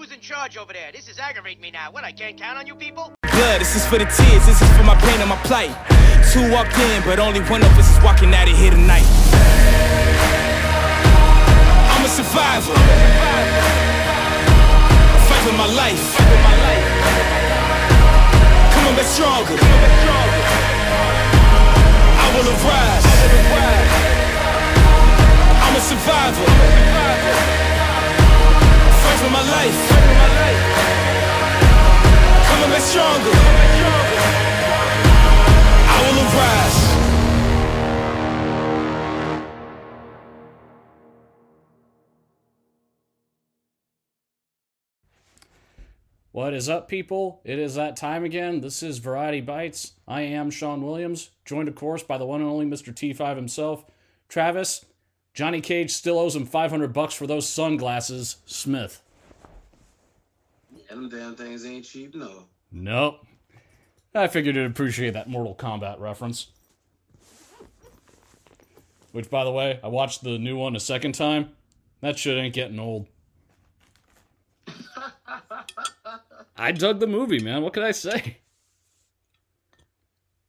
Who's in charge over there? This is aggravating me now. What, I can't count on you people? Blood, this is for the tears, this is for my pain and my plight. Two walked in, but only one of us is walking out of here tonight. I'm a survivor. Fight for my life. Come on, back stronger. I will rise. I'm a survivor. My life. Stronger. What is up, people? It is that time again. This is Variety Bites. I am Sean Williams, joined, of course, by the one and only Mr. TFive himself, Travis. Johnny Cage still owes him 500 bucks for those sunglasses, Smith. Yeah, them damn things ain't cheap, no. Nope. I figured you'd appreciate that Mortal Kombat reference. Which, by the way, I watched the new one a second time. That shit ain't getting old. I dug the movie, man. What could I say?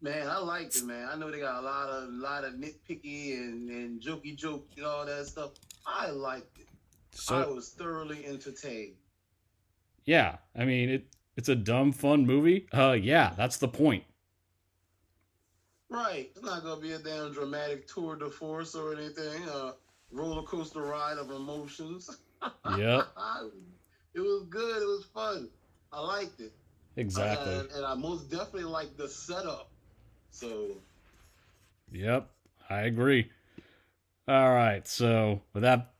Man, I liked it, man. I know they got a lot of lot of nitpicky and, and jokey joke and all that stuff. I liked it. I So, was thoroughly entertained. Yeah, I mean, it it's a dumb, fun movie. Uh, yeah, that's the point. Right. It's not gonna be a damn dramatic tour de force or anything. A roller coaster ride of emotions. Yep, it was good. It was fun. I liked it. exactly. And, and I most definitely liked the setup. So Yep, I agree. All right, so with that,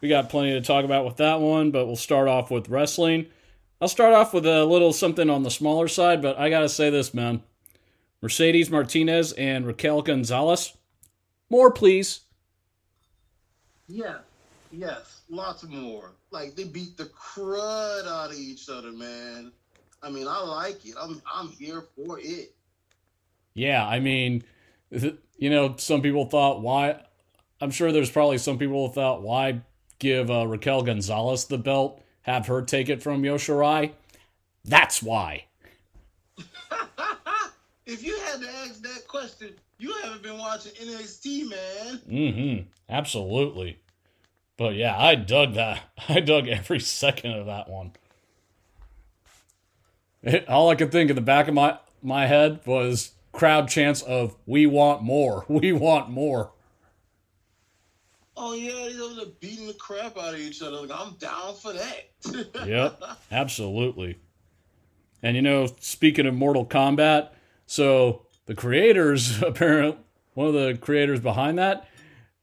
we got plenty to talk about with that one, but we'll start off with wrestling. I'll start off with a little something on the smaller side, but I gotta say this, man. Mercedes Martinez and Raquel Gonzalez. More, please. Yeah, yes, lots more. Like they beat the crud out of each other, man. I mean, I like it. I'm I'm here for it. Yeah, I mean, you know, some people thought why. I'm sure there's probably some people who thought why give uh, Raquel Gonzalez the belt, have her take it from Io Shirai. That's why. if you had to ask that question, you haven't been watching NXT, man. Mm-hmm. Absolutely. But yeah, I dug that. I dug every second of that one. It, all I could think in the back of my my head was crowd chants of "We want more, we want more." Oh yeah, they're beating the crap out of each other. Like, I'm down for that. Yep, absolutely. And you know, speaking of Mortal Kombat, so the creators, apparent one of the creators behind that,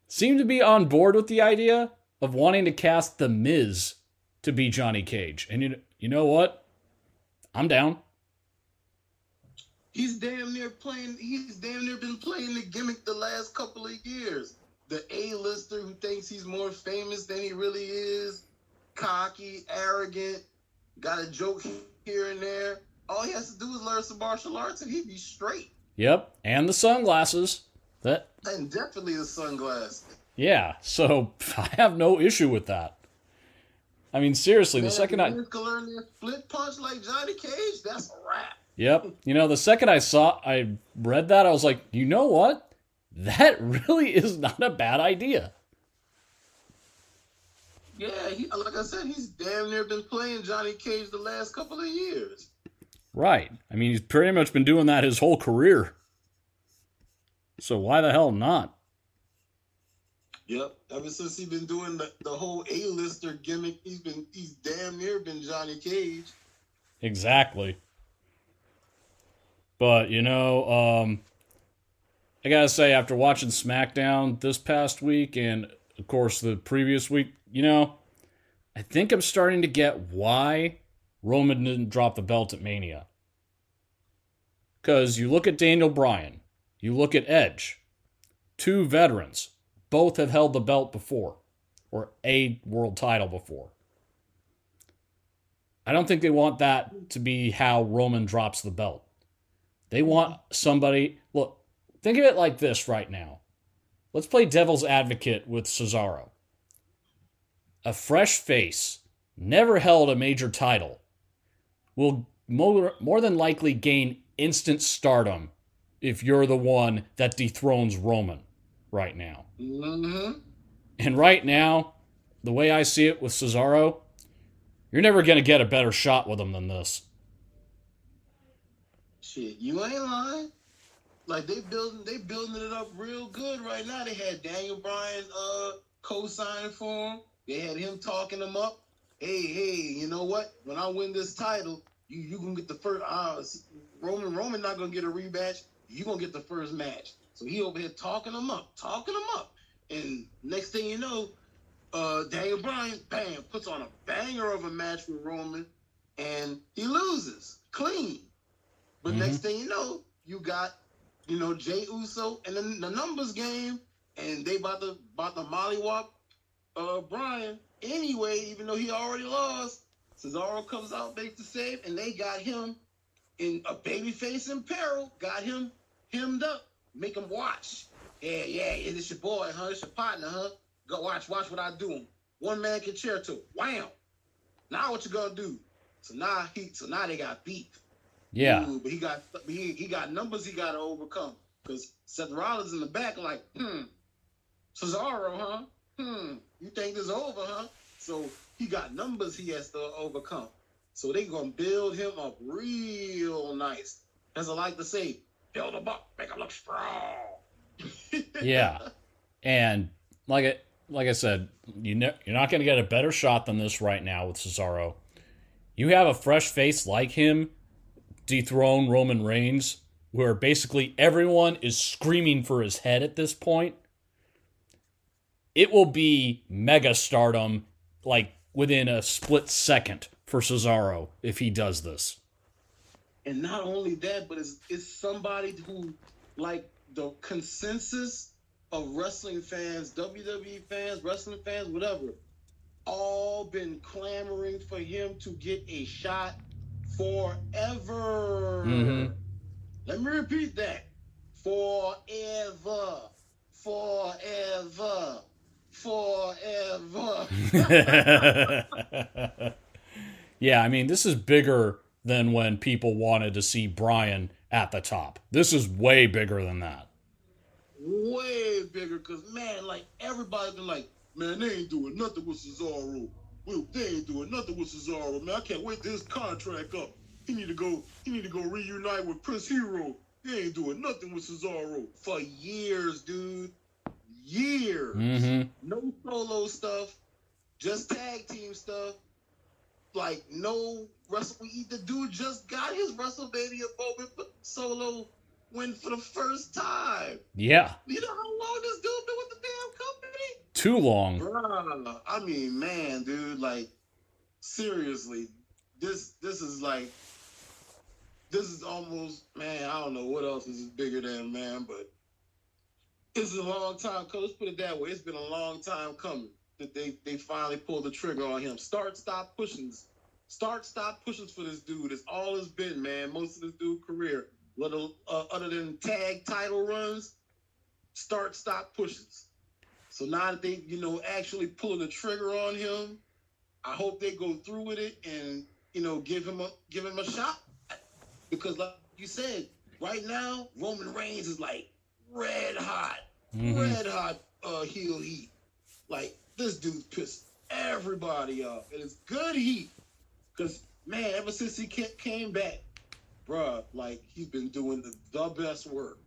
seem to be on board with the idea of wanting to cast the Miz to be Johnny Cage. And you you know what? I'm down. He's damn near playing. He's damn near been playing the gimmick the last couple of years. The A-lister who thinks he's more famous than he really is, cocky, arrogant, got a joke here and there. All he has to do is learn some martial arts, and he'd be straight. Yep, and the sunglasses. That And definitely the sunglasses. yeah. So I have no issue with that. I mean, seriously, the Man, second I can learn that split punch like Johnny Cage, that's a wrap. Yep. You know, the second I saw, I read that, I was like, you know what? That really is not a bad idea. Yeah, he, like I said, he's damn near been playing Johnny Cage the last couple of years. Right. I mean, he's pretty much been doing that his whole career. So why the hell not? Yep. Ever since he's been doing the, the whole A-lister gimmick, he's been he's damn near been Johnny Cage. Exactly. But, you know, um, I gotta say, after watching SmackDown this past week and, of course, the previous week, you know, I think I'm starting to get why Roman didn't drop the belt at Mania. Because you look at Daniel Bryan, you look at Edge, two veterans, both have held the belt before, or a world title before. I don't think they want that to be how Roman drops the belt. They want somebody. Look, think of it like this right now. Let's play devil's advocate with Cesaro. A fresh face never held a major title, will more, more than likely gain instant stardom if you're the one that dethrones Roman right now. Mm-hmm. And right now, the way I see it with Cesaro, you're never going to get a better shot with him than this. Shit, you ain't lying. Like they building, they building it up real good right now. They had Daniel Bryan uh co-signing for him. They had him talking him up. Hey, hey, you know what? When I win this title, you you gonna get the first. Uh, Roman Roman not gonna get a rematch. You gonna get the first match. So he over here talking him up, talking him up, and next thing you know, uh, Daniel Bryan, bam, puts on a banger of a match with Roman, and he loses clean. But Mhm. next thing you know, you got, you know, Jey Uso and then the numbers game, and they about to about to mollywop uh Bryan anyway, even though he already lost. Cesaro comes out, makes the save, and they got him in a babyface in peril, got him hemmed up, make him watch. Yeah, yeah, yeah, this your boy, huh? It's your partner, huh? Go watch, watch what I do. One man can chair to wham. Now what you gonna do? So now he so now they got beat. Yeah. Ooh, but he got he, he got numbers he got to overcome because Seth Rollins in the back like, hmm, Cesaro, huh? Hmm, you think this over, huh? So he got numbers he has to overcome. So they gonna build him up real nice. As I like to say, build him up, make him look strong. Yeah. And like I, like I said, you ne- you're not going to get a better shot than this right now with Cesaro. You have a fresh face like him dethrone Roman Reigns, where basically everyone is screaming for his head at this point. It will be mega stardom like within a split second for Cesaro if he does this. And not only that, but it's it's somebody who, like the consensus of wrestling fans, WWE fans, wrestling fans, whatever, all been clamoring for him to get a shot forever. Mhm. Let me repeat that. Forever. Forever. Forever. yeah, I mean, this is bigger than when people wanted to see Bryan at the top. This is way bigger than that. way bigger because man, like everybody's been like, man, they ain't doing nothing with Cesaro. Well, they ain't doing nothing with Cesaro, man. I can't wait this contract up. He need to go. He need to go reunite with Chris Hero. They ain't doing nothing with Cesaro for years, dude. Years. Mm-hmm. No solo stuff, just tag team stuff. Like no wrestle. The dude just got his WrestleMania moment for solo win for the first time. Yeah, You know how long this dude been with the damn company? too long. Bruh, I mean, man, dude, like, seriously, this this is like, this is almost, man, I don't know what else is bigger than, man, but it's a long time. Let's put it that way. It's been a long time coming that they they finally pulled the trigger on him. Start, stop pushings. Start, stop pushings for this dude. It's all it's been, man. Most of this dude's career, little uh, other than tag title runs, start, stop pushes. So now that they, you know, actually pulling the trigger on him, I hope they go through with it and you know give him a give him a shot. Because like you said, right now Roman Reigns is like red hot, Mhm. red hot uh, heel heat. Like this dude pissed everybody off, and it's good heat. Cause man, ever since he came back, bruh, like he's been doing the, the best work.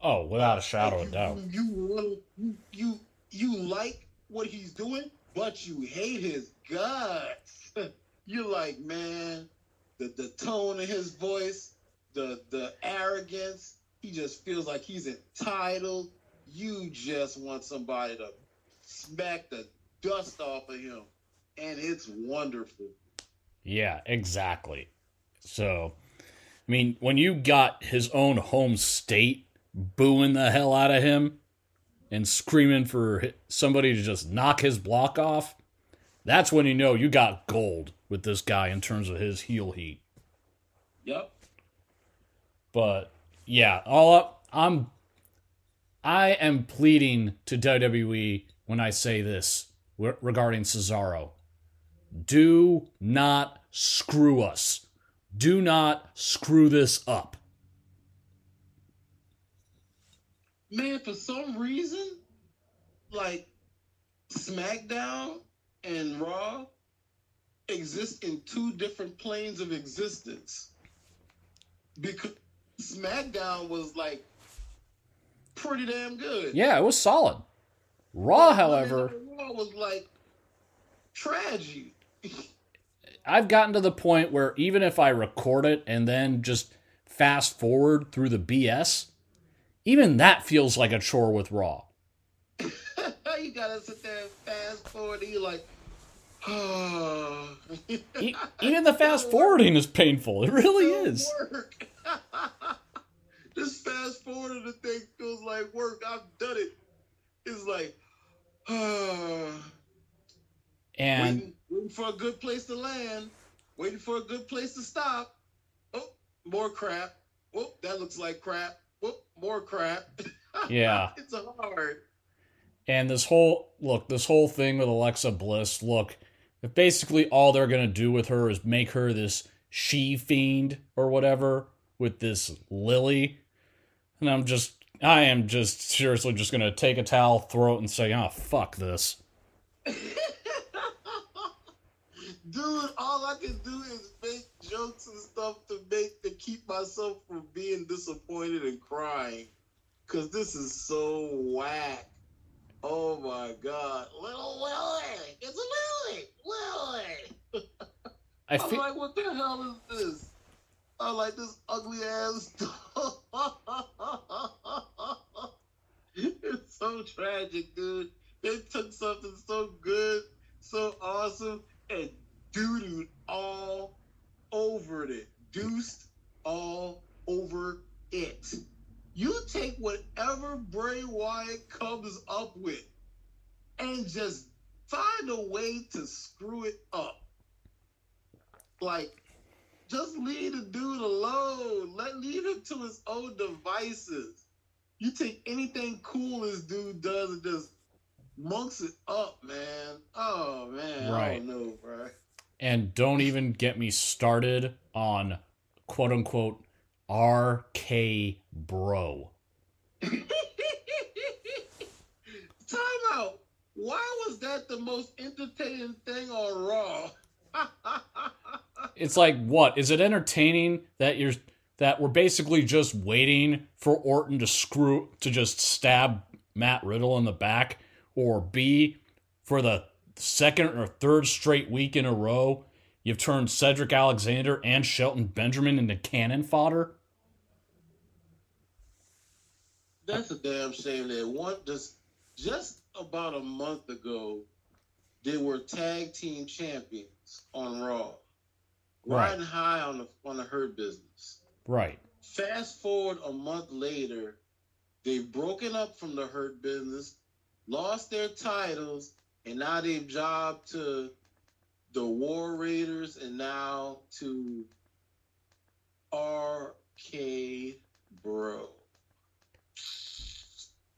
Oh, without a shadow Like, of doubt. You, you, you, you, you like what he's doing, but you hate his guts. You're like, man, the, the tone of his voice, the the arrogance, he just feels like he's entitled. You just want somebody to smack the dust off of him. And it's wonderful. Yeah, exactly. So, mean, when you got his own home state booing the hell out of him and screaming for somebody to just knock his block off, that's when you know you got gold with this guy in terms of his heel heat. Yep. But yeah, all up, I'm I am pleading to WWE when I say this regarding Cesaro. do not screw us. Do not screw this up. Man, for some reason, like SmackDown and Raw exist in two different planes of existence. Because SmackDown was like pretty damn good. Yeah, it was solid. Raw, however, Raw was like tragic. I've gotten to the point where even if I record it and then just fast forward through the BS, even that feels like a chore with Raw. you gotta sit there and fast forward, and you're like, oh. Even the fast forwarding is painful. It really is. This fast forwarding the thing feels like work. I've done it. It's like, ah. And waiting, waiting for a good place to land, waiting for a good place to stop. Oh, more crap. Oh, that looks like crap. Oh, more crap. Yeah. it's hard. and this whole look, this whole thing with Alexa Bliss, look, if basically all they're gonna do with her is make her this she fiend or whatever with this Lilly, and I'm just I am just seriously just gonna take a towel, throw it, and say, oh fuck this. Dude, all I can do is make jokes and stuff to make to keep myself from being disappointed and crying. Cause this is so whack. Oh my god. Little Willie! It's a Lilly! Willie! I I'm feel like, what the hell is this? I like this ugly ass It's so tragic, dude. They took something so good, so awesome, and doo-dooed all over it. Deuced all over it. You take whatever Bray Wyatt comes up with and just find a way to screw it up. Like, just leave the dude alone. Let leave him to his own devices. You take anything cool this dude does and just monks it up, man. Oh man, I Right. don't know, bro. And don't even get me started on quote unquote RK Bro. Time out. Why was that the most entertaining thing on Raw? It's like what? Is it entertaining that you're that we're basically just waiting for Orton to screw to just stab Matt Riddle in the back or B for the second or third straight week in a row you've turned Cedric Alexander and Shelton Benjamin into cannon fodder? That's a damn shame that one just just about a month ago they were tag team champions on Raw. Right. Riding high on the on the hurt business. Right. Fast forward a month later, they've broken up from the hurt business, lost their titles, and now they've jobbed to the War Raiders and now to RK Bro.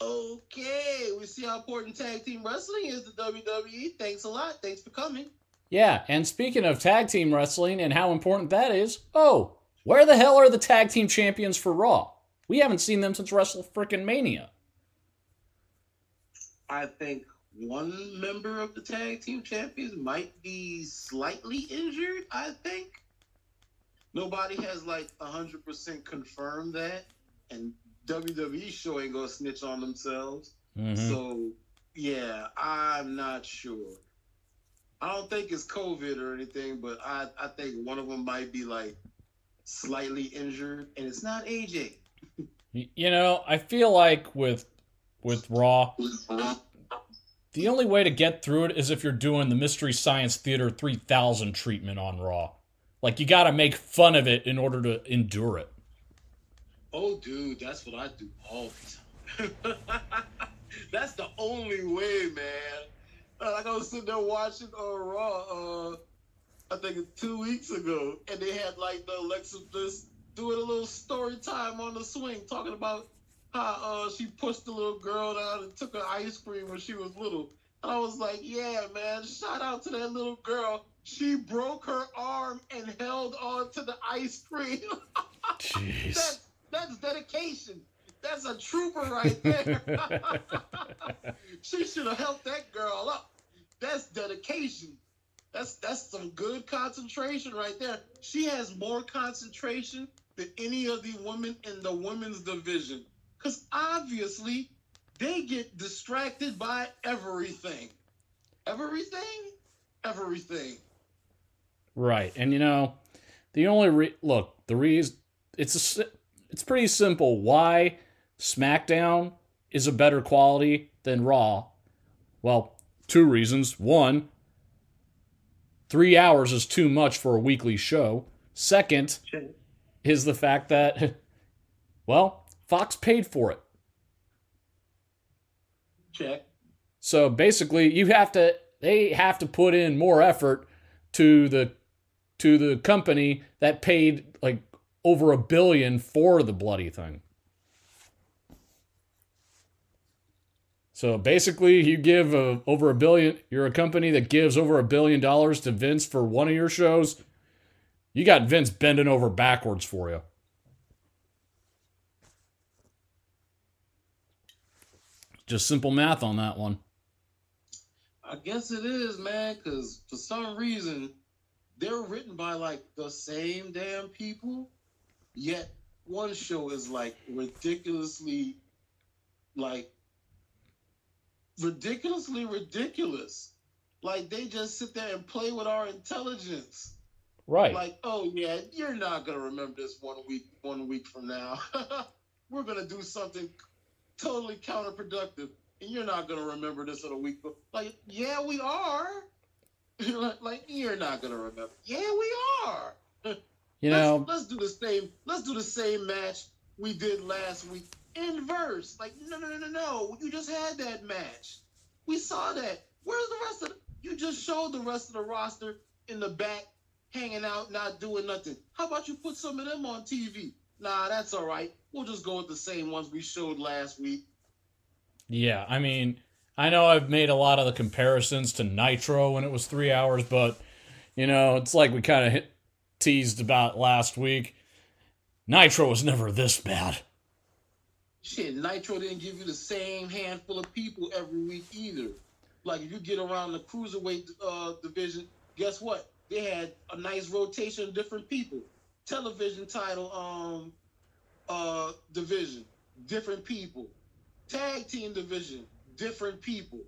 Okay, we see how important tag team wrestling is to WWE. Thanks a lot. Thanks for coming. Yeah, and speaking of tag team wrestling and how important that is, oh, where the hell are the tag team champions for Raw? We haven't seen them since Wrestle Frickin' Mania. I think one member of the tag team champions might be slightly injured. I think nobody has like hundred percent confirmed that, and WWE sure ain't gonna snitch on themselves. Mhm. So yeah, I'm not sure. I don't think it's COVID or anything, but I I think one of them might be like slightly injured, and it's not AJ. You know, I feel like with with Raw, the only way to get through it is if you're doing the Mystery Science Theater 3000 treatment on Raw. Like you got to make fun of it in order to endure it. Oh, dude, that's what I do all the time. that's the only way, man. Uh, Like I was sitting there watching uh, Raw, uh, I think it's two weeks ago, and they had like the Alexa Bliss doing a little story time on the swing, talking about how uh, she pushed the little girl down and took her ice cream when she was little. And I was like, yeah, man, shout out to that little girl She broke her arm and held on to the ice cream. Jeez. that's that's dedication. That's a trooper right there. she should have helped that girl up. That's dedication. That's that's some good concentration right there. She has more concentration than any of the women in the women's division. Because obviously they get distracted by everything. Everything? Everything. Right. And you know, the only re- look, the reason it's a, it's pretty simple why SmackDown is a better quality than Raw. Well, two reasons. One, 3 hours is too much for a weekly show. Second is the fact that well, Fox paid for it. Check. So basically, you have to they have to put in more effort to the to the company that paid like over a billion for the bloody thing. So basically, you give a, over a billion. You're a company that gives over a billion dollars to Vince for one of your shows. You got Vince bending over backwards for you. Just simple math on that one. I guess it is, man, because for some reason they're written by like the same damn people, yet one show is like ridiculously, like ridiculously ridiculous. Like they just sit there and play with our intelligence. Right. Like, oh yeah, you're not gonna remember this one week, one week from now. We're gonna do something totally counterproductive, and you're not gonna remember this in a week. But like, yeah, we are. like, you're not gonna remember. Yeah, we are. you know, let's, let's do the same. Let's do the same match we did last week in verse. Like, no, no, no, no, no. You just had that match. We saw that. Where's the rest of? The, you just showed the rest of the roster in the back, hanging out, not doing nothing. How about you put some of them on TV? Nah, that's all right. We'll just go with the same ones we showed last week. Yeah, I mean, I know I've made a lot of the comparisons to Nitro when it was three hours, but you know, it's like we kind of teased about last week. Nitro was never this bad. Shit, Nitro didn't give you the same handful of people every week either. Like if you get around the cruiserweight uh, division, guess what? They had a nice rotation of different people. Television title um uh division, different people. Tag team division, different people.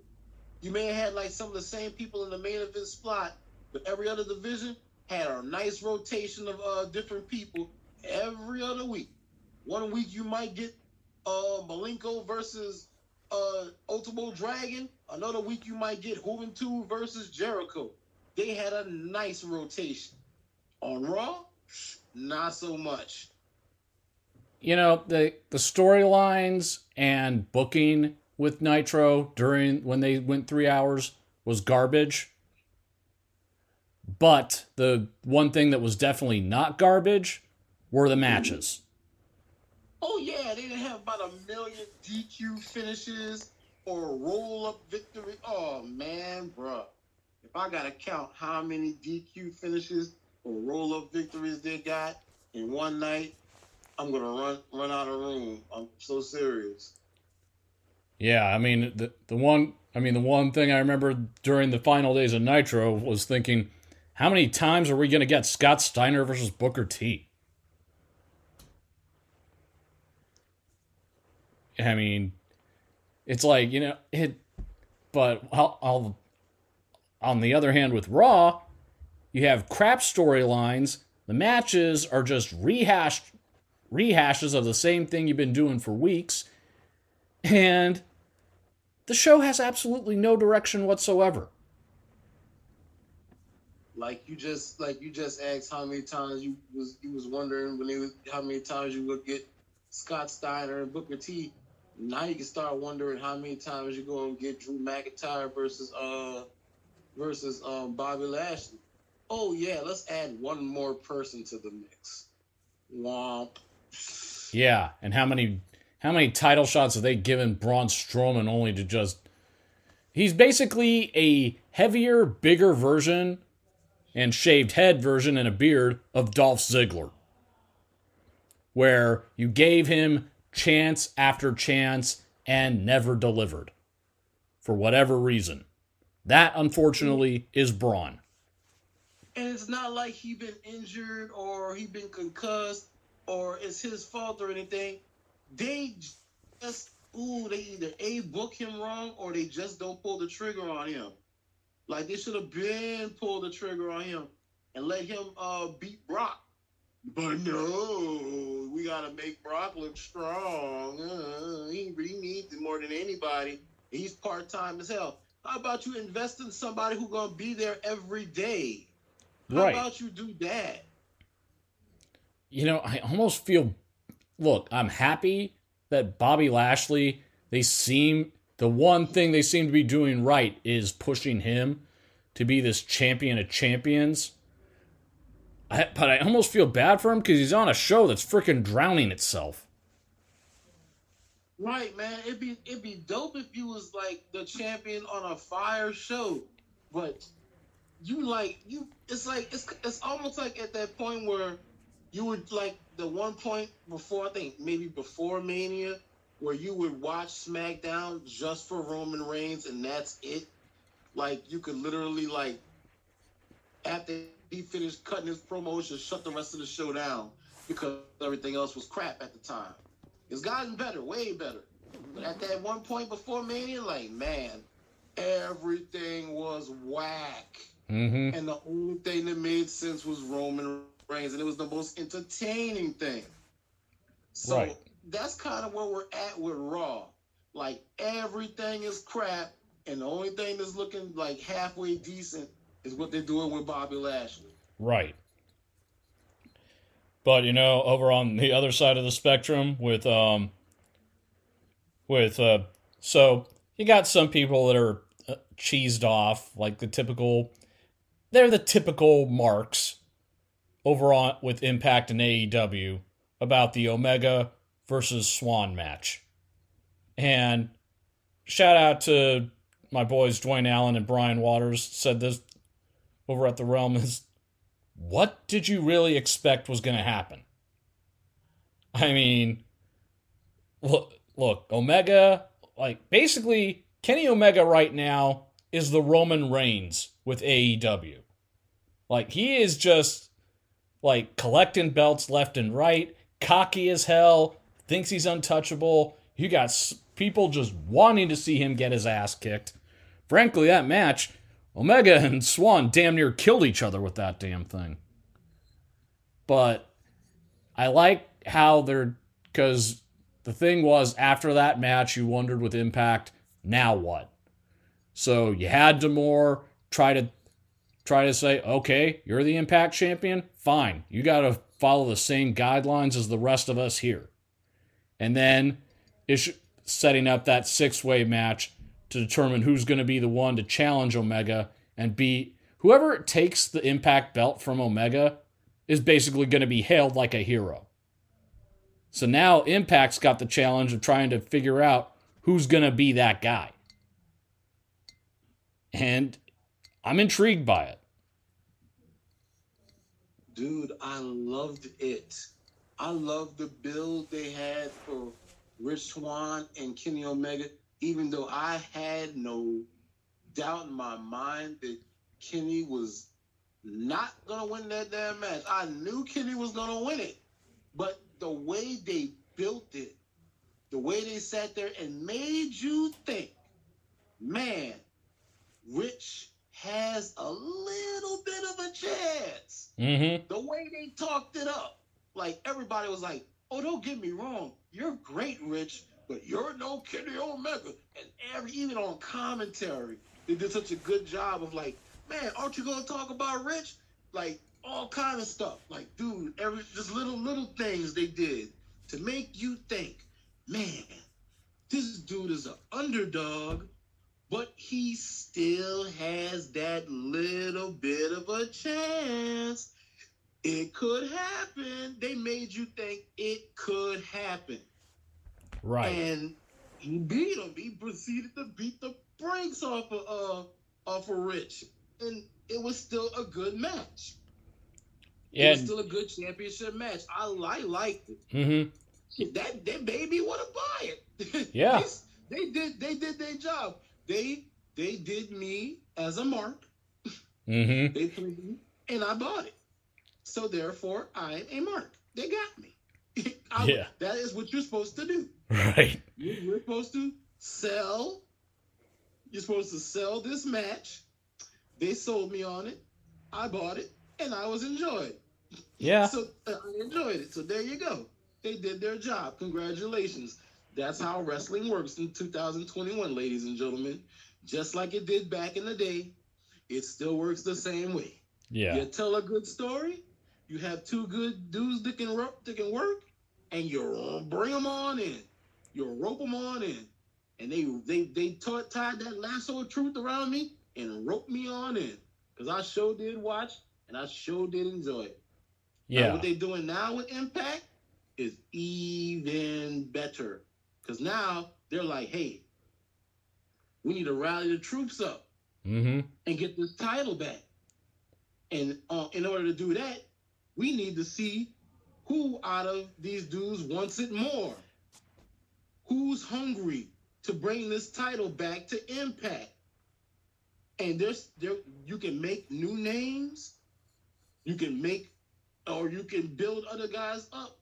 You may have had like some of the same people in the main event spot, but every other division had a nice rotation of uh different people every other week. One week you might get uh Malenko versus uh Ultimo Dragon. Another week you might get Juventud versus Jericho. They had a nice rotation. On Raw, not so much. You know, the the storylines and booking with Nitro during when they went 3 hours was garbage. But the one thing that was definitely not garbage were the matches. Oh yeah, they didn't have about a million DQ finishes or roll up victory. Oh man, bruh. If I gotta count how many DQ finishes roll up victories they got in one night, I'm gonna run run out of room. I'm so serious. Yeah, I mean the the one I mean the one thing I remember during the final days of Nitro was thinking, how many times are we gonna get Scott Steiner versus Booker T? I mean, it's like you know it, but I'll, I'll, on the other hand, with Raw, you have crap storylines. The matches are just rehashed rehashes of the same thing you've been doing for weeks, and the show has absolutely no direction whatsoever. Like you just like you just asked how many times you was you was wondering when was how many times you would get Scott Steiner and Booker T. Now you can start wondering how many times you're going to get Drew McIntyre versus uh versus um Bobby Lashley. Oh yeah, let's add one more person to the mix. Womp. Yeah, and how many how many title shots have they given Braun Strowman only to just He's basically a heavier, bigger version and shaved head version and a beard of Dolph Ziggler, where you gave him chance after chance and never delivered for whatever reason. That, unfortunately, is Braun. And it's not like he been injured or he been concussed or it's his fault or anything. They just ooh, they either a book him wrong or they just don't pull the trigger on him. Like they should have been pulled the trigger on him and let him uh beat Brock. But no, we gotta make Brock look strong. Uh, he, he needs it more than anybody. He's part time as hell. How about you invest in somebody who's gonna be there every day? How Right. about you do that? you know, I almost feel look, I'm happy that Bobby Lashley, they seem the one thing they seem to be doing right is pushing him to be this champion of champions. I, but I almost feel bad for him because he's on a show that's freaking drowning itself. Right, man. It'd be it'd be dope if you was like the champion on a fire show, but you like you. It's like it's it's almost like at that point where you would like the one point before I think maybe before Mania where you would watch SmackDown just for Roman Reigns and that's it. Like you could literally like after he finished cutting his promotion, shut the rest of the show down because everything else was crap at the time. It's gotten better, way better. But at that one point before Mania, like man, everything was whack. Mm-hmm. And the only thing that made sense was Roman Reigns, and it was the most entertaining thing. So Right. that's kind of where we're at with Raw. Like everything is crap, and the only thing that's looking like halfway decent is what they're doing with Bobby Lashley. Right. But you know, over on the other side of the spectrum with um with uh so you got some people that are uh, cheesed off like the typical they're the typical marks over on with Impact and AEW about the Omega versus Swann match. And shout out to my boys Dwayne Allen and Brian Waters said this over at the Realm is what did you really expect was going to happen? I mean, look, look, Omega, like basically Kenny Omega right now is the Roman Reigns with AEW. Like he is just like collecting belts left and right, cocky as hell, thinks he's untouchable. You got people just wanting to see him get his ass kicked. Frankly, that match, Omega and Swann damn near killed each other with that damn thing. But I like how they're because the thing was after that match, you wondered with Impact, now what? So you had D'Amore try to try to say, okay, you're the Impact champion, fine. You got to follow the same guidelines as the rest of us here. And then is setting up that six way match to determine who's going to be the one to challenge Omega and be whoever takes the Impact belt from Omega is basically going to be hailed like a hero. So now Impact's got the challenge of trying to figure out who's going to be that guy. And I'm intrigued by it. Dude, I loved it. I loved the build they had for Rich Swann and Kenny Omega, even though I had no doubt in my mind that Kenny was not gonna win that damn match. I knew Kenny was gonna win it. But the way they built it, the way they sat there and made you think, man, Rich has a little bit of a chance Mm-hmm. the way they talked it up, like everybody was like, "Oh, don't get me wrong, you're great, Rich, but you're no Kenny Omega." And every even on commentary, they did such a good job of like, "Man, aren't you gonna talk about Rich?" Like all kind of stuff. Like, dude, every just little little things they did to make you think, man, this dude is an underdog. But he still has that little bit of a chance. It could happen. They made you think it could happen. Right. And he beat him. He proceeded to beat the brakes off of uh off of Rich. And it was still a good match. It Yeah. was still a good championship match. I, I liked it. Mm-hmm. That that baby would have buy it. Yeah. they, they did they did their job. They they did me as a mark. Mm-hmm. They played me, and I bought it. So therefore, I'm a mark. They got me. I- Yeah. That is what you're supposed to do. Right. You- You're supposed to sell. You're supposed to sell this match. They sold me on it. I bought it, and I was enjoyed. Yeah. So uh, I enjoyed it. So there you go. They did their job. Congratulations. That's how wrestling works in 2021, ladies and gentlemen. Just like it did back in the day, it still works the same way. Yeah. You tell a good story. You have two good dudes that can ro- that can work, and you bring them on in. You rope them on in, and they they they taught, tied that lasso of truth around me and roped me on in. Cause I sure did watch, and I sure did enjoy it. Now, Yeah. what they're doing now with Impact is even better. Cause now they're like, hey, we need to rally the troops up Mm-hmm. and get this title back. And uh, in order to do that, we need to see who out of these dudes wants it more. Who's hungry to bring this title back to Impact? And there's there you can make new names, you can make or you can build other guys up.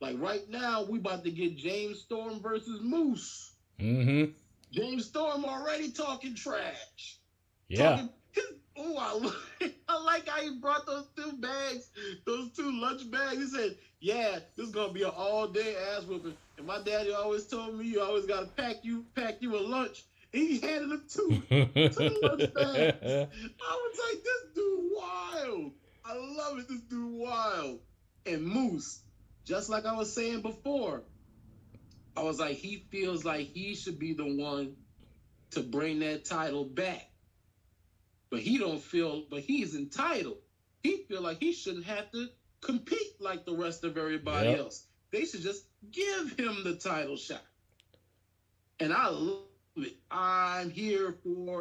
Like right now, we about to get James Storm versus Moose. Mm-hmm. James Storm already talking trash. Yeah. Oh, I, I like how he brought those two bags, those two lunch bags. He said, "Yeah, this is gonna be an all-day ass whooping." And my daddy always told me, "You always gotta pack you pack you a lunch." And he handed him two, two. lunch bags. I was like, "This dude wild." I love it. This dude wild. And Moose, just like I was saying before, I was like, he feels like he should be the one to bring that title back. But he don't feel but he's entitled. He feel like he shouldn't have to compete like the rest of everybody Yep. else. They should just give him the title shot. And i love it. I'm here for it.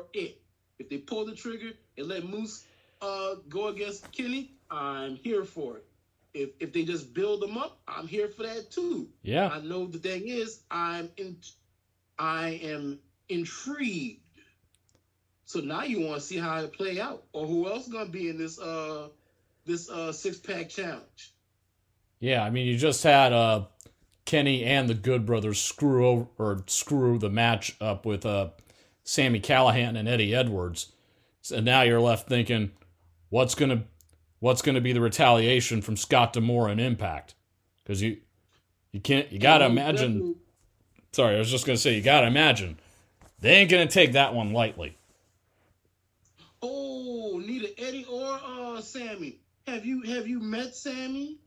If they pull the trigger and let moose uh go against kenny i'm here for it if if they just build them up i'm here for that too yeah. I know the thing is, I'm in, I am intrigued. So now you want to see how it play out, or who else gonna be in this uh this uh six pack challenge? Yeah. I mean, you just had uh, Kenny and the Good Brothers screw over or screw the match up with uh, Sami Callihan and Eddie Edwards. So now you're left thinking, what's gonna what's gonna be the retaliation from Scott D'Amore and Impact? Because you you can't you gotta And imagine. Sorry, I was just gonna say you gotta imagine they ain't gonna take that one lightly. Oh, neither Eddie or uh Sami. Have you have you met Sami?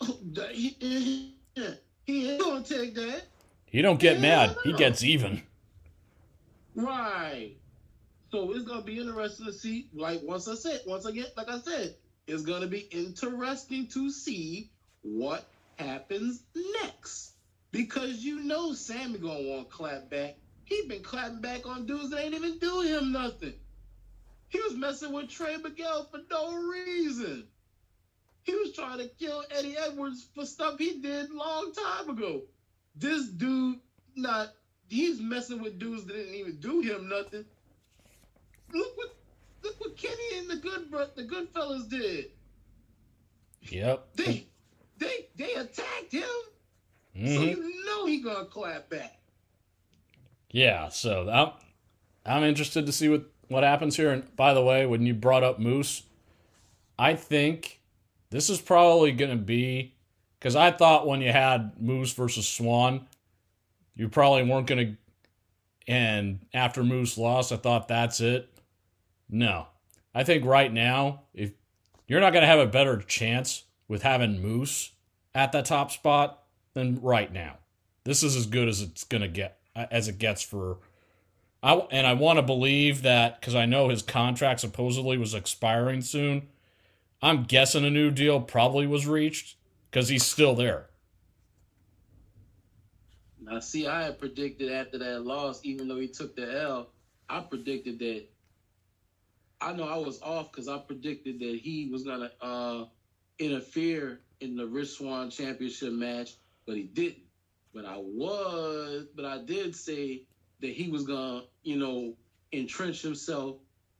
Oh, he, he, he ain't gonna take that. He don't get Yeah, mad. He gets even. Right. So it's gonna be interesting to see. Like once I said, once again, like I said, it's gonna be interesting to see what happens next. Because you know Sami gonna want to clap back. He been clapping back on dudes that ain't even do him nothing. He was messing with Trey Miguel for no reason. He was trying to kill Eddie Edwards for stuff he did long time ago. This dude not he's messing with dudes that didn't even do him nothing. Look what look what Kenny and the good the good fellas did. Yep. They they they attacked him. So Mhm. you know he gonna clap back. Yeah, so I'm I'm interested to see what what happens here. And by the way, when you brought up Moose, I think this is probably going to be because I thought when you had Moose versus Swann, you probably weren't going to. And after Moose lost, I thought that's it. No, I think right now, if you're not going to have a better chance with having Moose at the top spot than right now. This is as good as it's going to get uh, as it gets for I and I want to believe that cuz I know his contract supposedly was expiring soon. I'm guessing a new deal probably was reached cuz he's still there. Now see, I had predicted after that loss, even though he took the L, I predicted that I know I was off because I predicted that he was gonna uh, interfere in the Rich Swann Championship match, but he didn't. But I was, but I did say that he was gonna, you know, entrench himself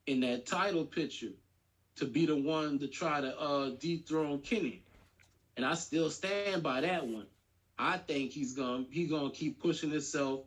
in that title picture to be the one to try to uh, dethrone Kenny, and I still stand by that one. I think he's gonna he's gonna keep pushing himself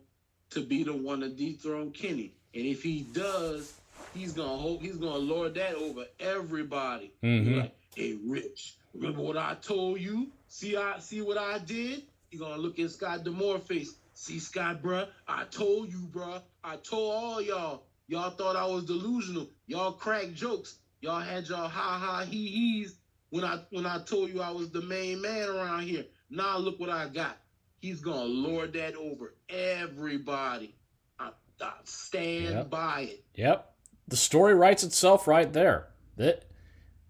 to be the one to dethrone Kenny, and if he does, he's gonna hope he's gonna lord that over everybody. Mhm. Like, hey, Rich, remember what I told you? See, I see what I did. He gonna look at Scott D'Amore face. See, Scott, bruh, I told you, bruh. I told all y'all. Y'all thought I was delusional. Y'all cracked jokes. Y'all had y'all ha ha he he's when I when I told you I was the main man around here. Now look what I got. He's gonna lord that over everybody. I, I stand Yep. by it. Yep. The story writes itself right there. That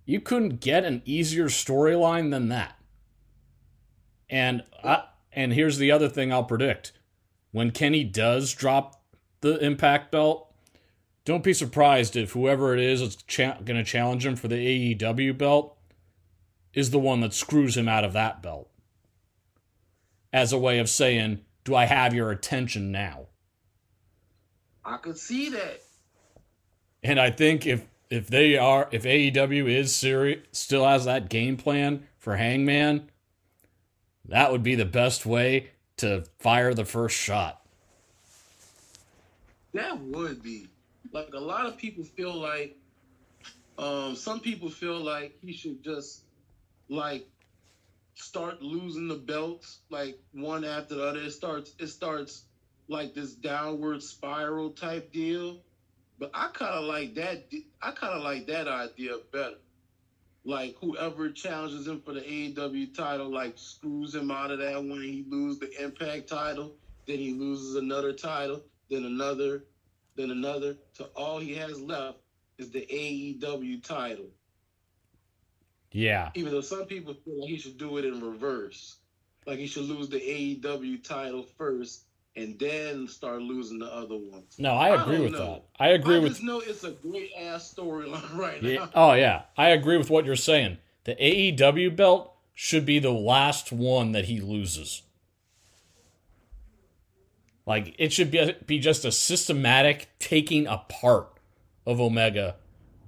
you couldn't get an easier storyline than that. And I, and here's the other thing I'll predict. When Kenny does drop the impact belt, don't be surprised if whoever it is that's cha- going to challenge him for the AEW belt is the one that screws him out of that belt. As a way of saying, "Do I have your attention now?" I could see that. And I think if if they are if AEW is serious still has that game plan for Hangman, that would be the best way to fire the first shot. That would be like a lot of people feel like um some people feel like he should just like start losing the belts like one after the other. It starts it starts like this downward spiral type deal. But I kind of like that. I kind of like that idea better. Like whoever challenges him for the AEW title, like screws him out of that when he loses the Impact title, then he loses another title, then another, then another. To all he has left is the AEW title. Yeah. Even though some people feel like he should do it in reverse, like he should lose the AEW title first and then start losing the other ones. No, I agree don't with know. that. I agree I with just know it's a great ass storyline right yeah, now. Oh yeah, I agree with what you're saying. The AEW belt should be the last one that he loses. Like it should be be just a systematic taking apart of Omega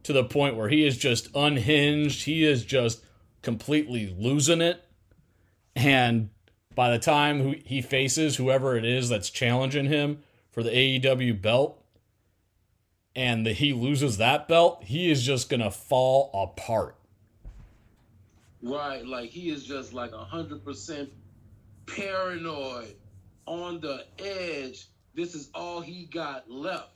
to the point where he is just unhinged. He is just completely losing it. And by the time he faces whoever it is that's challenging him for the AEW belt, and that he loses that belt, he is just gonna fall apart. Right, like he is just like a hundred percent paranoid, on the edge. This is all he got left.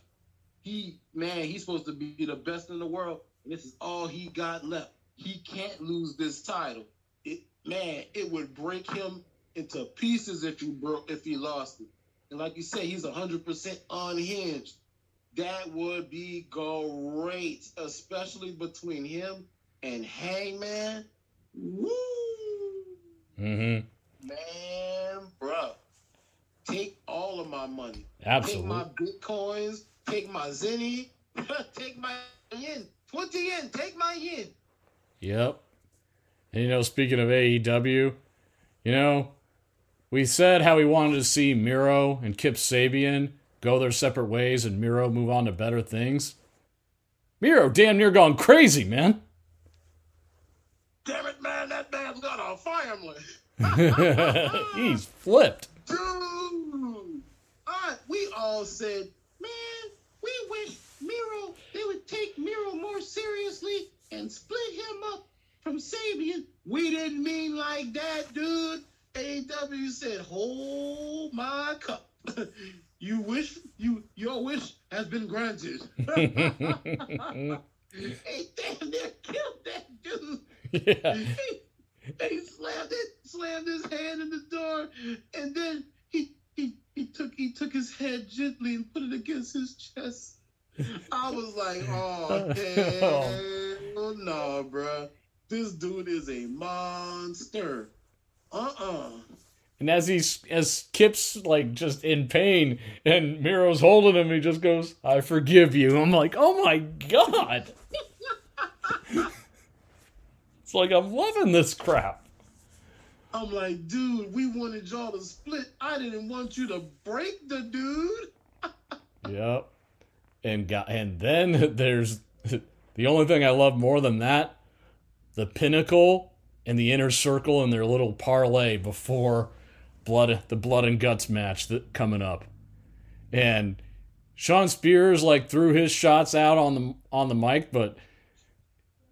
He man, he's supposed to be the best in the world, and this is all he got left. He can't lose this title. It man, it would break him into pieces if he broke if he lost it. And like you say, he's a hundred percent unhinged. That would be great, especially between him and Hangman. Woo! Mm-hmm. Man, bruh. Take all of my money. Absolutely. Take my bitcoins. Take my zenny. take my yen. 20 yen. Take my yen. Yep. And you know, speaking of AEW, you know, we said how we wanted to see Miro and Kip Sabian go their separate ways and Miro move on to better things. Miro damn near gone crazy, man. Damn it, man. That man's got a family. He's flipped. Dude. I, we all said, man, we wish Miro, they would take Miro more seriously and split him up from Sabian. We didn't mean like that, dude. AW said, hold my cup. you wish, you your wish has been granted. Hey, damn near killed that dude. yeah. He, he slammed it, slammed his hand in the door, and then he he he took he took his head gently and put it against his chest. I was like, oh hell no, bruh. This dude is a monster. Uh-uh. And as he's as Kip's like just in pain and Miro's holding him, he just goes, "I forgive you." I'm like, "Oh my god!" it's like I'm loving this crap. I'm like, dude, we wanted y'all to split. I didn't want you to break the dude. Yep. And got and then there's the only thing I love more than that, the pinnacle and the inner circle and their little parlay before blood the blood and guts match that coming up. And Shawn Spears like threw his shots out on the on the mic, but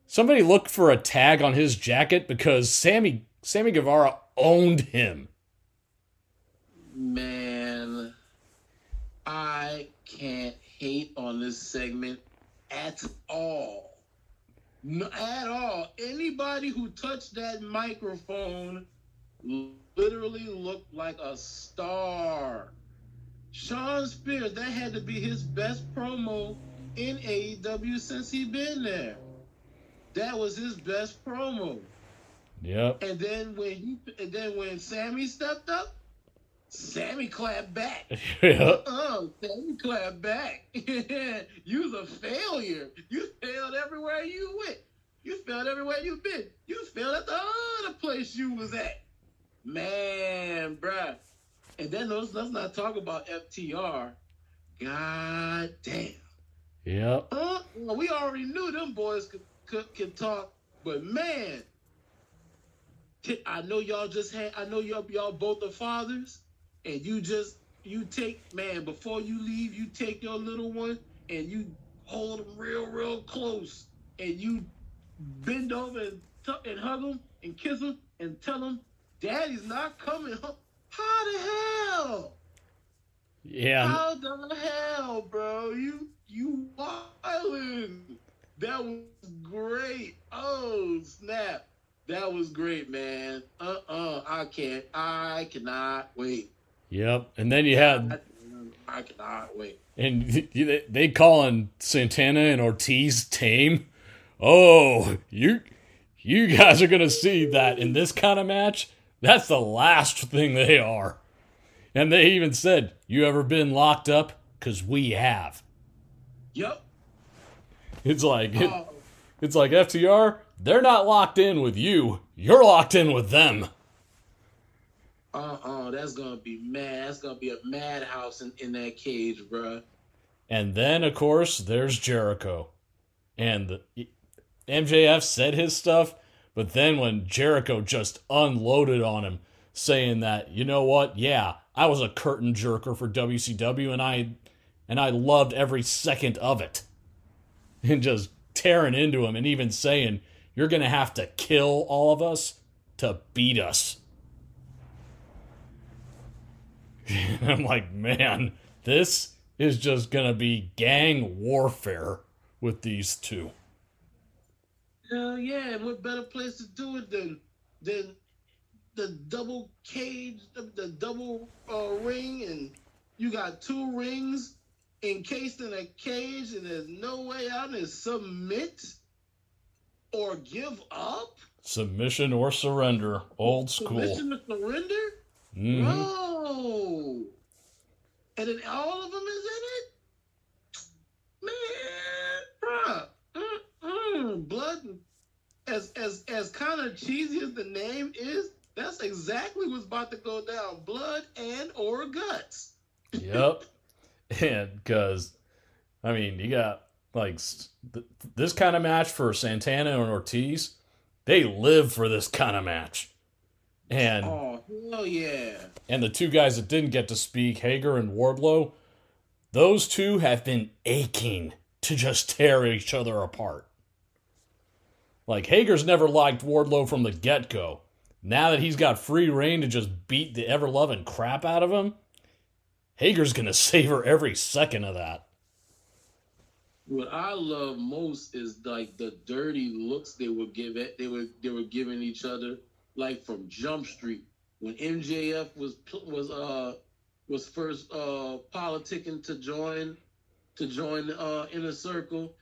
somebody looked for a tag on his jacket because Sammy Sammy Guevara owned him. Man, I can't hate on this segment at all. No, at all. Anybody who touched that microphone literally looked like a star. Shawn Spears, that had to be his best promo in AEW since he been there. That was his best promo. Yep. And then when he, and then when Sammy stepped up, Sammy clapped back. yep. Oh, uh-uh, Sammy clapped back. you was a failure. You failed everywhere you went. You failed everywhere you been. You failed at the other place you was at. Man, bruh. And then let's, let's not talk about FTR. God damn. Yep. Huh? Well, we already knew them boys could, could, could talk, but man, I know y'all just had. I know y'all y'all both are fathers, and you just you take man before you leave, you take your little one and you hold him real real close, and you bend over and, t- and hug him and kiss him and tell him, "Daddy's not coming home." How the hell? Yeah. How the hell, bro? You you wildin'. That was great. Oh snap. That was great, man. Uh-uh. I can't. I cannot wait. Yep. And then you had I, I cannot wait. and they- they calling Santana and Ortiz tame. Oh, you you guys are gonna see that in this kind of match. That's the last thing they are. And they even said, "You ever been locked up? Cause we have." Yep. It's like it, Oh, it's like FTR. They're not locked in with you. You're locked in with them. Uh-uh. That's gonna be mad. That's gonna be a madhouse in, in that cage, bruh. And then, of course, there's Jericho. And the, MJF said his stuff, but then when Jericho just unloaded on him, saying that, you know what, yeah, I was a curtain jerker for WCW and I and I loved every second of it. And just tearing into him and even saying, You're gonna have to kill all of us to beat us. I'm like, man, this is just gonna be gang warfare with these two. Hell yeah, and what better place to do it than than the double cage, the, the double uh, ring, and you got two rings encased in a cage, and there's no way out. And submit or give up. Submission or surrender, old school. Submission to surrender. Mhm. Bro. And then all of them is in it? Man, bruh. Mm-mm. Blood, as, as, as kind of cheesy as the name is, that's exactly what's about to go down. Blood and or guts. Yep. And because, I mean, you got like th- this kind of match for Santana and Ortiz. They live for this kind of match. And Oh, hell yeah. and the two guys that didn't get to speak, Hager and Wardlow, those two have been aching to just tear each other apart. Like Hager's never liked Wardlow from the get go. Now that he's got free reign to just beat the ever loving crap out of him, Hager's gonna savor every second of that. What I love most is like the dirty looks they were giving they were they were giving each other, like from Jump Street when MJF was was uh was first uh politicking to join to join uh inner circle.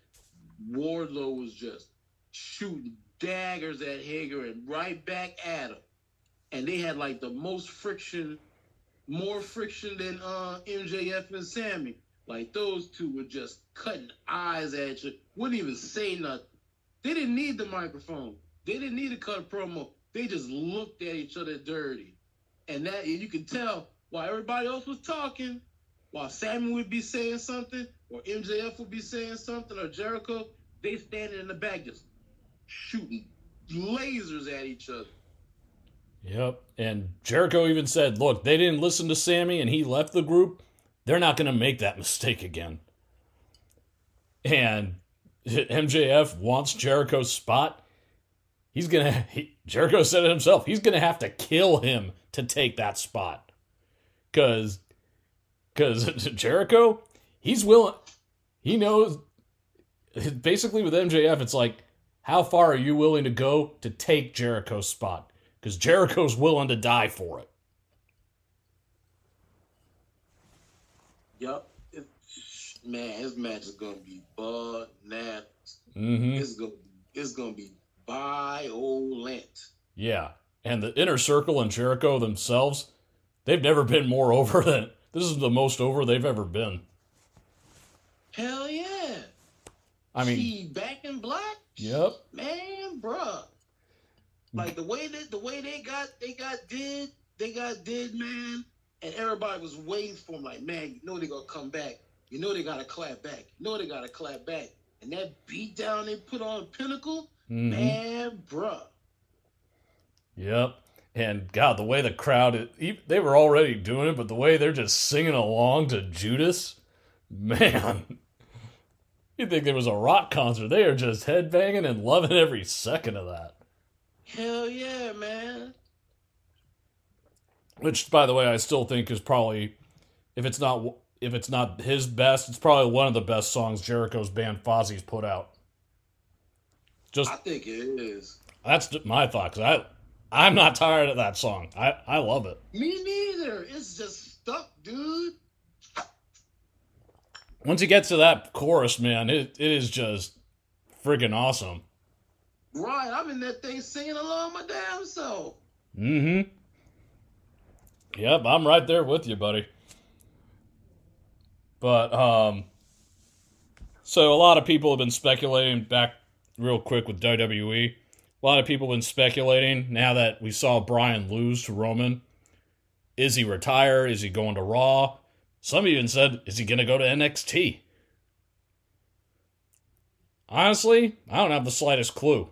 Wardlow was just shooting daggers at Hager and right back at him. and they had like the most friction, more friction than uh, MJF and Sammy. Like those two were just cutting eyes at you, wouldn't even say nothing. They didn't need the microphone. They didn't need to cut a promo. They just looked at each other dirty, and that and you can tell while everybody else was talking, while Sammy would be saying something, or MJF would be saying something, or Jericho, they standing in the back just shooting lasers at each other. Yep. And Jericho even said, look, they didn't listen to Sammy and he left the group. They're not going to make that mistake again. And MJF wants Jericho's spot. He's going to, Jericho said it himself, he's going to have to kill him to take that spot. Because, because Jericho, he's willing, he knows, basically with MJF, it's like, how far are you willing to go to take Jericho's spot? Because Jericho's willing to die for it. Yep. It, man, his match is gonna be bananas. Mm-hmm. It's gonna it's gonna be violent. Yeah. And the inner circle and Jericho themselves, they've never been more over than this is the most over they've ever been. Hell yeah. I mean, She back in black? yep. Man, bruh. Like the way that the way they got they got did, they got did, man. And everybody was waiting for him, like, man, you know they gonna come back. You know they gotta clap back. You know they gotta clap back. And that beat down they put on Pinnacle, Mhm. man, bruh. Yep. And God, the way the crowd, they were already doing it, but the way they're just singing along to Judas, man. You'd think there was a rock concert. They are just headbanging and loving every second of that. Hell yeah, man. Which, by the way, I still think is probably, if it's not if it's not his best, it's probably one of the best songs Jericho's band Fozzy's put out. Just I think it is. that's my thought because I I'm not tired of that song. I I love it. Me neither. It's just stuck, dude. Once you get to that chorus, man, it, it is just friggin' awesome. Right, I'm in that thing singing along my damn self. Mm-hmm. Yep, I'm right there with you, buddy. But um so a lot of people have been speculating back real quick with WWE. A lot of people been speculating now that we saw Bryan lose to Roman. Is he retire? Is he going to Raw? Some even said, is he going to go to NXT? Honestly, I don't have the slightest clue.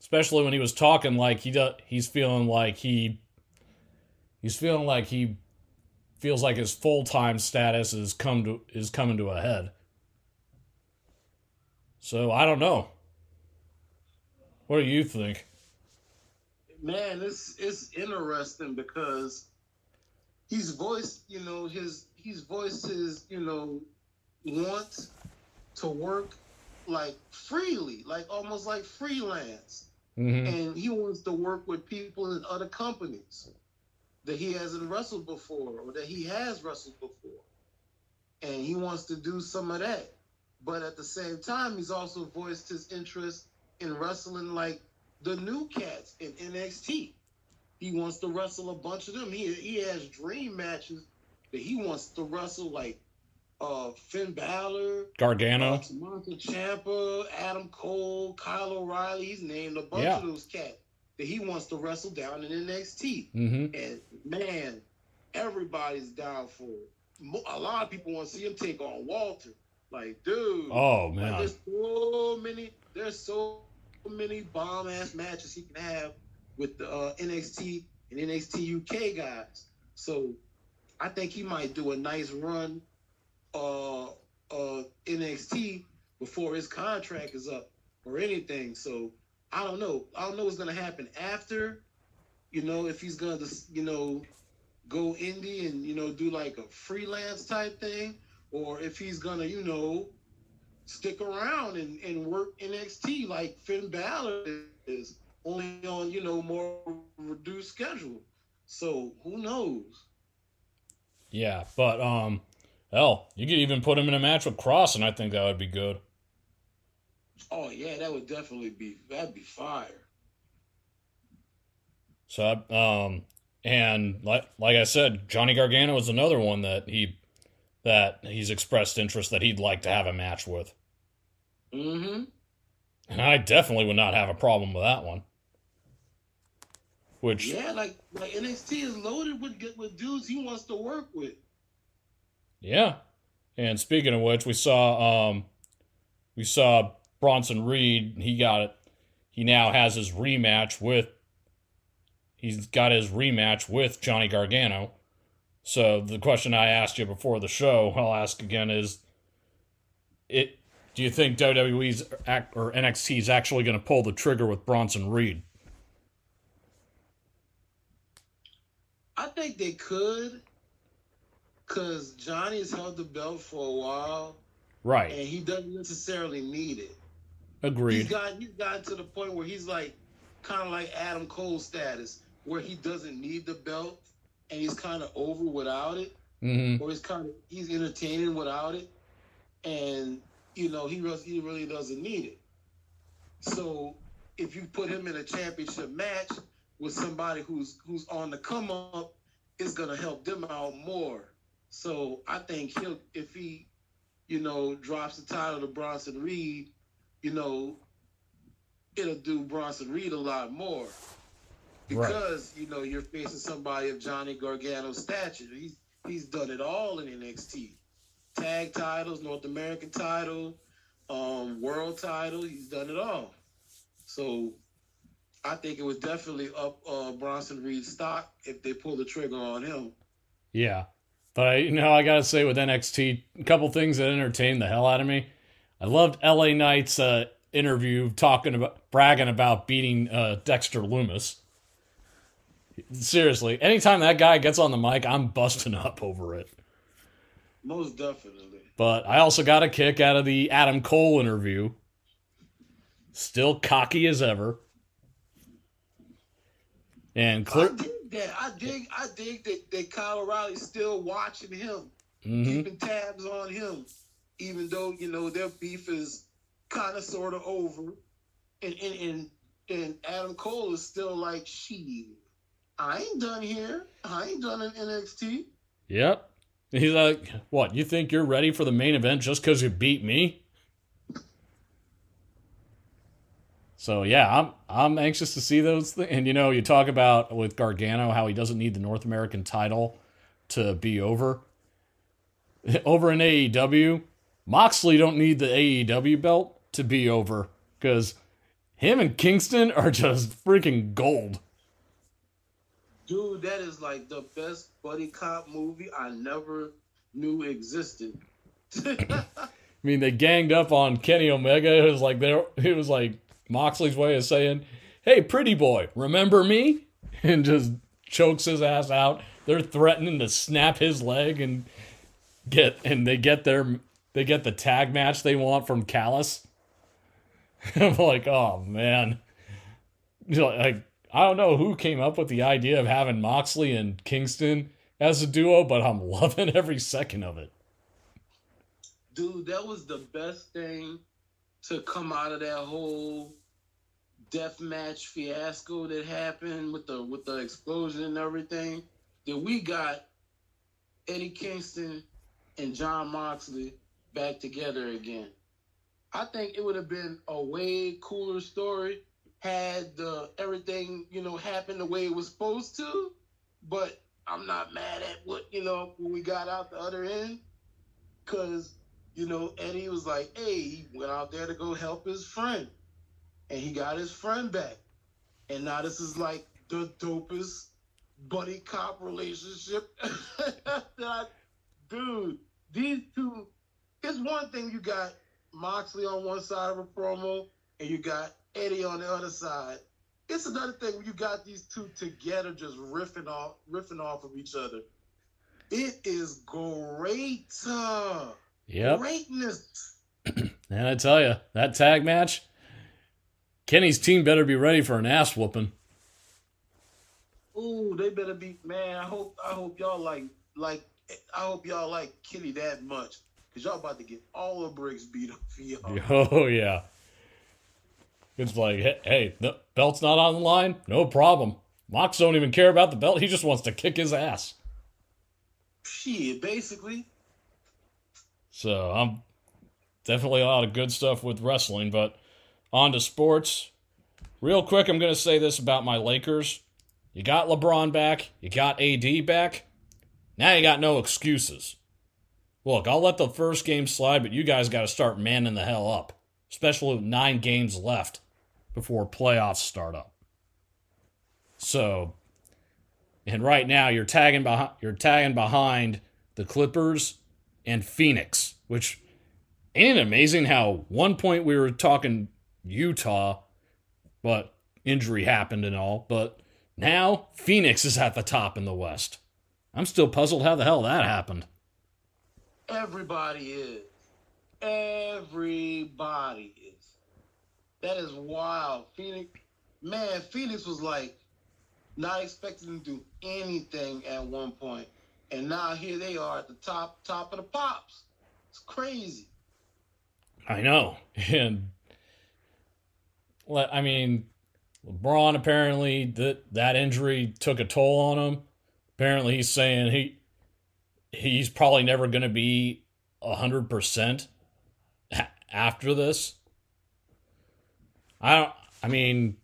Especially when he was talking like he does, he's feeling like he he's feeling like he feels like his full-time status is come to is coming to a head. So, I don't know. What do you think? Man, it's it's interesting because he's voiced, you know, his he's voiced his, you know, want to work like freely, like almost like freelance. Mm-hmm. And he wants to work with people in other companies that he hasn't wrestled before or that he has wrestled before. And he wants to do some of that. But at the same time, he's also voiced his interest in wrestling like the new cats in NXT. He wants to wrestle a bunch of them. He he has dream matches that he wants to wrestle like uh Finn Balor, Gargano. Tommaso Ciampa, Adam Cole, Kyle O'Reilly. He's named a bunch Yeah. of those cats that he wants to wrestle down in NXT. Mm-hmm. And man, everybody's down for it. A lot of people want to see him take on Walter. Like, dude, Oh like, man. there's so many. There's so many bomb ass matches he can have with the uh, NXT and NXT UK guys. So I think he might do a nice run uh uh NXT before his contract is up or anything. So I don't know. I don't know what's gonna happen after. You know, if he's gonna just, you know, go indie and, you know, do like a freelance type thing, or if he's gonna, you know, stick around and, and work NXT like Finn Balor is only on, you know, more reduced schedule. So who knows? Yeah, but um, hell, you could even put him in a match with Kross, and I think that would be good. Oh yeah, that would definitely be that'd be fire. So, um, and like like I said, Johnny Gargano is another one that he that he's expressed interest that he'd like to have a match with, Mm-hmm. and I definitely would not have a problem with that one. Which Yeah, like like NXT is loaded with with dudes he wants to work with. Yeah. And speaking of which, we saw um we saw Bronson Reed, he got it. He now has his rematch with he's got his rematch with Johnny Gargano. So the question I asked you before the show, I'll ask again is it do you think WWE's act or NXT is actually going to pull the trigger with Bronson Reed? I think they could, cause Johnny's held the belt for a while, Right. and he doesn't necessarily need it. He's Agreed. got he's gotten to the point where he's like kind of like Adam Cole status, where he doesn't need the belt and he's kind of over without it, Mhm. or he's kind of he's entertaining without it, and you know he really, he really doesn't need it. So if you put him in a championship match with somebody who's who's on the come up, it's gonna help them out more. So I think he'll if he, you know, drops the title to Bronson Reed, you know, it'll do Bronson Reed a lot more. Right. Because, you know, you're facing somebody of Johnny Gargano's stature. He's he's done it all in NXT. Tag titles, North American title, um, world title, he's done it all. So I think it was definitely up uh, Bronson Reed's stock if they pull the trigger on him. Yeah. But I, you know, I gotta say with NXT, a couple things that entertained the hell out of me. I loved LA Knight's uh, interview talking about bragging about beating uh, Dexter Lumis. Seriously, anytime that guy gets on the mic, I'm busting up over it. Most definitely. But I also got a kick out of the Adam Cole interview. Still cocky as ever. And I clear. dig that. I dig. I dig that, that Kyle O'Reilly's still watching him, Mhm. keeping tabs on him, even though you know their beef is kind of sort of over, and and and, and Adam Cole is still like, "She, I ain't done here. I ain't done in NXT." Yep. He's like, what? You think you're ready for the main event just because you beat me? So yeah, I'm I'm anxious to see those things. And you know, you talk about with Gargano how he doesn't need the North American title to be over. Over in AEW, Moxley don't need the AEW belt to be over because him and Kingston are just freaking gold. Dude, that is like the best buddy cop movie I never knew existed. I mean, they ganged up on Kenny Omega. It was like there. It was like Moxley's way of saying, "Hey, pretty boy, remember me?" And just chokes his ass out. They're threatening to snap his leg and get, and they get their, they get the tag match they want from Callis. I'm like, oh man, like I don't know who came up with the idea of having Moxley and Kingston as a duo, but I'm loving every second of it. Dude, that was the best thing to come out of that whole death match fiasco that happened with the with the explosion and everything. That we got Eddie Kingston and Jon Moxley back together again. I think it would have been a way cooler story had everything, you know, happen the way it was supposed to. But I'm not mad at what, you know, when we got out the other end. Cause you know, Eddie was like, hey, he went out there to go help his friend. And he got his friend back. And now this is like the dopest buddy cop relationship I, dude, these two, it's one thing you got Moxley on one side of a promo and you got Eddie on the other side. It's another thing when you got these two together just riffing off riffing off of each other. It is great. Yep. Greatness. And I tell you, that tag match, Kenny's team better be ready for an ass whooping. Ooh, they better be man. I hope I hope y'all like like I hope y'all like Kenny that much. Cause y'all about to get all the bricks beat up for y'all. Oh, yeah. It's like, hey, hey, the belt's not on the line? No problem. Mox don't even care about the belt. He just wants to kick his ass. Shit, basically. So I'm definitely a lot of good stuff with wrestling, but on to sports. Real quick, I'm going to say this about my Lakers. You got LeBron back, you got AD back. Now you got no excuses. Look, I'll let the first game slide, but you guys got to start manning the hell up, especially with nine games left before playoffs start up. So, and right now you're tagging behind you're tagging behind the Clippers and Phoenix, which ain't it amazing how one point we were talking Utah, but injury happened and all, but now Phoenix is at the top in the West. I'm still puzzled how the hell that happened. Everybody is. Everybody is. That is wild. Phoenix, man, Phoenix was like not expecting to do anything at one point, and now here they are at the top, top of the pops. It's crazy. I know, and I mean, LeBron apparently that that injury took a toll on him. Apparently, he's saying he he's probably never going to be hundred percent after this. I don't. I mean,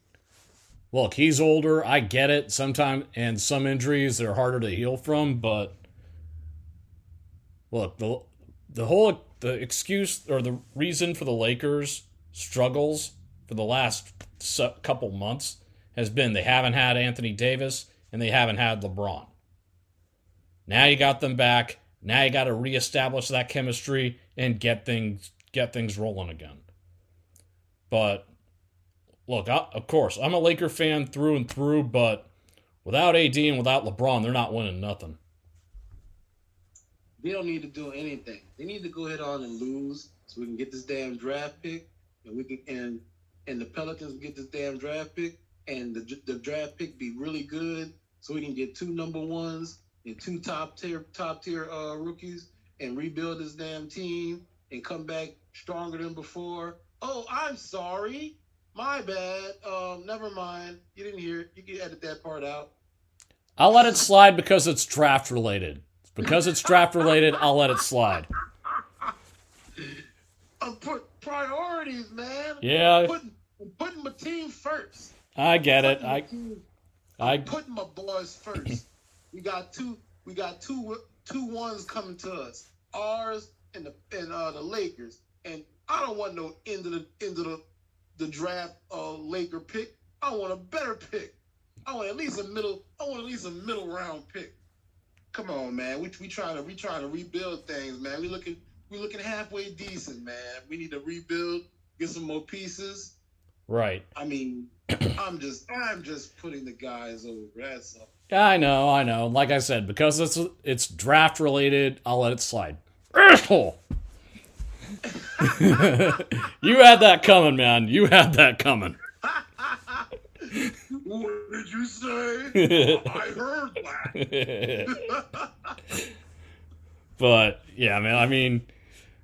look, he's older. I get it. Sometimes and some injuries they're harder to heal from, but look the the whole the excuse or the reason for the Lakers struggles for the last couple months has been they haven't had Anthony Davis and they haven't had LeBron. Now you got them back. Now you got to reestablish that chemistry and get things get things rolling again. But look, I, of course, I'm a Laker fan through and through, but without AD and without LeBron, they're not winning nothing. They don't need to do anything. They need to go ahead on and lose so we can get this damn draft pick and we can and and the Pelicans get this damn draft pick and the the draft pick be really good so we can get two number ones and two top tier top tier uh, rookies and rebuild this damn team and come back stronger than before. Oh, I'm sorry. My bad. Um, never mind. You didn't hear it. You can edit that part out. I'll let it slide because it's draft related. Because it's draft related, I'll let it slide. I'm put priorities, man. Yeah. I'm putting, I'm putting my team first. I get it. I I putting my boys first. we got two we got two two ones coming to us. Ours and the and uh, the Lakers. And I don't want no end of the end of the the draft uh, Laker pick. I want a better pick. I want at least a middle. I want at least a middle round pick. Come on, man. We we trying to we trying to rebuild things, man. We looking we looking halfway decent, man. We need to rebuild, get some more pieces. Right. I mean, I'm just I'm just putting the guys over. That's all. Yeah, I know, I know. Like I said, because it's it's draft related, I'll let it slide. Asshole. you had that coming, man. You had that coming. what did you say? I heard that. but yeah, man. I mean,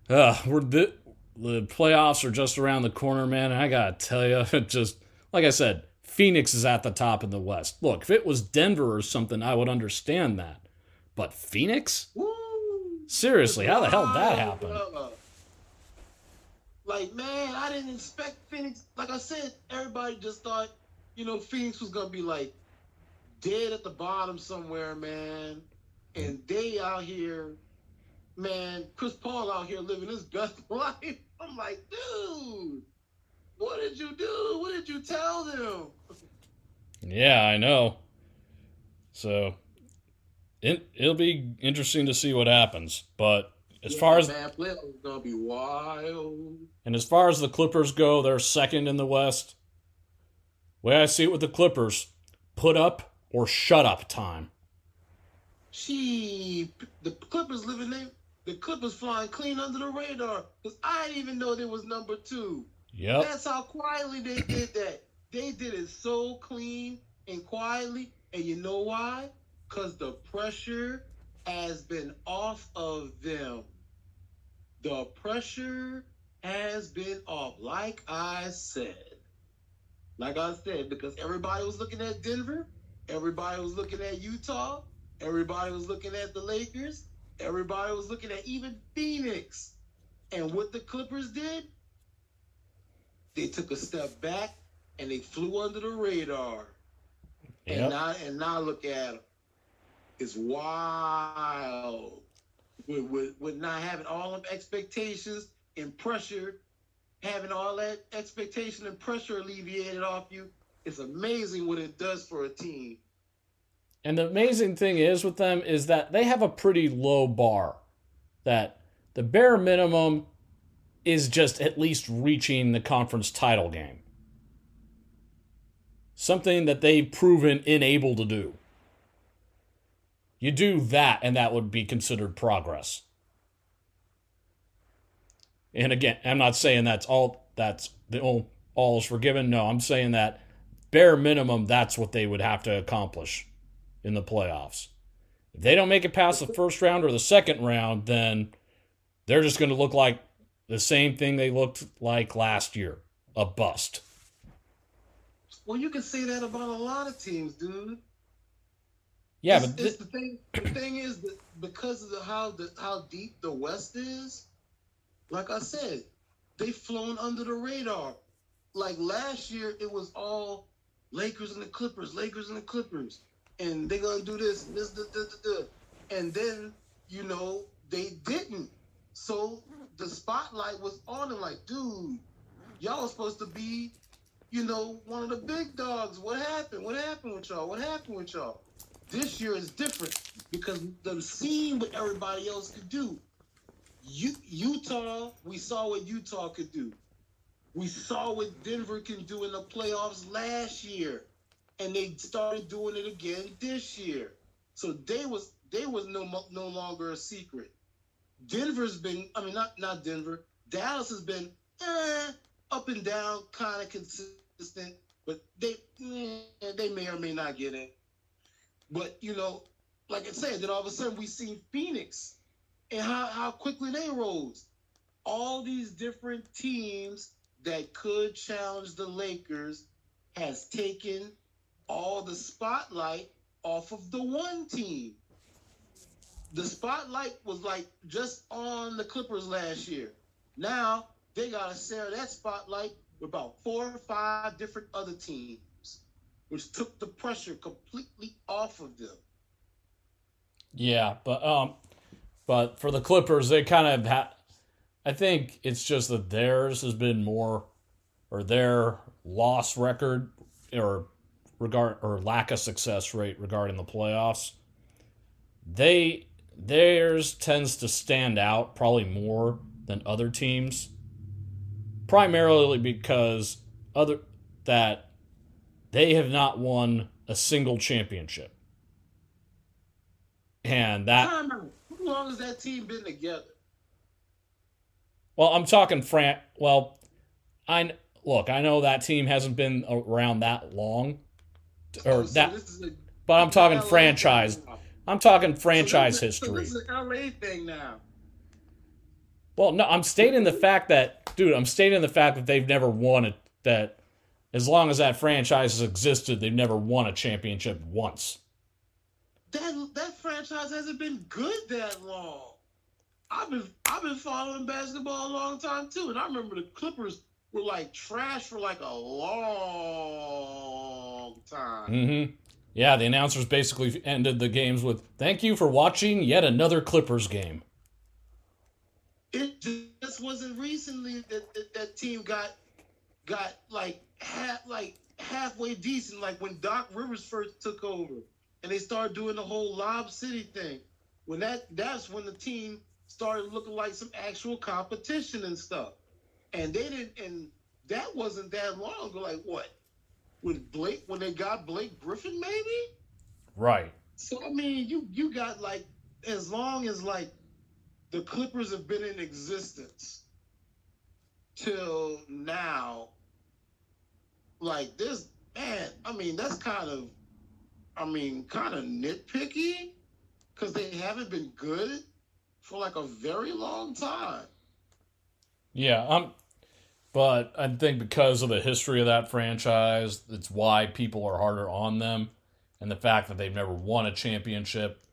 uh, we're the the playoffs are just around the corner, man. And I gotta tell you, just like I said, Phoenix is at the top in the West. Look, if it was Denver or something, I would understand that. But Phoenix? Seriously, how the hell did that happen? Like, man, I didn't expect Phoenix. Like I said, everybody just thought, you know, Phoenix was gonna be like dead at the bottom somewhere, man. And they out here, man, Chris Paul out here living his best life. I'm like, dude, what did you do? What did you tell them? Yeah, I know. So it it'll be interesting to see what happens. But as yeah, far as gonna be wild. And as far as the Clippers go, they're second in the West. Way I see it with the Clippers, put up or shut up time. She, the Clippers living there. The Clippers flying clean under the radar because I didn't even know there was number two. Yep. That's how quietly they did that. They did it so clean and quietly. And you know why? Because the pressure has been off of them. The pressure has been off. Like I said. Like I said, because everybody was looking at Denver. Everybody was looking at Utah. Everybody was looking at the Lakers. Everybody was looking at even Phoenix. And what the Clippers did, they took a step back and they flew under the radar. And Yep. now and now look at them. It's wild. With, with, with not having all of expectations and pressure, having all that expectation and pressure alleviated off you, it's amazing what it does for a team. And the amazing thing is with them is that they have a pretty low bar. That the bare minimum is just at least reaching the conference title game. Something that they've proven unable to do. You do that, and that would be considered progress. And again, I'm not saying that's all. That's the all, all is forgiven. No, I'm saying that bare minimum, that's what they would have to accomplish in the playoffs. If they don't make it past the first round or the second round, then they're just going to look like the same thing they looked like last year a bust. Well, you can say that about a lot of teams, dude. Yeah, it's, but th- the thing. The thing is that because of the, how the how deep the West is, like I said, they've flown under the radar. Like last year, it was all Lakers and the Clippers, Lakers and the Clippers, and they're gonna do this, this, this, this, this, this. and then you know they didn't. So the spotlight was on them. Like, dude, y'all was supposed to be, you know, one of the big dogs. What happened? What happened with y'all? What happened with y'all? This year is different because they've seen what everybody else could do. Utah, we saw what Utah could do. We saw what Denver can do in the playoffs last year, and they started doing it again this year. So they was they was no no longer a secret. Denver's been, I mean, not not Denver. Dallas has been eh, up and down, kind of consistent, but they eh, they may or may not get in. But you know, like I said, then all of a sudden we see Phoenix and how, how quickly they rose. All these different teams that could challenge the Lakers has taken all the spotlight off of the one team. The spotlight was like just on the Clippers last year. Now they gotta share that spotlight with about four or five different other teams, which took the pressure completely off of them. yeah, but um, but for the Clippers, they kind of ha- I think it's just that theirs has been more, or their loss record, or regard or lack of success rate regarding the playoffs. They theirs tends to stand out probably more than other teams, primarily because other that they have not won a single championship, and that How long has that team been together? Well, I'm talking Fran. Well, I look. I know that team hasn't been around that long, or Oh, so that. a- But I'm talking LA franchise. I'm talking So franchise this is- history. So this is an LA thing now. Well, no, I'm stating the fact that, dude, I'm stating the fact that they've never won it. That as long as that franchise has existed, they've never won a championship once. That that franchise hasn't been good that long. I've been I've been following basketball a long time too, and I remember the Clippers were like trash for like a long time. Mm-hmm. Yeah, the announcers basically ended the games with "Thank you for watching yet another Clippers game." It just wasn't recently that that, that team got got like half like halfway decent, like when Doc Rivers first took over, and they started doing the whole Lob City thing. When that that's when the team started looking like some actual competition and stuff. And they didn't and that wasn't that long ago. Like what? When Blake when they got Blake Griffin maybe? Right. So I mean, you you got like as long as like the Clippers have been in existence till now, like this man. I mean, that's kind of, I mean, kind of nitpicky because they haven't been good for like a very long time. Yeah, um, but I think because of the history of that franchise, it's why people are harder on them. and the fact that they've never won a championship.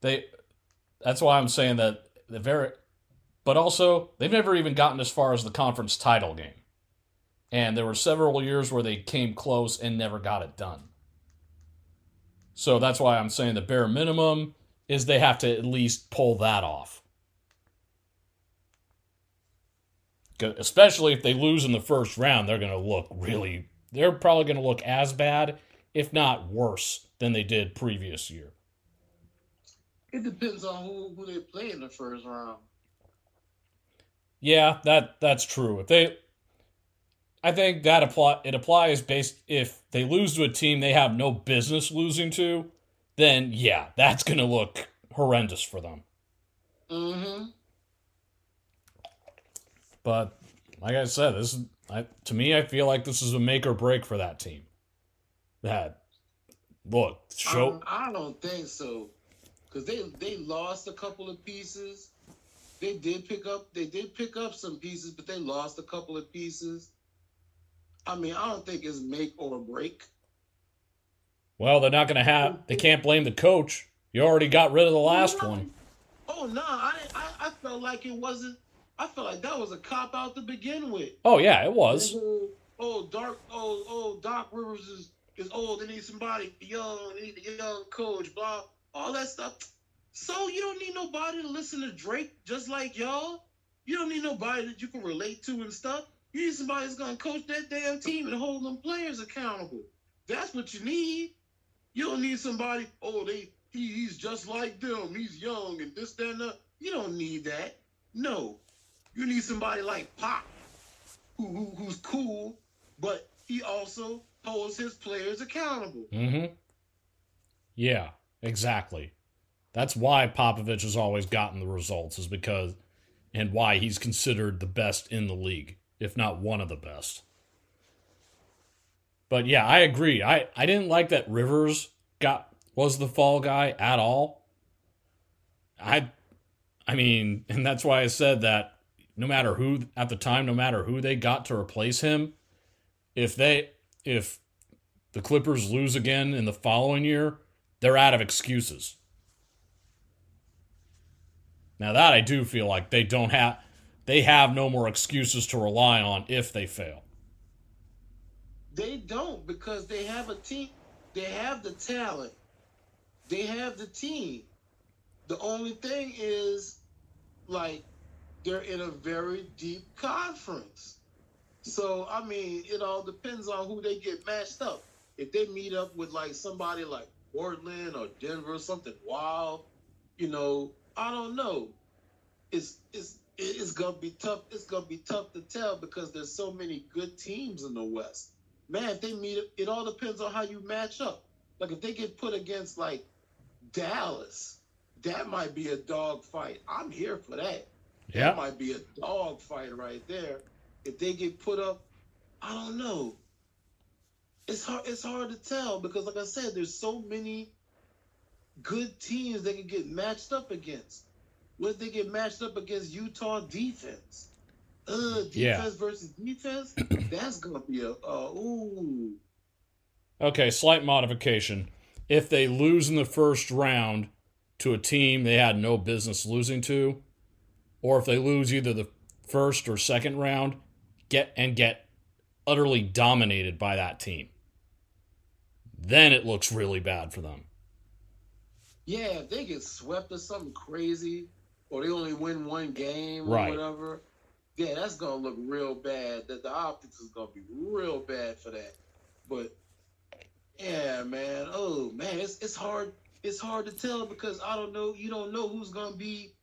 They that's why I'm saying that the very but also they've never even gotten as far as the conference title game. And there were several years where they came close and never got it done. So that's why I'm saying the bare minimum is they have to at least pull that off. Especially if they lose in the first round, they're going to look really, they're probably going to look as bad, if not worse, than they did previous year. It depends on who, who they play in the first round. Yeah, that that's true. If they I think that apply it applies based if they lose to a team they have no business losing to, then yeah, that's gonna look horrendous for them. Mm-hmm. But like I said, this is I, to me. I feel like this is a make or break for that team. That look show. I, I don't think so, because they they lost a couple of pieces. They did pick up they did pick up some pieces, but they lost a couple of pieces. I mean, I don't think it's make or break. Well, they're not going to have. They can't blame the coach. You already got rid of the last no. one. Oh no, I, I I felt like it wasn't. I felt like that was a cop out to begin with. Oh yeah, it was. Mm-hmm. Oh, dark. Oh, oh, Doc Rivers is is old. They need somebody young. They need a young coach. Blah, all that stuff. So you don't need nobody to listen to Drake, just like y'all. You don't need nobody that you can relate to and stuff. You need somebody that's gonna coach that damn team and hold them players accountable. That's what you need. You don't need somebody. Oh, they he, he's just like them. He's young and this, that, and that. You don't need that. No, you need somebody like Pop, who, who who's cool, but he also holds his players accountable. Mm-hmm. Yeah, exactly. That's why Popovich has always gotten the results, is because, and why he's considered the best in the league, if not one of the best. But yeah, I agree. I, I didn't like that Rivers got was the fall guy at all. I I mean, and that's why I said that no matter who at the time, no matter who they got to replace him, if they if the Clippers lose again in the following year, they're out of excuses. Now that I do feel like they don't have they have no more excuses to rely on if they fail. They don't because they have a team. They have the talent. They have the team. The only thing is like they're in a very deep conference. So I mean, it all depends on who they get matched up. If they meet up with like somebody like Portland or Denver or something wild, you know, I don't know. It's it's it's gonna be tough. It's gonna be tough to tell because there's so many good teams in the West. Man, if they meet, it all depends on how you match up. Like if they get put against like Dallas, that might be a dog fight. I'm here for that. Yeah, that might be a dog fight right there. If they get put up, I don't know. It's hard. It's hard to tell because, like I said, there's so many good teams they can get matched up against. What if they get matched up against Utah defense? Uh, defense Yeah. versus defense. That's gonna be a uh, ooh. Okay, slight modification. If they lose in the first round to a team they had no business losing to, or if they lose either the first or second round, get and get utterly dominated by that team, then it looks really bad for them. Yeah, if they get swept or something crazy, or they only win one game or Right. whatever, yeah, that's gonna look real bad. That the optics is gonna be real bad for that. But yeah, man, oh man, it's it's hard. It's hard to tell because I don't know. You don't know who's gonna be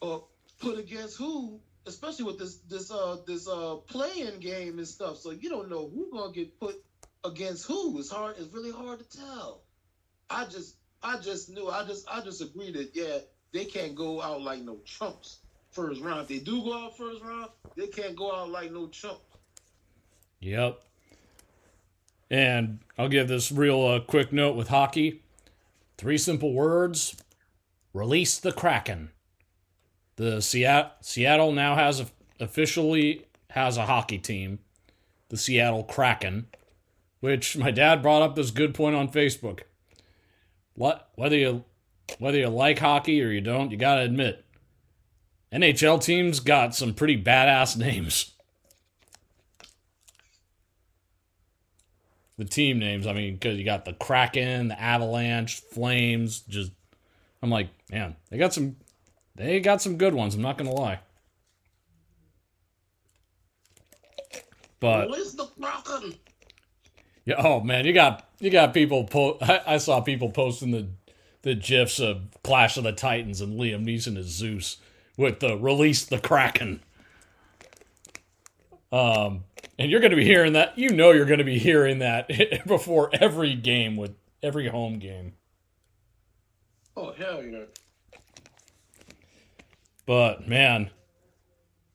uh, put against who, especially with this this uh this uh playing game and stuff. So you don't know who's gonna get put against who. It's hard. It's really hard to tell. I just I just knew. I just I just agree that yeah, they can't go out like no chumps first round. If they do go out first round, they can't go out like no chumps. Yep. And I'll give this real uh, quick note with hockey. Three simple words release the Kraken. The Seattle, Seattle now has a, officially has a hockey team, the Seattle Kraken. which my dad brought up this good point on Facebook. What whether you whether you like hockey or you don't, you gotta admit, NHL teams got some pretty badass names. The team names, I mean, because you got the Kraken, the Avalanche, Flames. Just, I'm like, man, they got some, they got some good ones. I'm not gonna lie. But Where's the Kraken? yeah, oh man, you got you got people. Po- I, I saw people posting the the gifs of Clash of the Titans and Liam Neeson as Zeus with the release the Kraken. Um, and you're going to be hearing that. You know, you're going to be hearing that before every game with every home game. Oh hell yeah! But man,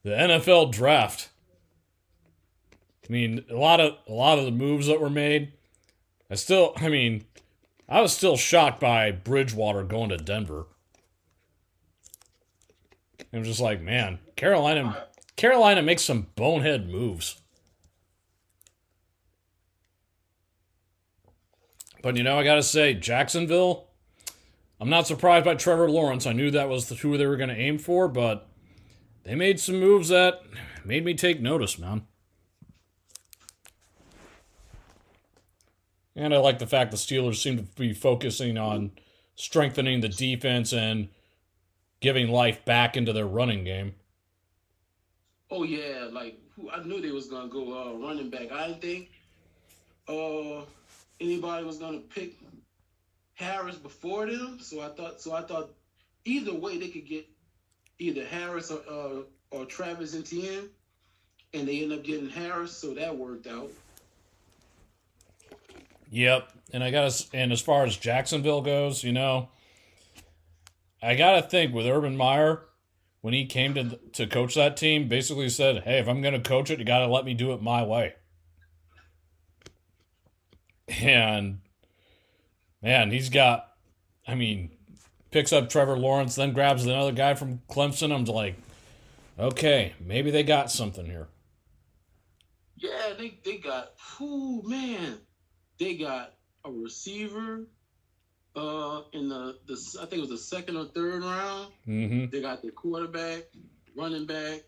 the NFL draft. I mean, a lot of a lot of the moves that were made. I still, I mean, I was still shocked by Bridgewater going to Denver. I'm just like, man, Carolina, Carolina makes some bonehead moves. But you know, I gotta say, Jacksonville. I'm not surprised by Trevor Lawrence. I knew that was the who they were going to aim for, but they made some moves that made me take notice, man. And I like the fact the Steelers seem to be focusing on strengthening the defense and giving life back into their running game. Oh yeah, like I knew they was gonna go uh, running back. I didn't think uh, anybody was gonna pick Harris before them. So I thought so I thought either way they could get either Harris or uh, or Travis Etienne, and they end up getting Harris. So that worked out. Yep. And I got to, and as far as Jacksonville goes, you know, I got to think with Urban Meyer, when he came to to coach that team, basically said, "Hey, if I'm going to coach it, you got to let me do it my way." And man, he's got, I mean, picks up Trevor Lawrence, then grabs another guy from Clemson. I'm like, okay, maybe they got something here. Yeah, they they got. Whoo man, they got a receiver. Uh, in the the I think it was the second or third round. Mm-hmm. They got the quarterback, running back,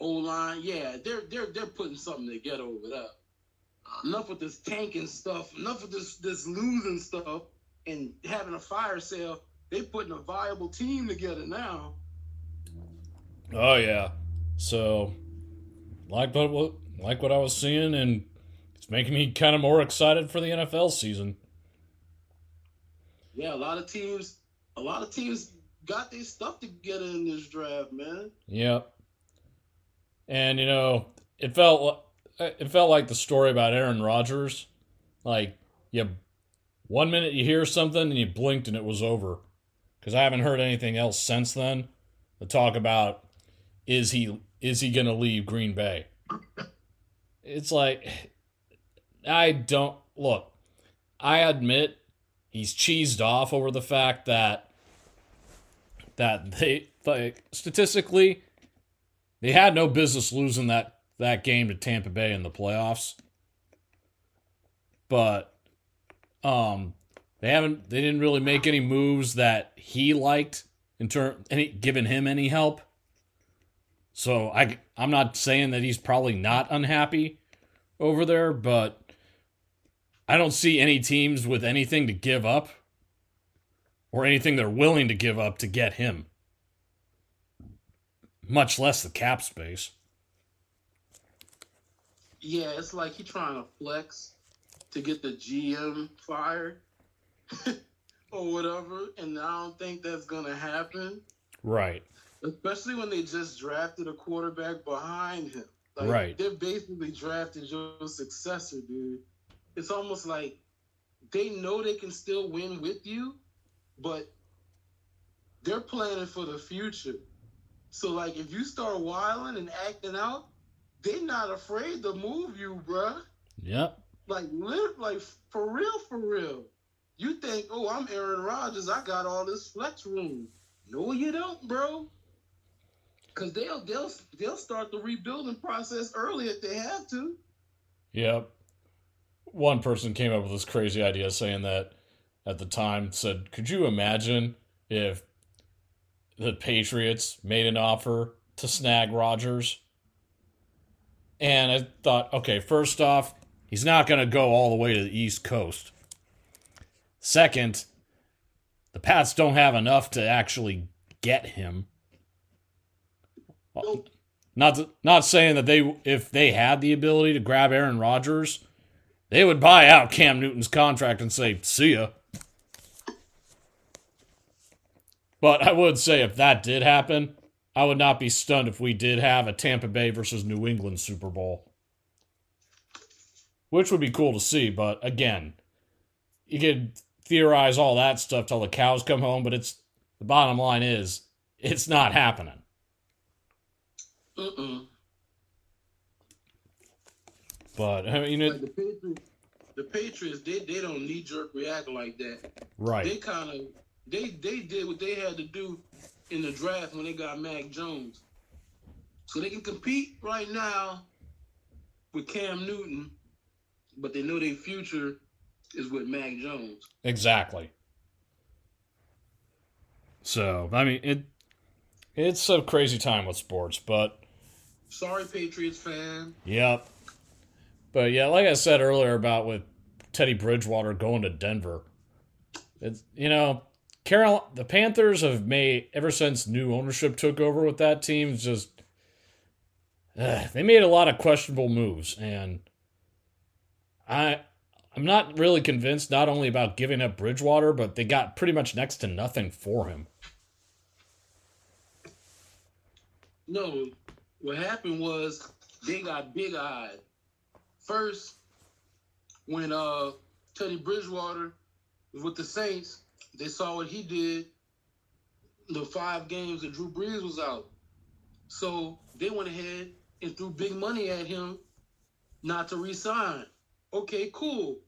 O line. Yeah, they're they're they're putting something together over there. Enough with this tanking stuff. Enough with this this losing stuff and having a fire sale. They putting a viable team together now. Oh yeah. So, like what like what I was seeing, and it's making me kind of more excited for the NFL season. Yeah, a lot of teams, a lot of teams got their stuff together in this draft, man. Yep. And you know, it felt it felt like the story about Aaron Rodgers. Like, you one minute you hear something and you blinked and it was over. Because I haven't heard anything else since then. The talk about is he is he going to leave Green Bay? It's like I don't look. I admit he's cheesed off over the fact that that they like statistically they had no business losing that that game to Tampa Bay in the playoffs. But um they haven't they didn't really make any moves that he liked in turn any giving him any help. So I I'm not saying that he's probably not unhappy over there, but I don't see any teams with anything to give up or anything they're willing to give up to get him. Much less the cap space. Yeah, it's like he's trying to flex to get the GM fired or whatever, and I don't think that's gonna happen. Right. Especially when they just drafted a quarterback behind him. Like, Right. They're basically drafting your successor, dude. It's almost like they know they can still win with you, but they're planning for the future. So, like, if you start wilding and acting out, they're not afraid to move you, bruh. Yep. Like, live, like, for real, for real. You think, oh, I'm Aaron Rodgers, I got all this flex room. No, you don't, bro. Cause they'll they'll they'll start the rebuilding process early if they have to. Yep. One person came up with this crazy idea saying that at the time said, "Could you imagine if the Patriots made an offer to snag Rodgers?" And I thought, okay, first off, he's not going to go all the way to the East Coast. Second, the Pats don't have enough to actually get him. Nope. Not not saying that they if they had the ability to grab Aaron Rodgers, they would buy out Cam Newton's contract and say, "See ya." But I would say if that did happen, I would not be stunned if we did have a Tampa Bay versus New England Super Bowl. Which would be cool to see, but again, you could theorize all that stuff till the cows come home, but it's the bottom line is it's not happening. Mm-mm. But I mean, Like it, the Patriots, the Patriots, they, they don't knee jerk react like that. Right. They kind of they they did what they had to do in the draft when they got Mac Jones, so they can compete right now with Cam Newton, but they know their future is with Mac Jones. Exactly. So I mean, it it's a crazy time with sports, but Sorry, Patriots fan. Yep. But yeah, like I said earlier about with Teddy Bridgewater going to Denver, it's you know, Carol the Panthers have made ever since new ownership took over with that team. Just uh, they made a lot of questionable moves, and I I'm not really convinced. Not only about giving up Bridgewater, but they got pretty much next to nothing for him. No, what happened was they got big eyed. First, when uh Teddy Bridgewater was with the Saints, they saw what he did the five games that Drew Brees was out. So they went ahead and threw big money at him not to resign. Okay, cool.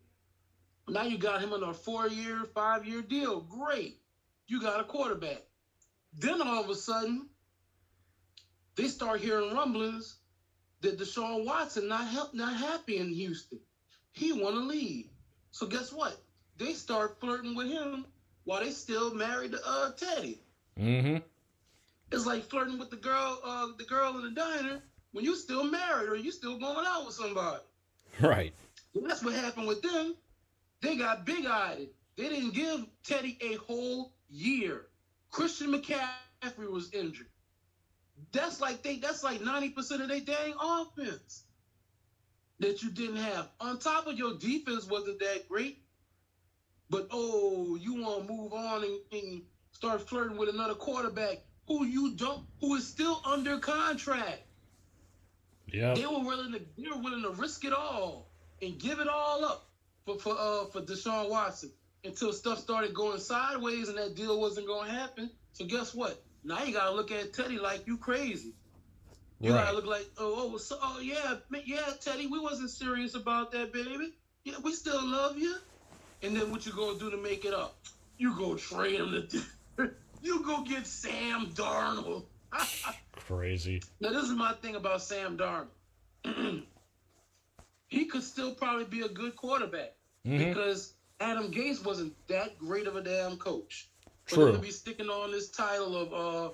Now you got him on a four year, five year deal. Great. You got a quarterback. Then all of a sudden, they start hearing rumblings that Deshaun Watson not help, not happy in Houston. He want to leave. So guess what? They start flirting with him while they still married to uh, Teddy. Mm-hmm. It's like flirting with the girl, uh, the girl in the diner when you still married or you still going out with somebody. Right. And that's what happened with them. They got big eyed. They didn't give Teddy a whole year. Christian McCaffrey was injured. That's like they that's like 90% of their dang offense that you didn't have. On top of your defense wasn't that great. But oh, you want to move on and, and start flirting with another quarterback who you don't who is still under contract. Yeah. They were willing to they were willing to risk it all and give it all up for for uh for Deshaun Watson until stuff started going sideways and that deal wasn't gonna happen. So guess what? Now you gotta look at Teddy like you crazy. You Right. gotta look like oh oh so, oh yeah yeah Teddy we wasn't serious about that baby yeah we still love you and then what you gonna do to make it up you go trade him to you go get Sam Darnold Crazy. now this is my thing about Sam Darnold. he could still probably be a good quarterback Mhm. because Adam Gase wasn't that great of a damn coach. True. them to be sticking on this title of uh,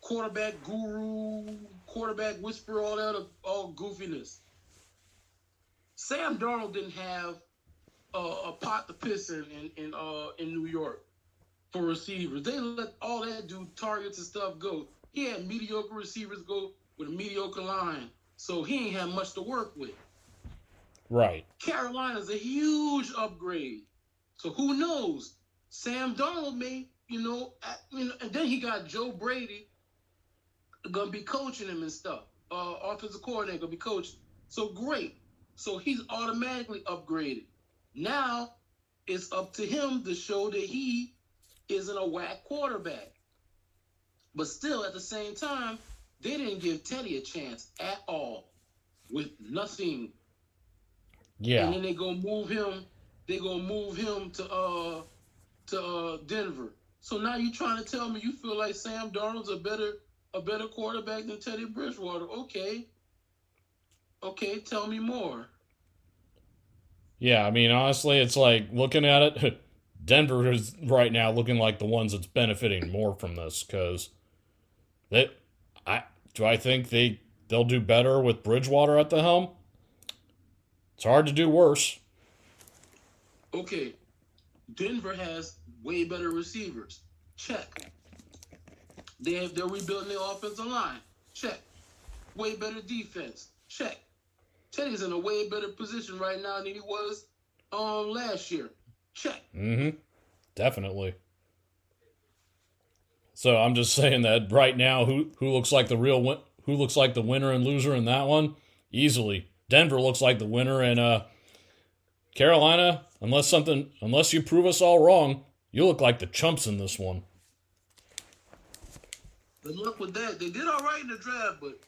quarterback guru, quarterback whisperer, all that all goofiness. Sam Darnold didn't have uh, a pot to piss in in in, uh, in New York for receivers. They let all that do targets and stuff go. He had mediocre receivers go with a mediocre line, so he ain't had much to work with. Right. Carolina's a huge upgrade. So who knows? Sam Darnold may, you know, at- you know, and then he got Joe Brady gonna be coaching him and stuff. Uh, offensive coordinator gonna be coaching. So great. So he's automatically upgraded. Now it's up to him to show that he isn't a whack quarterback. But still, at the same time, they didn't give Teddy a chance at all with nothing Yeah. and then they gonna move him. They gonna move him to uh to uh Denver. So now you're trying to tell me you feel like Sam Darnold's a better a better quarterback than Teddy Bridgewater? Okay. Okay, tell me more. Yeah, I mean, honestly, it's like looking at it. Denver is right now looking like the ones that's benefiting more from this because that I do I think they they'll do better with Bridgewater at the helm. It's hard to do worse. Okay, Denver has way better receivers. Check. They have they're rebuilding their offensive line. Check. Way better defense. Check. Teddy's in a way better position right now than he was um last year. Check. Mm-hmm. Definitely. So I'm just saying that right now, who who looks like the real win- who looks like the winner and loser in that one? Easily, Denver looks like the winner, and uh, Carolina, unless something, unless you prove us all wrong, you look like the chumps in this one. Good luck with that. They did all right in the draft, but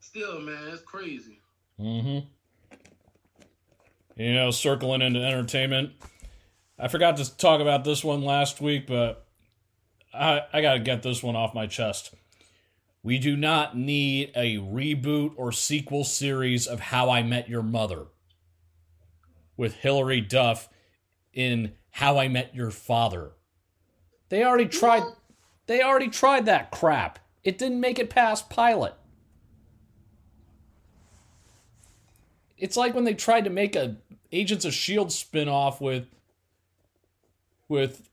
still, man, it's crazy. Mm-hmm. You know, circling into entertainment. I forgot to talk about this one last week, but I I gotta get this one off my chest. We do not need a reboot or sequel series of How I Met Your Mother with Hilary Duff in How I Met Your Father. They already tried they already tried that crap. It didn't make it past pilot. It's like when they tried to make a Agents of Shield spin-off with with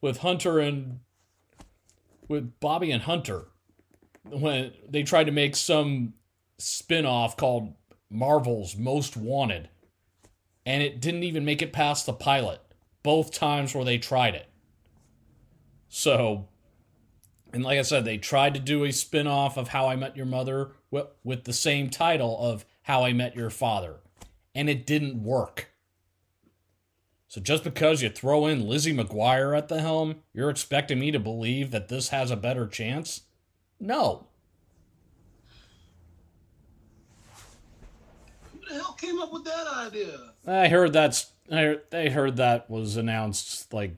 with Hunter and with Bobby and Hunter when they tried to make some spin-off called Marvel's Most Wanted and it didn't even make it past the pilot both times where they tried it. So and like I said they tried to do a spin-off of How I Met Your Mother with, with the same title of How I Met Your Father and it didn't work. So just because you throw in Lizzie McGuire at the helm, you're expecting me to believe that this has a better chance? No. Who the hell came up with that idea? I heard that's I heard, they heard that was announced like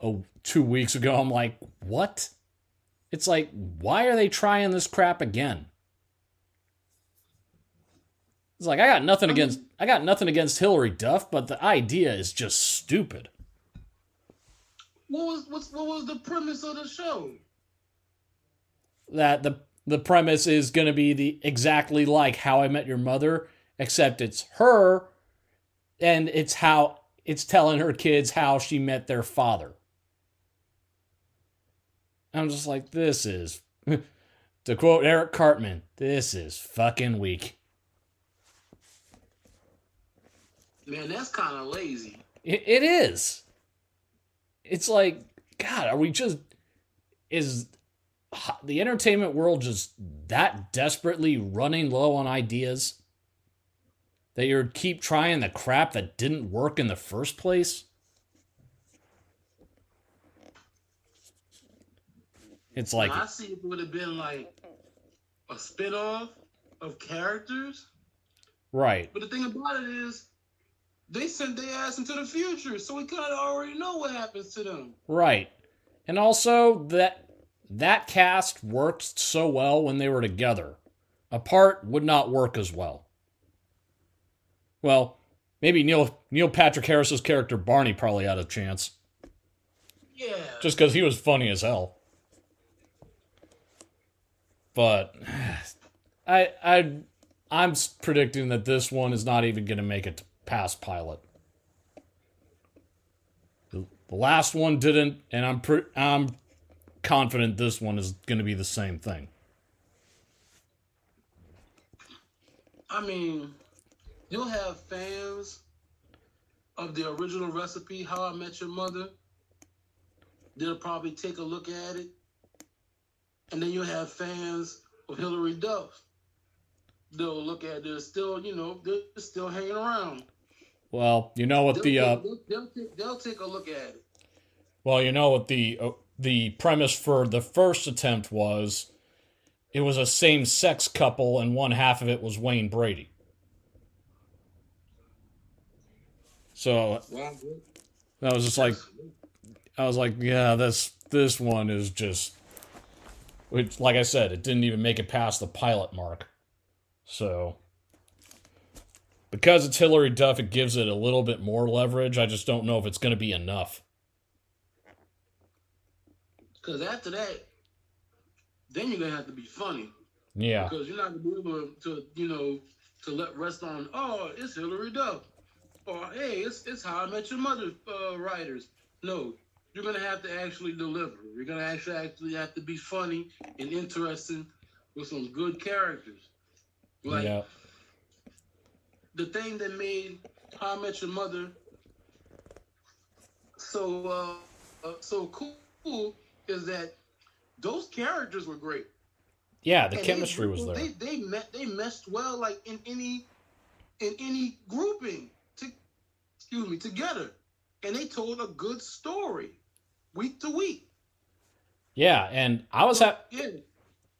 oh two weeks ago. I'm like, what? It's like, why are they trying this crap again? It's like I got nothing um, against I got nothing against Hilary Duff, but the idea is just stupid. What was what's, what was the premise of the show? That the the premise is going to be the exactly like How I Met Your Mother, except it's her, and it's how it's telling her kids how she met their father. I'm just like, this is, to quote Eric Cartman, this is fucking weak. Man, that's kind of lazy. It, it is. It's like, God, are we just, is the entertainment world just that desperately running low on ideas that you would keep trying the crap that didn't work in the first place? It's like I see it would have been like a spin-off of characters. right. But the thing about it is, they sent their ass into the future, so we kind of already know what happens to them. Right. And also that that cast worked so well when they were together. Apart would not work as well. Well, maybe Neil Neil Patrick Harris's character Barney probably had a chance. Yeah. Just because he was funny as hell. But I I I'm predicting that this one is not even going to make it past pilot. The, the last one didn't, and I'm pre- I'm confident this one is going to be the same thing. I mean, you'll have fans of the original recipe, How I Met Your Mother. They'll probably take a look at it. And then you'll have fans of Hilary Duff. They'll look at it. They're still, you know, they're still hanging around. Well, you know what They'll, the uh, they'll, they'll, take, they'll take a look at it. Well, you know what the uh, the premise for the first attempt was. It was a same-sex couple, and one half of it was Wayne Brady. So I was just like, I was like, yeah, this this one is just, which, like I said, it didn't even make it past the pilot mark. So because it's Hilary Duff, it gives it a little bit more leverage. I just don't know if it's going to be enough. Because after that, then you're gonna have to be funny. Yeah. Because you're not gonna be able to, you know, to let rest on. Oh, it's Hilary Duff, or hey, it's it's How I Met Your Mother uh, writers. No, you're gonna have to actually deliver. You're gonna actually actually have to be funny and interesting with some good characters. Like yeah. the thing that made How I Met Your Mother so uh, uh, so cool is that those characters were great. Yeah, the And chemistry they, was there. They they met they meshed well like in any in any grouping excuse me together, and they told a good story week to week. Yeah, and I was ha- Yeah,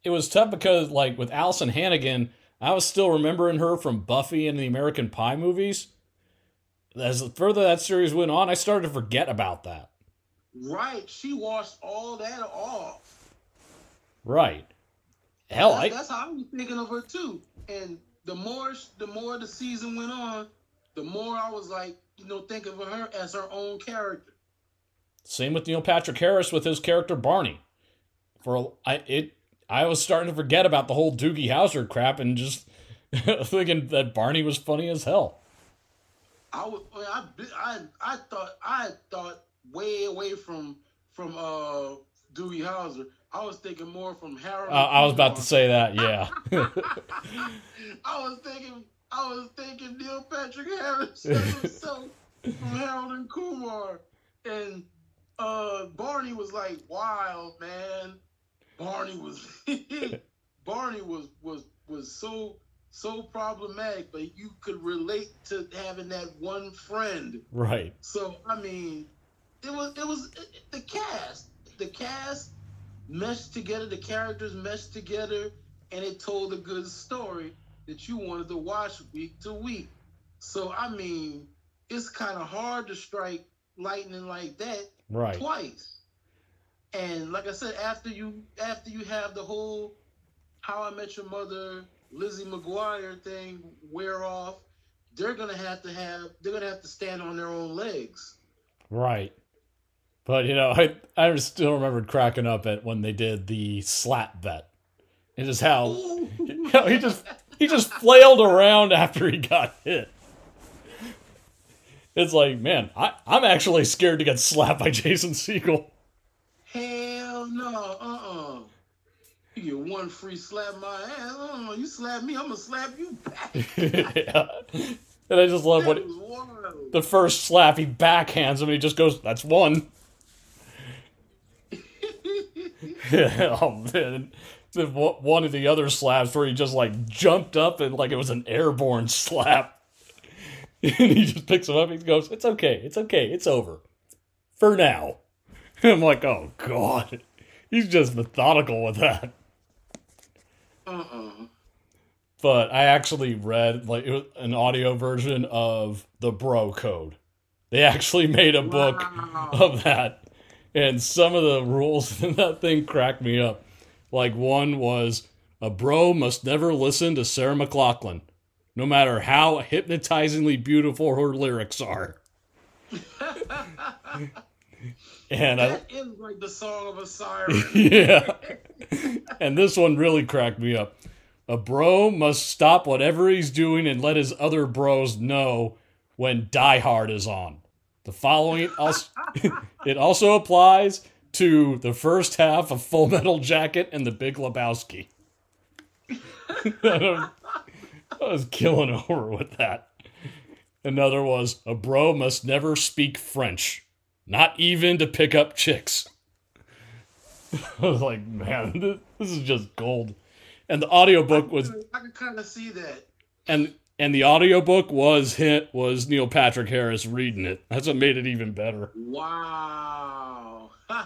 it was tough because like with Alyson Hannigan, I was still remembering her from Buffy and the American Pie movies. As further that series went on, I started to forget about that. right. She washed all that off. Right. Hell, that's, I that's how I was thinking of her too. And the more the more the season went on, the more I was like, you know, thinking of her as her own character. same with Neil Patrick Harris with his character Barney. For I it I was starting to forget about the whole Doogie Howser crap and just thinking that Barney was funny as hell. I would, I, I, I thought, I thought way away from from uh Doogie Howser. I was thinking more from Harold. Uh, I was about to say that, yeah. I was thinking, I was thinking Neil Patrick Harris. so from Harold and Kumar, and uh Barney was like wild man. Barney was Barney was was was so so problematic, but you could relate to having that one friend. right. So I mean, it was it was the cast. The cast meshed together. The characters meshed together, and it told a good story that you wanted to watch week to week. So I mean, it's kind of hard to strike lightning like that Right. twice. And like I said, after you after you have the whole How I Met Your Mother, Lizzie McGuire thing wear off, they're gonna have to have they're gonna have to stand on their own legs. Right. But you know, I I still remembered cracking up at when they did the slap bet. It is how you know, he just he just flailed around after he got hit. It's like, man, I, I'm actually scared to get slapped by Jason Segel. Hell no, uh uh You get one free slap my ass. Uh-uh. You slap me, I'm gonna slap you back. yeah. And I just love That what wild. the first slap he backhands him and he just goes, That's one. oh man. The, one of the other slaps where he just like jumped up and like it was an airborne slap. and he just picks him up and he goes, It's okay, it's okay, it's over. For now. I'm like, oh god. He's just methodical with that. Uh-uh. But I actually read like an audio version of the Bro Code. They actually made a book Wow. of that, and some of the rules in that thing cracked me up. Like one was a bro must never listen to Sarah McLachlan, no matter how hypnotizingly beautiful her lyrics are. and I, That is like the song of a siren. yeah. and this one really cracked me up. A bro must stop whatever he's doing and let his other bros know when Die Hard is on. The following also it also applies to the first half of Full Metal Jacket and The Big Lebowski. I was killing over with that. Another was a bro must never speak French, not even to pick up chicks. I was like, man, this, this is just gold. And the audiobook was I can kind of see that. and and the audiobook was hit was Neil Patrick Harris reading it. That's what made it even better. Wow.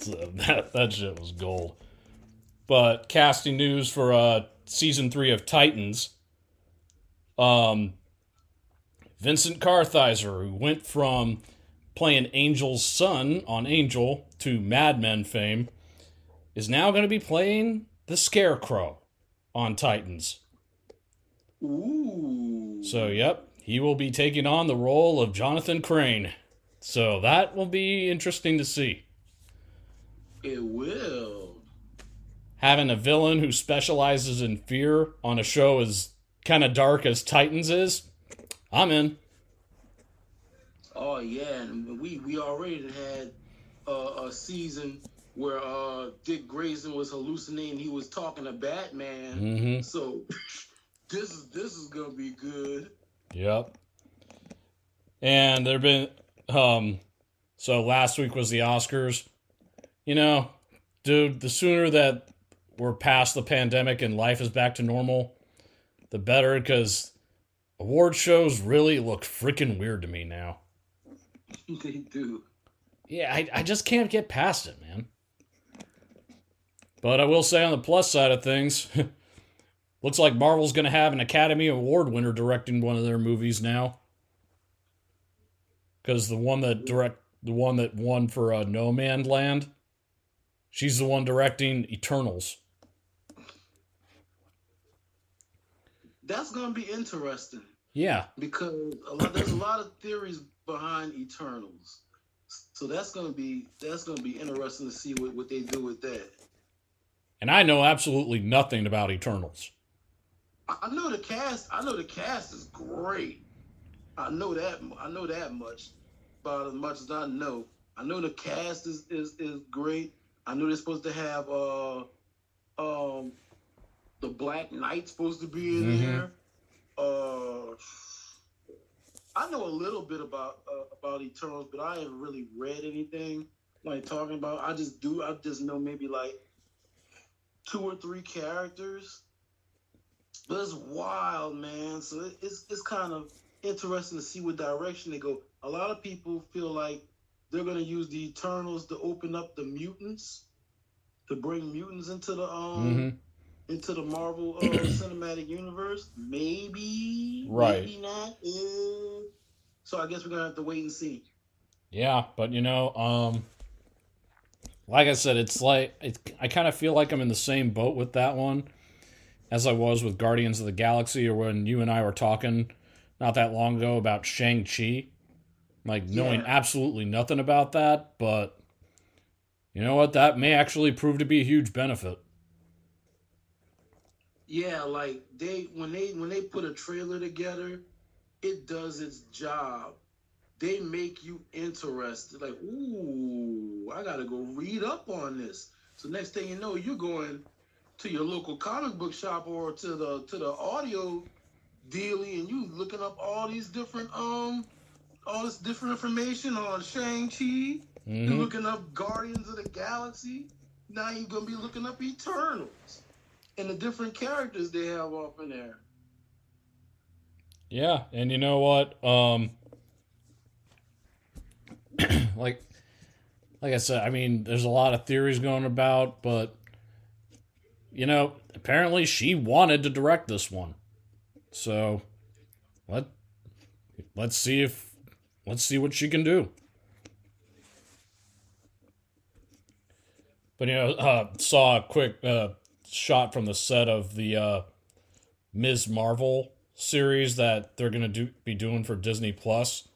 So that that shit was gold. But casting news for uh season three of Titans. Um Vincent Kartheiser, who went from playing Angel's son on Angel to Mad Men fame, is now going to be playing the Scarecrow on Titans. Ooh. So, yep, he will be taking on the role of Jonathan Crane. So that will be interesting to see. it will. Having a villain who specializes in fear on a show as kind of dark as Titans is, I'm in. Oh yeah, and we we already had uh, a season where uh, Dick Grayson was hallucinating. He was talking to Batman. Mm-hmm. So this is this is gonna be good. Yep. And there've been um so last week was the Oscars. You know, dude, the sooner that we're past the pandemic and life is back to normal, the better cuz award shows really look freaking weird to me now. they do. Yeah, I, I just can't get past it, man. But I will say on the plus side of things, looks like Marvel's going to have an Academy Award winner directing one of their movies now. Because the one that direct the one that won for uh, Nomadland, she's the one directing Eternals. That's gonna be interesting Yeah, because a lot, there's a lot of theories behind Eternals. So that's gonna be that's gonna be interesting to see what, what they do with that. and I know absolutely nothing about Eternals. I know the cast. I know the cast is great. I know that. I know that much. About as much as I know. I know the cast is is, is great. I know they're supposed to have uh um the Black Knight supposed to be in Mhm. there. Uh, I know a little bit about uh, about Eternals, but I haven't really read anything like talking about. I just do. I just know maybe like two or three characters. But it's wild, man. So it's it's kind of interesting to see what direction they go. A lot of people feel like they're gonna use the Eternals to open up the mutants, to bring mutants into the um Mhm. into the Marvel uh, cinematic universe. Maybe, Right. Maybe not. Uh, so I guess we're gonna have to wait and see. Yeah, but you know, um, like I said, it's like it, I kind of feel like I'm in the same boat with that one as I was with Guardians of the Galaxy, or when you and I were talking not that long ago about Shang Chi. Like knowing Yeah. absolutely nothing about that, but you know what? That may actually prove to be a huge benefit. Yeah, like they when they when they put a trailer together, it does its job. They make you interested. Like, ooh, I gotta go read up on this. So next thing you know, you're going to your local comic book shop or to the to the audio dealie, and you looking up all these different um all this different information on Shang Chi. You're looking up Guardians of the Galaxy. Now you're gonna be looking up Eternals and the different characters they have up in there. Yeah, and you know what? Um like like I said, I mean, there's a lot of theories going about, but you know, apparently she wanted to direct this one. So let let's see if let's see what she can do. But you know, uh, saw a quick uh, shot from the set of the uh, Ms. Marvel series that they're gonna do be doing for Disney Plus.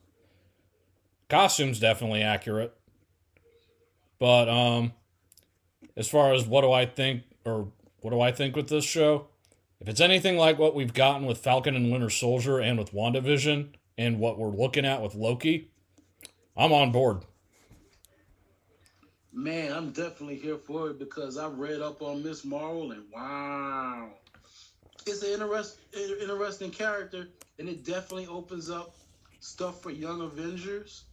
Costume's definitely accurate, but um, as far as what do I think or what do I think with this show? If it's anything like what we've gotten with Falcon and Winter Soldier and with WandaVision and what we're looking at with Loki, I'm on board. Man, I'm definitely here for it because I read up on Miss Marvel and wow, it's an interest, interesting character, and it definitely opens up stuff for young Avengers,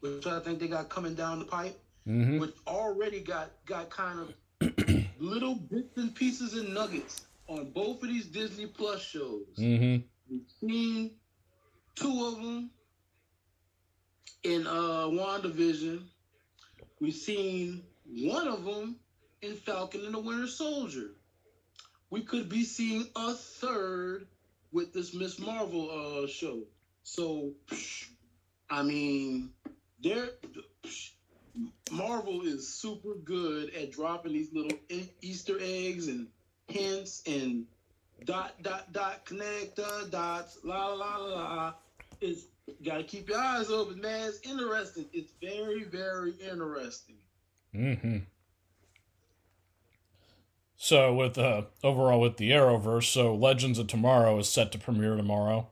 which I think they got coming down the pipe. Mm-hmm. which already got got kind of little bits and pieces and nuggets on both of these Disney Plus shows. Mm-hmm. We've seen two of them in uh WandaVision. We've seen one of them in Falcon and the Winter Soldier. We could be seeing a third with this Miss Marvel uh show. So, psh, I mean, they're psh, Marvel is super good at dropping these little Easter eggs and hints and dot dot dot connect the dots la la la. It's gotta keep your eyes open, man. It's interesting. It's very very interesting. Mm-hmm. So with uh overall with the Arrowverse, so Legends of Tomorrow is set to premiere tomorrow.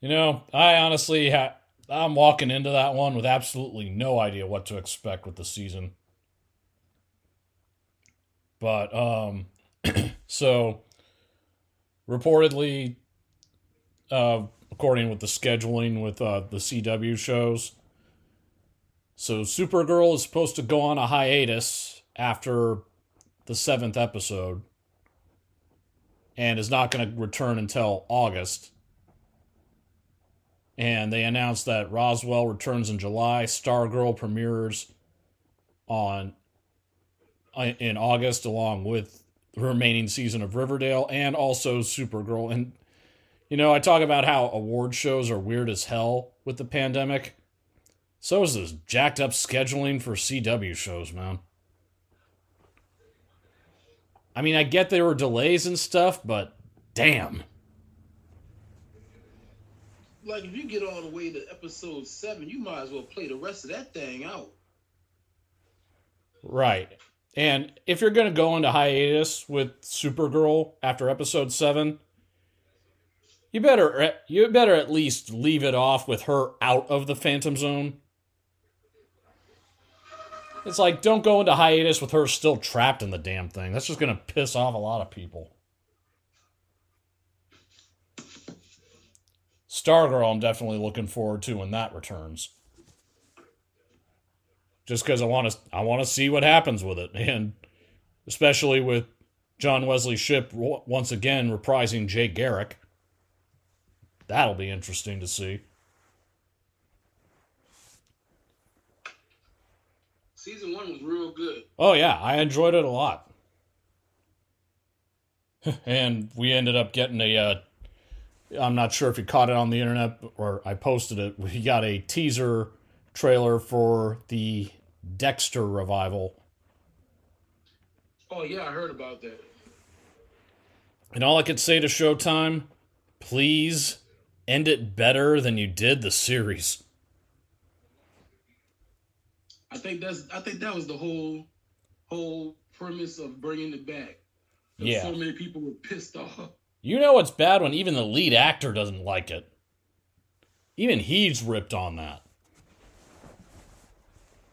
You know, I honestly ha- I'm walking into that one with absolutely no idea what to expect with the season. But um so reportedly uh according with the scheduling with uh the CW shows so Supergirl is supposed to go on a hiatus after the 7th episode and is not going to return until August. And they announced that Roswell returns in July, Stargirl premieres on in August along with the remaining season of Riverdale and also Supergirl and you know, I talk about how award shows are weird as hell with the pandemic. So is this jacked up scheduling for CW shows, man. I mean, I get there were delays and stuff, but damn. Like if you get all the way to episode seven, you might as well play the rest of that thing out. Right. And if you're going to go into hiatus with Supergirl after episode 7, you better you better at least leave it off with her out of the Phantom Zone. It's like don't go into hiatus with her still trapped in the damn thing. That's just going to piss off a lot of people. Stargirl, I'm definitely looking forward to when that returns. Just because I want to, I want to see what happens with it, and especially with John Wesley Shipp once again reprising Jay Garrick. That'll be interesting to see. Season one was real good. Oh yeah, I enjoyed it a lot. and we ended up getting a. Uh, I'm not sure if you caught it on the internet or I posted it. We got a teaser trailer for the Dexter revival. Oh yeah, I heard about that. And all I could say to Showtime, please end it better than you did the series. I think that's I think that was the whole whole premise of bringing it back. Yeah. So many people were pissed off. You know it's bad when even the lead actor doesn't like it. Even he's ripped on that.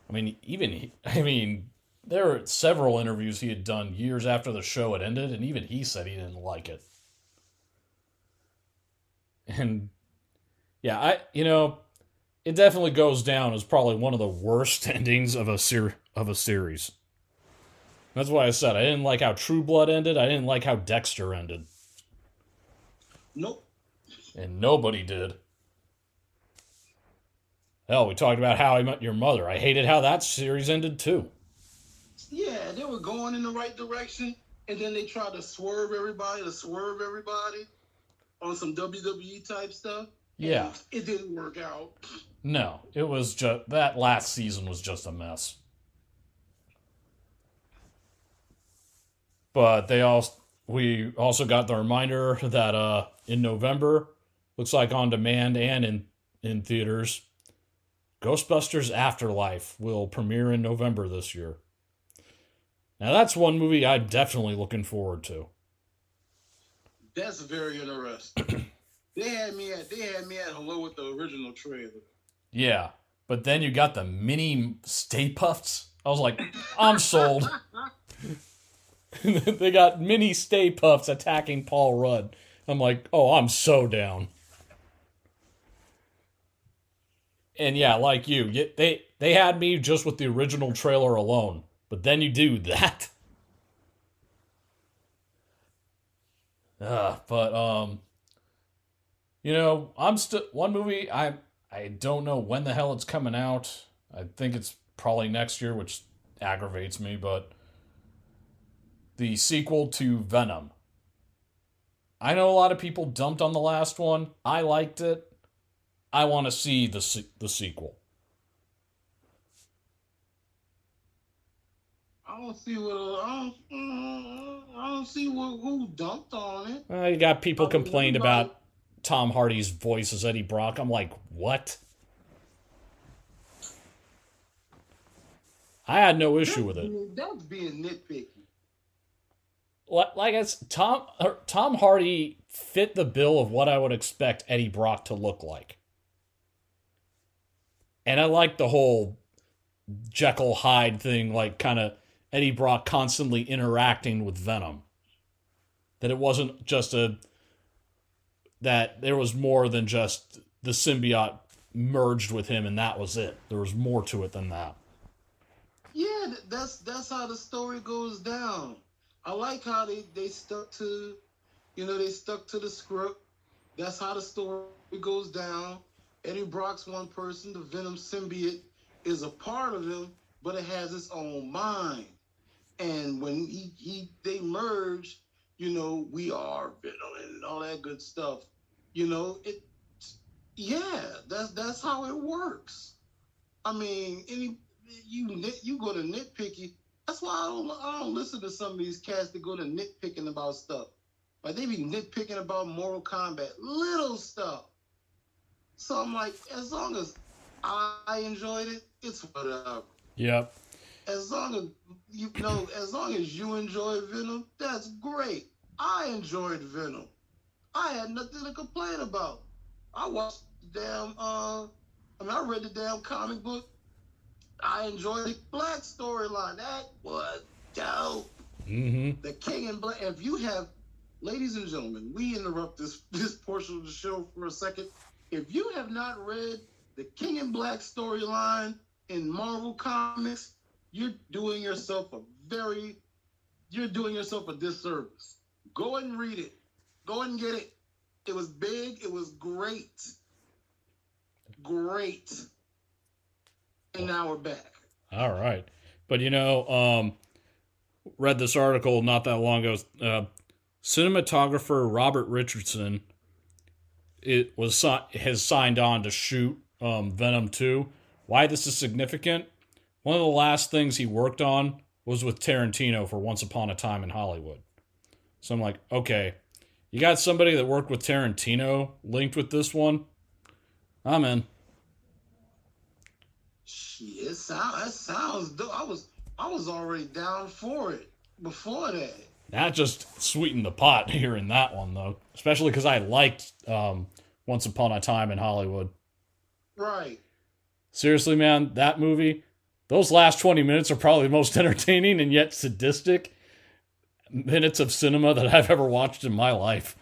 I mean, even he, I mean, there were several interviews he had done years after the show had ended, and even he said he didn't like it. And yeah, I you know, it definitely goes down as probably one of the worst endings of a ser- of a series. That's why I said I didn't like how True Blood ended. I didn't like how Dexter ended. Nope. And nobody did. Hell, we talked about how I met your mother. I hated how that series ended too. Yeah, they were going in the right direction, and then they tried to swerve everybody, to swerve everybody on some WWE type stuff. Yeah. It didn't work out. No, it was just that last season was just a mess. But they also we also got the reminder that uh in November, looks like on demand and in in theaters, Ghostbusters Afterlife will premiere in November this year. Now that's one movie I'm definitely looking forward to. That's very interesting. they had me at they had me at hello with the original trailer. Yeah, but then you got the mini Stay Puffs. I was like, I'm sold. they got mini Stay Puffs attacking Paul Rudd. I'm like, oh, I'm so down. And yeah, like you, they they had me just with the original trailer alone. But then you do that. Uh, but um you know, I'm still one movie I I don't know when the hell it's coming out. I think it's probably next year, which aggravates me, but the sequel to Venom. I know a lot of people dumped on the last one. I liked it. I want to see the the sequel. I don't see what I don't, mm, I don't see what, who dumped on it. Uh, you got people I complained everybody- about Tom Hardy's voice as Eddie Brock. I'm like, what? I had no issue with it. That's being nitpicky. Li- Like it's Tom Tom Hardy fit the bill of what I would expect Eddie Brock to look like. And I like the whole Jekyll Hyde thing, like kind of Eddie Brock constantly interacting with Venom. That it wasn't just a that there was more than just the symbiote merged with him and that was it. There was more to it than that. Yeah, that's that's how the story goes down. I like how they they stuck to, you know, they stuck to the script. That's how the story goes down. Eddie Brock's one person. The Venom symbiote is a part of him, but it has its own mind. And when he, he they merge, you know, we are Venom and all that good stuff. You know, it. Yeah, that's that's how it works. I mean, any you you go to nitpicky. That's why I don't I don't listen to some of these cats that go to nitpicking about stuff. Like they be nitpicking about Mortal Kombat, little stuff. So I'm like, as long as I enjoyed it, it's whatever. Yep. As long as you know, as long as you enjoy Venom, that's great. I enjoyed Venom. I had nothing to complain about. I watched the damn uh I mean I read the damn comic book. I enjoyed the black storyline. That was dope. Mm-hmm. The King in Black. If you have, ladies and gentlemen, we interrupt this this portion of the show for a second. If you have not read the King in Black storyline in Marvel Comics, you're doing yourself a very, you're doing yourself a disservice. Go and read it. Go and get it. It was big. It was great. Great. And now we're back. All right. But you know, um read this article not that long ago. Uh, cinematographer Robert Richardson it was has signed on to shoot um, Venom 2. Why this is significant? One of the last things he worked on was with Tarantino for Once Upon a Time in Hollywood. So I'm like, okay, you got somebody that worked with Tarantino linked with this one. I'm in. Shit, it sound, that sounds dope. I was I was already down for it before that. That just sweetened the pot hearing that one though, especially because I liked um, Once Upon a Time in Hollywood. Right. Seriously, man, that movie, those last twenty minutes are probably the most entertaining and yet sadistic minutes of cinema that I've ever watched in my life.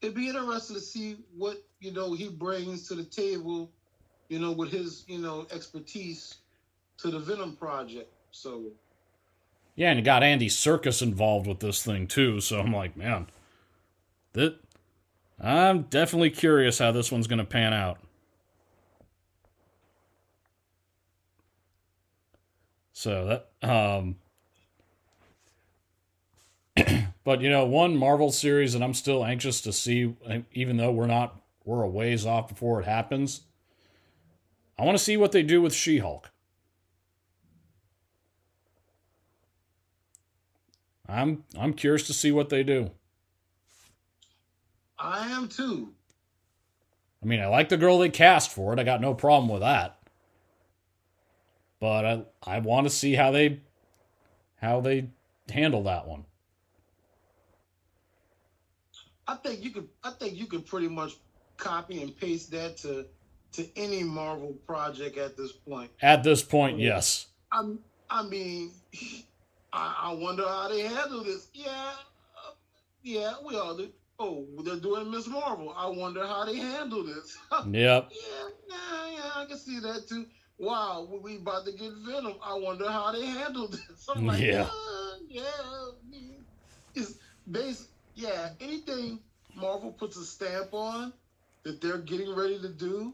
It'd be interesting to see what, you know, he brings to the table, you know, with his, you know, expertise to the Venom project. So Yeah, and you got Andy Serkis involved with this thing too, so I'm like, man, that I'm definitely curious how this one's gonna pan out. So that um but you know, one Marvel series that I'm still anxious to see even though we're not we're a ways off before it happens. I want to see what they do with She-Hulk. I'm I'm curious to see what they do. I am too. I mean, I like the girl they cast for it. I got no problem with that. But I I want to see how they how they handle that one. I think you could I think you could pretty much copy and paste that to to any Marvel project at this point. At this point, yes. I'm, I mean, I, I wonder how they handle this. Yeah, uh, yeah, we all do. Oh, they're doing Miss Marvel. I wonder how they handle this. Yep. yeah, yeah, yeah, I can see that too. Wow, we- about to get Venom. I wonder how they handle this. I'm like, Yeah. yeah, yeah. It's base, yeah. Anything Marvel puts a stamp on that they're getting ready to do,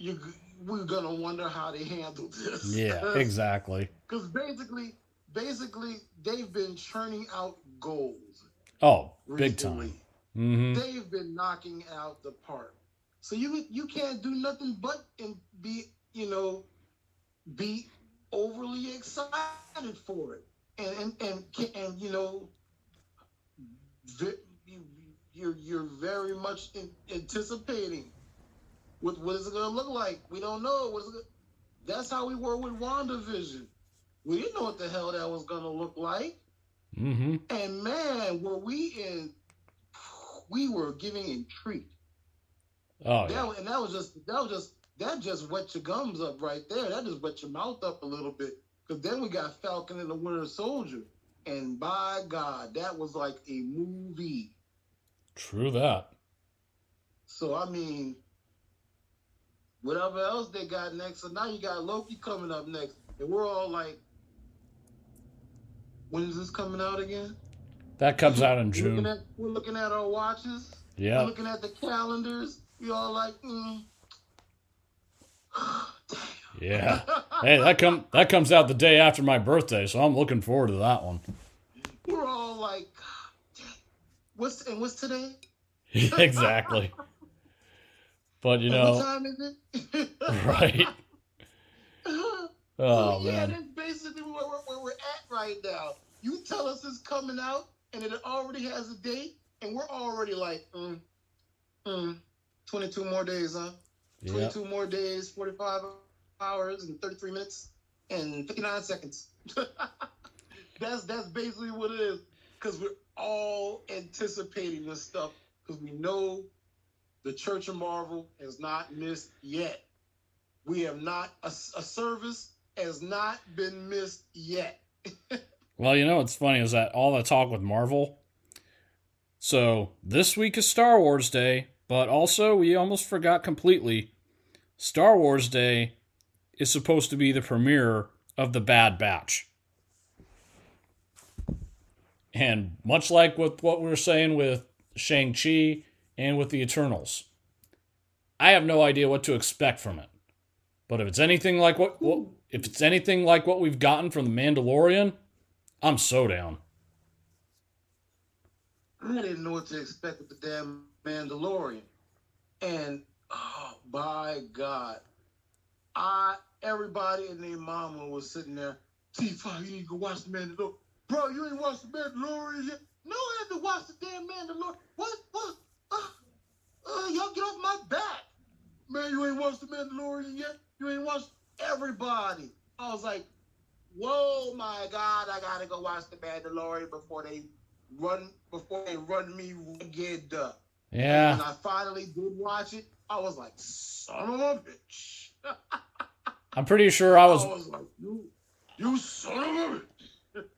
you we're gonna wonder how they handle this. Yeah, exactly. Because basically, basically, they've been churning out goals. Oh, big recently. time. hmm They've been knocking out the park. So you you can't do nothing but and be you know be overly excited for it, and and and, and you know, you're you're very much in, anticipating what what is it going to look like. We don't know. What is it, that's how we were with WandaVision. We didn't know what the hell that was going to look like. Mm-hmm. And man, were we in? We were giving a treat. Oh That yeah. and that was just that was just that just wet your gums up right there. That just wet your mouth up a little bit. Cause then we got Falcon and the Winter Soldier, and by God, that was like a movie. True that. So I mean, whatever else they got next. So now you got Loki coming up next, and we're all like, when is this coming out again? That comes out in We're looking June. at, we're looking at our watches. We're Yeah. looking at the calendars. We all like, mm. Yeah. Hey, that come that comes out the day after my birthday, so I'm looking forward to that one. We're all like, what's and what's today? exactly. But you know, what time is it? right? Oh So, yeah, man. that's basically where we're, where we're at right now. You tell us it's coming out, and it already has a date, and we're already like, mm, mm, 22 more days, huh? Yeah. 22 more days, 45 hours, and 33 minutes, and 59 seconds. that's that's basically what it is, because we're all anticipating this stuff, because we know the Church of Marvel has not missed yet. We have not a, a service has not been missed yet. Well, you know what's funny is that all the talk with Marvel. So this week is Star Wars Day, but also we almost forgot completely. Star Wars Day is supposed to be the premiere of the Bad Batch. And much like with what we were saying with Shang-Chi and with the Eternals, I have no idea what to expect from it. But if it's anything like what, what if it's anything like what we've gotten from the Mandalorian, I'm so down. I didn't know what to expect with the damn Mandalorian. And oh by God. I everybody and their mama was sitting there, TFive, you need to go watch the Mandalorian. Bro, you ain't watched the Mandalorian yet? No, I haven't watched the damn Mandalorian. What? What? Uh, uh, y'all get off my back. Man, you ain't watched the Mandalorian yet? You ain't watched everybody. I was like, whoa, my God, I gotta go watch the Mandalorian before they run before they run me ragged. When Yeah. And I finally did watch it, I was like, son of a bitch. I'm pretty sure I I was was like, you, you son of a bitch.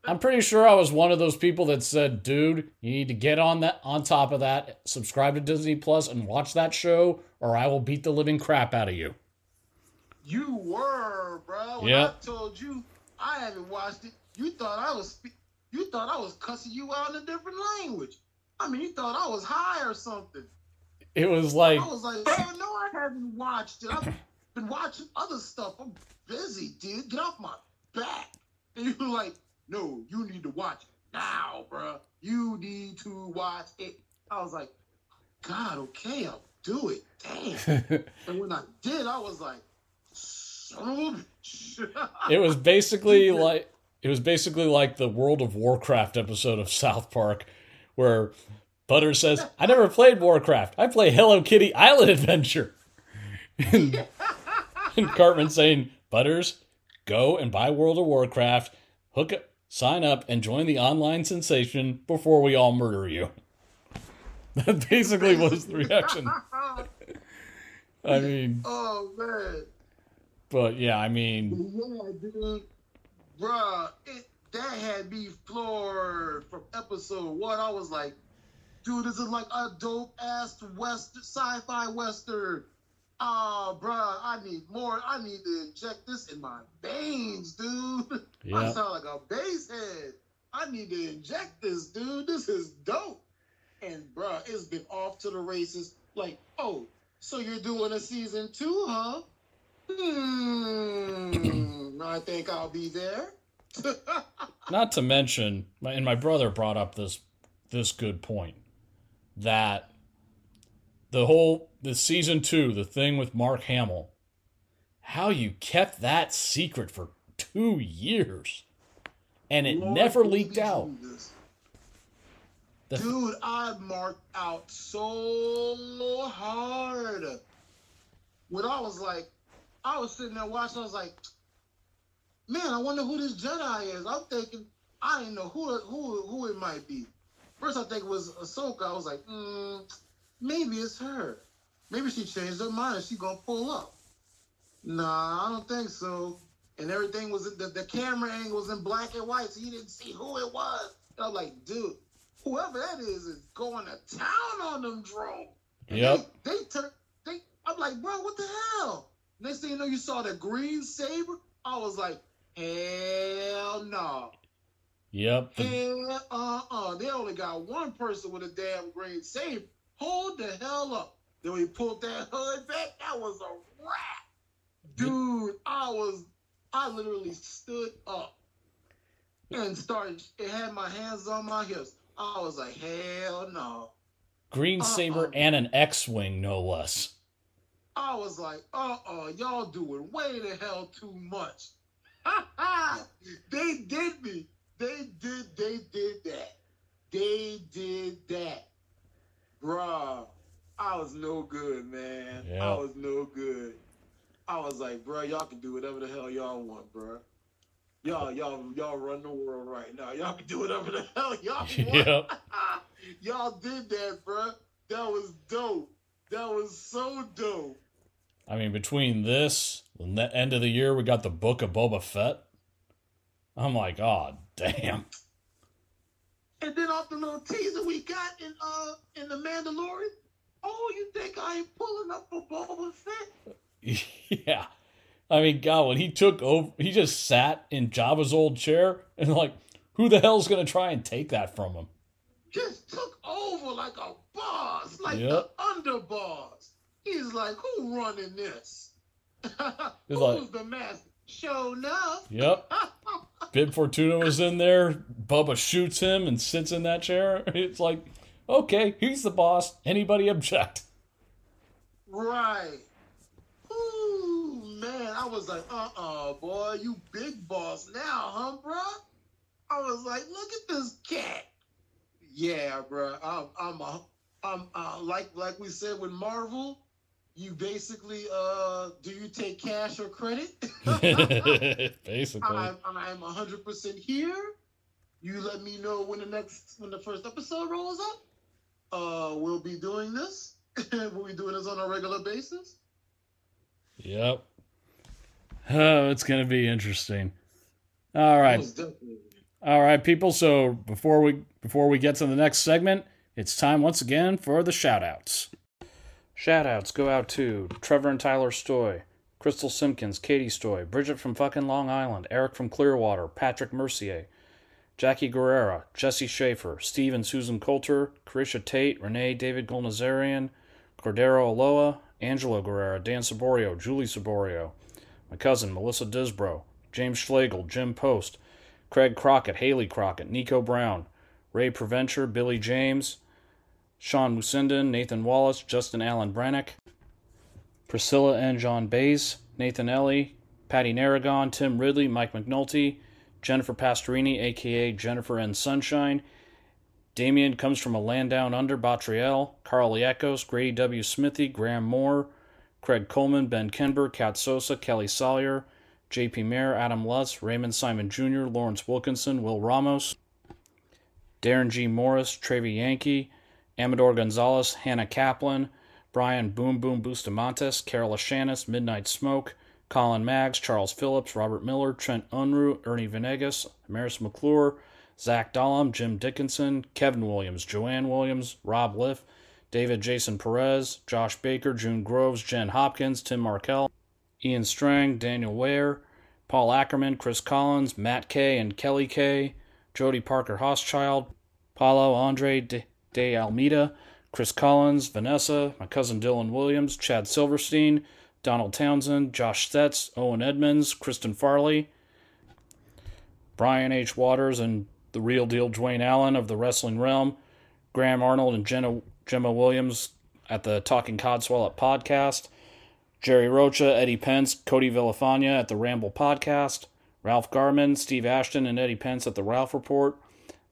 I'm pretty sure I was one of those people that said, "Dude, you need to get on that on top of that, subscribe to Disney Plus and watch that show or I will beat the living crap out of you." You were, bro. When Yep. I told you I haven't watched it, you thought I was spe- you thought I was cussing you out in a different language. I mean, you thought I was high or something. It was like I was like, bro, no, I haven't watched it. I've been watching other stuff. I'm busy, dude. Get off my back. And you were like, no, you need to watch it now, bro. You need to watch it. I was like, God, okay, I'll do it. Damn. and when I did, I was like, son of a bitch. it was basically like it was basically like the World of Warcraft episode of South Park where Butter says, "I never played Warcraft. I play Hello Kitty Island Adventure." and, and Cartman saying, "Butters, go and buy World of Warcraft, hook up, sign up and join the online sensation before we all murder you." That basically was the reaction. I mean, oh man. but yeah, I mean, Yeah, dude. Bruh, it, that had me floored from episode one. I was like, dude, this is like a dope ass western, sci-fi western. Ah, bruh, I need more. I need to inject this in my veins, dude. I sound like a bass head. I need to inject this, dude. This is dope. And bruh, it's been off to the races. Like, oh, so you're doing a season two, huh? Hmm. I think I'll be there. Not to mention, and my brother brought up this this good point that the whole the season two, the thing with Mark Hamill, how you kept that secret for two years, and it Lord, never leaked out. The- Dude, I marked out so hard. When I was like, I was sitting there watching, I was like, man, I wonder who this Jedi is. I'm thinking, I didn't know who who who it might be. First, I think it was Ahsoka. I was like, mm, maybe it's her. Maybe she changed her mind and she gonna pull up. Nah, I don't think so. And everything was the, the camera angle was in black and white, so you didn't see who it was. And I'm like, dude, whoever that is is going to town on them drones. Yep. They, they turn. They. I'm like, bro, what the hell? Next thing you know, you saw the green saber. I was like, hell no. Yep. Hell uh uh. They only got one person with a damn green saber. Hold the hell up. Then we pulled that hood back. That was a wrap. Dude, I was I literally stood up and started it had my hands on my hips. I was like, hell no. Green Uh-uh. saber and an X-wing, no less. I was like, uh-uh, y'all doing way the hell too much. Ha ha! They did me. They did, they did that. They did that. Bruh, I was no good, man. Yeah. I was no good. I was like, bruh, y'all can do whatever the hell y'all want, bruh. Y'all, y'all, y'all run the world right now. Y'all can do whatever the hell y'all want. Yep. y'all did that, bruh. That was dope. That was so dope. I mean, between this and the end of the year, we got the book of Boba Fett. I'm like, oh damn. And then off the little teaser we got in uh in the Mandalorian, oh, you think I ain't pulling up for Boba Fett? yeah. I mean, God, when he took over, he just sat in Jabba's old chair and like, who the hell's gonna try and take that from him? Just took over like a boss, like Yep. the underboss. He's like, who running this? Who's like- the master? Show enough. Yep. Bib Fortuna was in there. Boba shoots him and sits in that chair. It's like, okay, he's the boss. Anybody object? Right. Ooh, man, I was like, uh-uh, boy, you big boss now, huh, bro? I was like, look at this cat. Yeah, bro. I'm, I'm, a, I'm, uh, like, like we said with Marvel, you basically, uh, do you take cash or credit? Basically. I'm, I'm 100% here. You let me know when the next, when the first episode rolls up. Uh, we'll be doing this. we'll be doing this on a regular basis. Yep. Oh, it's gonna be interesting. All right. All right, people. So before we before we get to the next segment, it's time once again for the shout outs. Shout outs go out to Trevor and Tyler Stoy, Crystal Simpkins, Katie Stoy, Bridget from fucking Long Island, Eric from Clearwater, Patrick Mercier, Jackie Guerrera, Jesse Schaefer, Steve and Susan Coulter, Carisha Tate, Renee David Golnazarian, Cordero Aloa, Angelo Guerrera, Dan Saborio, Julie Saborio, my cousin Melissa Disbro, James Schlegel, Jim Post, Craig Crockett, Haley Crockett, Nico Brown, Ray Preventure, Billy James, Sean Musindon, Nathan Wallace, Justin Allen Brannick, Priscilla and John Bays, Nathan Ellie, Patty Narragon, Tim Ridley, Mike McNulty, Jennifer Pastorini, aka Jennifer and Sunshine. Damien comes from a land down under, Batriel, Carl Liakos, Grady W. Smithy, Graham Moore, Craig Coleman, Ben Kenber, Kat Sosa, Kelly Sawyer, JP Mayer, Adam Lutz, Raymond Simon Jr., Lawrence Wilkinson, Will Ramos, Darren G. Morris, Trevi Yankee, Amador Gonzalez, Hannah Kaplan, Brian Boom Boom Bustamontes, Carol Ashanis, Midnight Smoke, Colin Maggs, Charles Phillips, Robert Miller, Trent Unruh, Ernie Venegas, Maris McClure, Zach Dahlem, Jim Dickinson, Kevin Williams, Joanne Williams, Rob Liff, David Jason Perez, Josh Baker, June Groves, Jen Hopkins, Tim Markell, Ian Strang, Daniel Ware, Paul Ackerman, Chris Collins, Matt Kay and Kelly Kay, Jody Parker Hoschild, Paulo Andre de, de Almeida, Chris Collins, Vanessa, my cousin Dylan Williams, Chad Silverstein, Donald Townsend, Josh Stetz, Owen Edmonds, Kristen Farley, Brian H. Waters, and the real deal Dwayne Allen of the Wrestling Realm, Graham Arnold and Jenna, Gemma Williams at the Talking Codswell podcast, Jerry Rocha, Eddie Pence, Cody Villafania at the Ramble podcast, Ralph Garman, Steve Ashton, and Eddie Pence at The Ralph Report,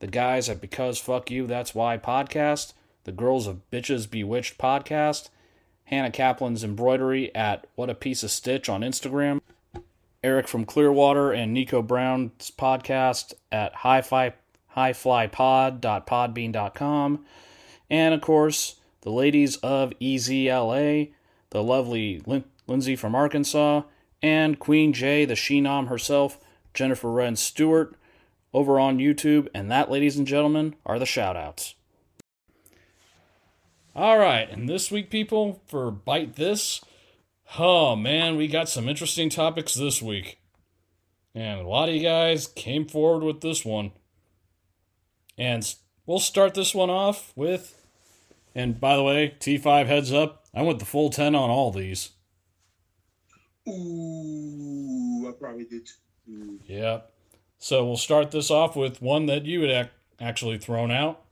the guys at Because Fuck You, That's Why podcast, the Girls of Bitches Bewitched podcast, Hannah Kaplan's Embroidery at What a Piece of Stitch on Instagram, Eric from Clearwater and Nico Brown's podcast at highflypod.podbean.com, and of course, the ladies of EZLA, the lovely Lin- Lindsay from Arkansas, and Queen J, the Sheenom herself, Jennifer Wren Stewart, over on YouTube. And that, ladies and gentlemen, are the shoutouts. All right, and this week, people, for Bite This, oh man, we got some interesting topics this week. And a lot of you guys came forward with this one. And we'll start this one off with, and by the way, TFive heads up, I went the full 10 on all these. Ooh, I probably did too. Yep. So we'll start this off with one that you had ac- actually thrown out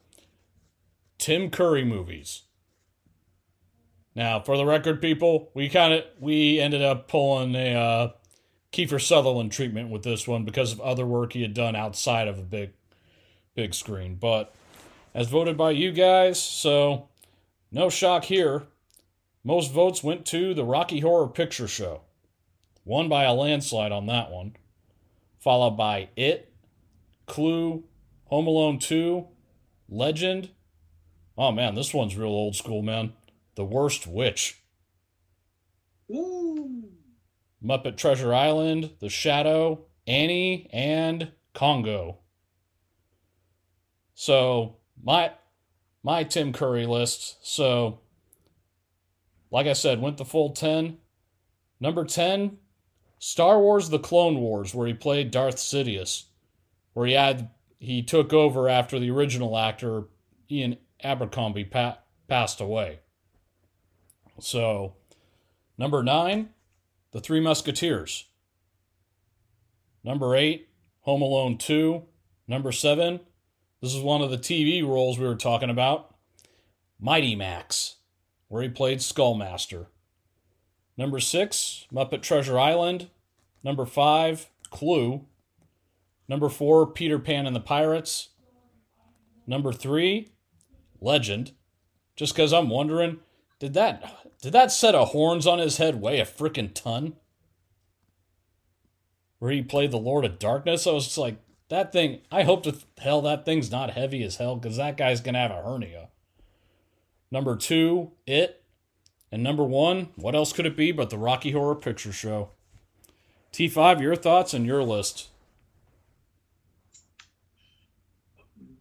Tim Curry movies. Now, for the record, people, we kind of we ended up pulling a uh, Kiefer Sutherland treatment with this one because of other work he had done outside of a big, big screen. But as voted by you guys, so no shock here. Most votes went to the Rocky Horror Picture Show. Won by a landslide on that one. Followed by It, Clue, Home Alone 2, Legend. Oh man, this one's real old school, man. The Worst Witch. Ooh. Muppet Treasure Island, The Shadow, Annie, and Congo. So my my Tim Curry list. So like I said, went the full 10. Number 10, Star Wars The Clone Wars, where he played Darth Sidious. Where he had he took over after the original actor Ian Abercrombie pa- passed away. So, number 9, The Three Musketeers. Number 8, Home Alone 2. Number 7, this is one of the TV roles we were talking about, Mighty Max where he played Skullmaster. Number six, Muppet Treasure Island. Number five, Clue. Number four, Peter Pan and the Pirates. Number three, Legend. Just because I'm wondering, did that did that set of horns on his head weigh a freaking ton? Where he played the Lord of Darkness, I was just like, that thing. I hope to hell that thing's not heavy as hell because that guy's gonna have a hernia. Number two, It. And number one, what else could it be but the Rocky Horror Picture Show? TFive, your thoughts and your list.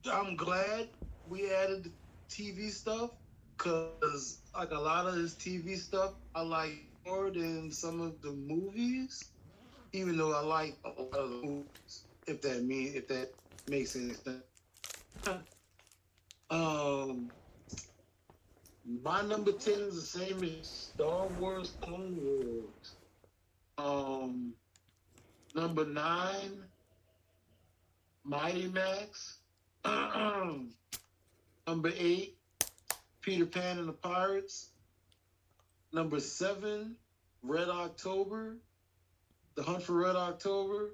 I'm glad we added TV stuff because like a lot of his TV stuff I like more than some of the movies, even though I like a lot of the movies. If that mean if that makes any sense. Um, my number ten is the same as Star Wars Clone Wars. Um, number nine, Mighty Max. number eight, Peter Pan and the Pirates. Number seven, Red October. The Hunt for Red October.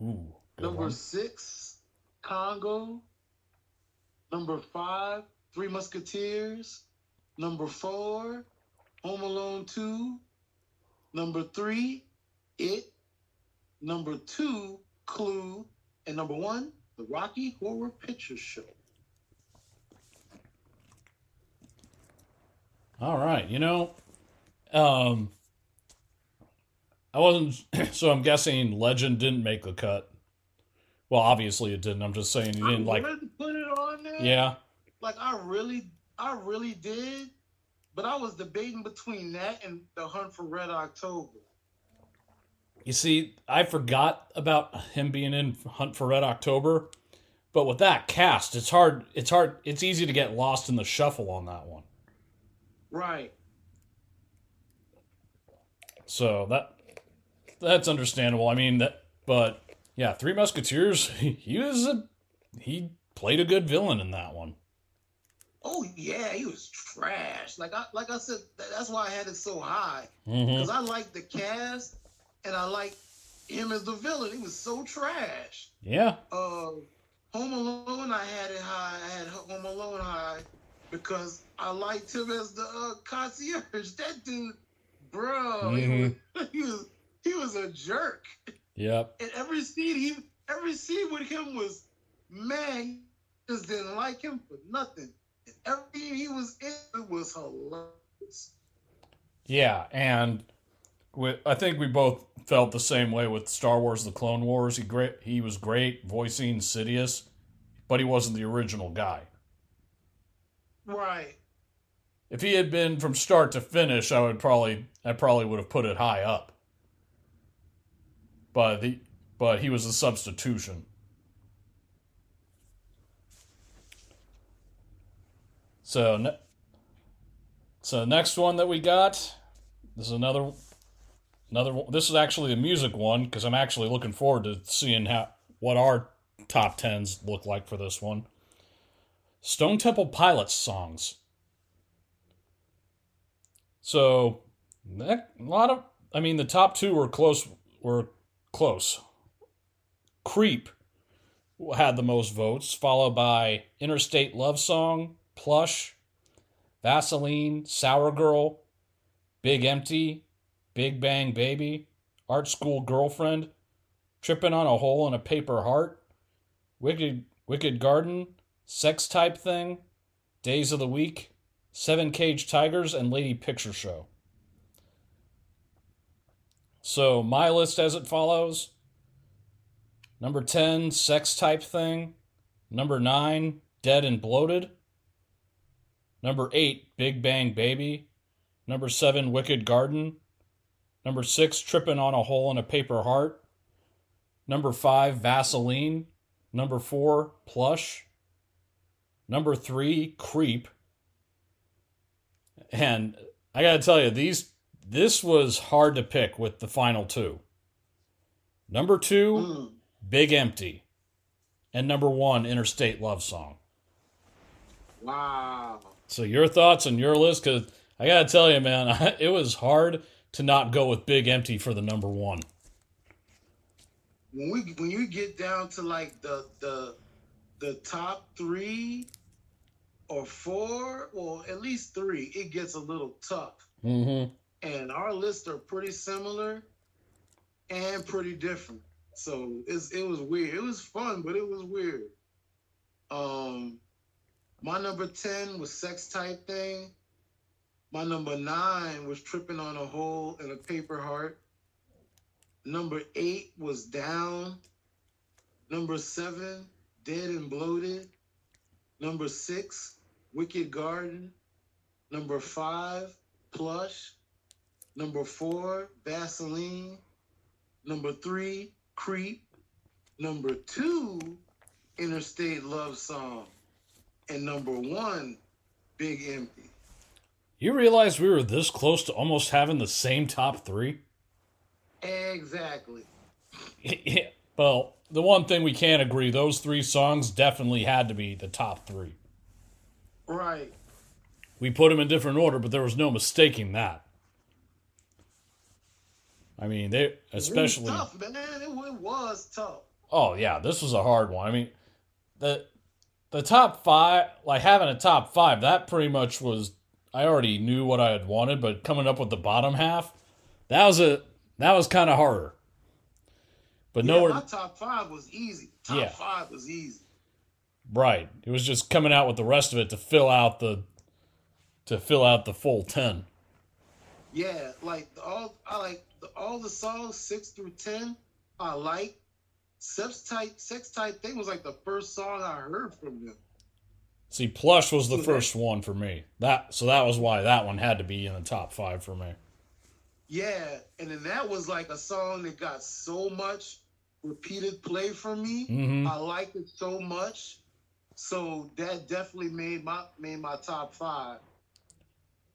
Ooh. Number one. six, Congo. Number five, Three Musketeers. Number four, Home Alone 2. Number three, It. Number two, Clue. And number one, The Rocky Horror Picture Show. All right, you know, um, I wasn't, so I'm guessing Legend didn't make the cut. Well, obviously it didn't. I'm just saying you didn't I like. put it on there. Yeah. Like I really, I really did. But I was debating between that and The Hunt for Red October. You see, I forgot about him being in Hunt for Red October, but with that cast, it's hard. It's hard. It's easy to get lost in the shuffle on that one. Right. So that that's understandable. I mean that, but yeah, Three Musketeers. He was a he played a good villain in that one. Oh yeah, he was trash. Like I like I said, that's why I had it so high Mm-hmm. because I like the cast and I like him as the villain. He was so trash. Yeah. Uh, Home Alone, I had it high. I had Home Alone high because I liked him as the uh, concierge. That dude, bro, Mhm. he, was, he was a jerk. Yep. And every scene he every scene with him was man, just didn't like him for nothing. And everything he was in it was hilarious. Yeah, and we, I think we both felt the same way with Star Wars: The Clone Wars. He great. He was great voicing Sidious, but he wasn't the original guy. Right. If he had been from start to finish, I would probably I probably would have put it high up. But the but he was a substitution. So so next one that we got this is another another. This is actually the music one because I'm actually looking forward to seeing how what our top tens look like for this one. Stone Temple Pilots songs. So, that, a lot of, I mean, the top two were close. Were close. Creep had the most votes, followed by Interstate Love Song, Plush, Vaseline, Sour Girl, Big Empty, Big Bang Baby, Art School Girlfriend, Tripping on a Hole in a Paper Heart, Wicked Wicked Garden, Sex Type Thing, Days of the Week, Seven Caged Tigers, and Lady Picture Show. So my list as it follows. Number 10, Sex Type Thing. Number 9, Dead and Bloated. Number 8, Big Bang Baby. Number 7, Wicked Garden. Number 6, Tripping on a Hole in a Paper Heart. Number 5, Vaseline. Number 4, Plush. Number 3, Creep. And I got to tell you, these this was hard to pick with the final two. Number 2, Mm. Big Empty. And number 1, Interstate Love Song. Wow. So your thoughts on your list cuz I got to tell you man, it was hard to not go with Big Empty for the number 1. When we when you get down to like the the the top three or four, well at least three, it gets a little tough. Mhm. And our lists are pretty similar and pretty different. So it's it was weird. It was fun, but it was weird. Um my number 10 was sex type thing. My number nine was tripping on a hole in a paper heart. Number eight was down. Number seven, dead and bloated. Number six, wicked garden. Number five, plush. Number four, Vaseline. Number three, creep. Number two, interstate love song. And number one, big empty. You realize we were this close to almost having the same top 3? Exactly. well, the one thing we can't agree, those three songs definitely had to be the top 3. Right. We put them in different order, but there was no mistaking that. I mean, they especially. it was tough, man. It, it was tough. Oh yeah, this was a hard one. I mean, the the top five, like having a top five, that pretty much was. I already knew what I had wanted, but coming up with the bottom half, that was a that was kind of harder. But Yeah, nowhere, my top five was easy. Top Yeah. five was easy. Right? It was just coming out with the rest of it to fill out the to fill out the full ten. Yeah, like all I like the, all the songs six through ten. I like. Sex type, sex type thing was like the first song I heard from them. See, Plush was the first one for me. That so that was why that one had to be in the top five for me. Yeah, and then that was like a song that got so much repeated play for me. hmm I liked it so much, so that definitely made my made my top five.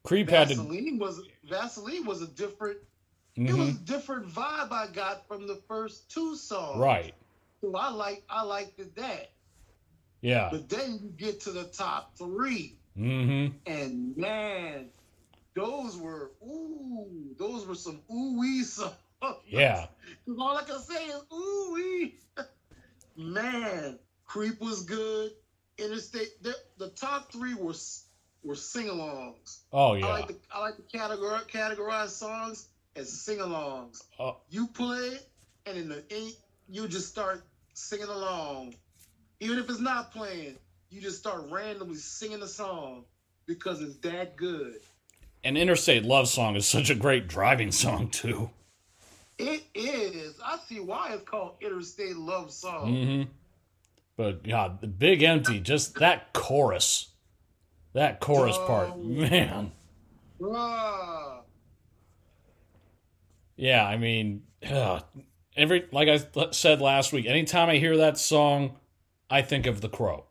Creep had to. Vaseline was Vaseline was a different. Mhm. It was a different vibe I got from the first two songs. Right. So I like I liked it that. Yeah. But then you get to the top three, mm-hmm. and man, those were ooh, those were some ooh wee songs. Yeah. all I can say is ooh wee. Man, Creep was good. Interstate, the, the top three were were sing-alongs. Oh yeah. I like to I like to categorize categorize songs as sing-alongs. Oh. You play it, and in the in, you just start singing along, even if it's not playing. You just start randomly singing the song because it's that good. And Interstate Love Song is such a great driving song too. It is. I see why it's called Interstate Love Song. hmm But yeah, the Big Empty, just that chorus, that chorus part, Oh. man. Bruh. Yeah, I mean, ugh, every like I said last week, anytime I hear that song, I think of The Crow.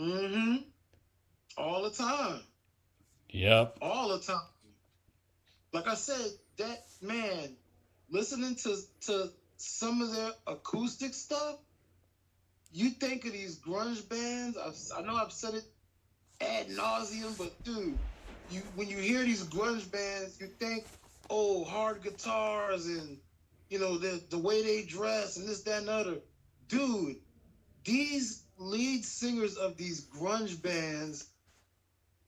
Mm-hmm. All the time. Yep. all the time. Like I said, that man, listening to to some of their acoustic stuff, you think of these grunge bands. I've, I know I've said it ad nauseum, but dude, you when you hear these grunge bands, you think, oh, hard guitars and you know the the way they dress and this, that, and other. Dude, these lead singers of these grunge bands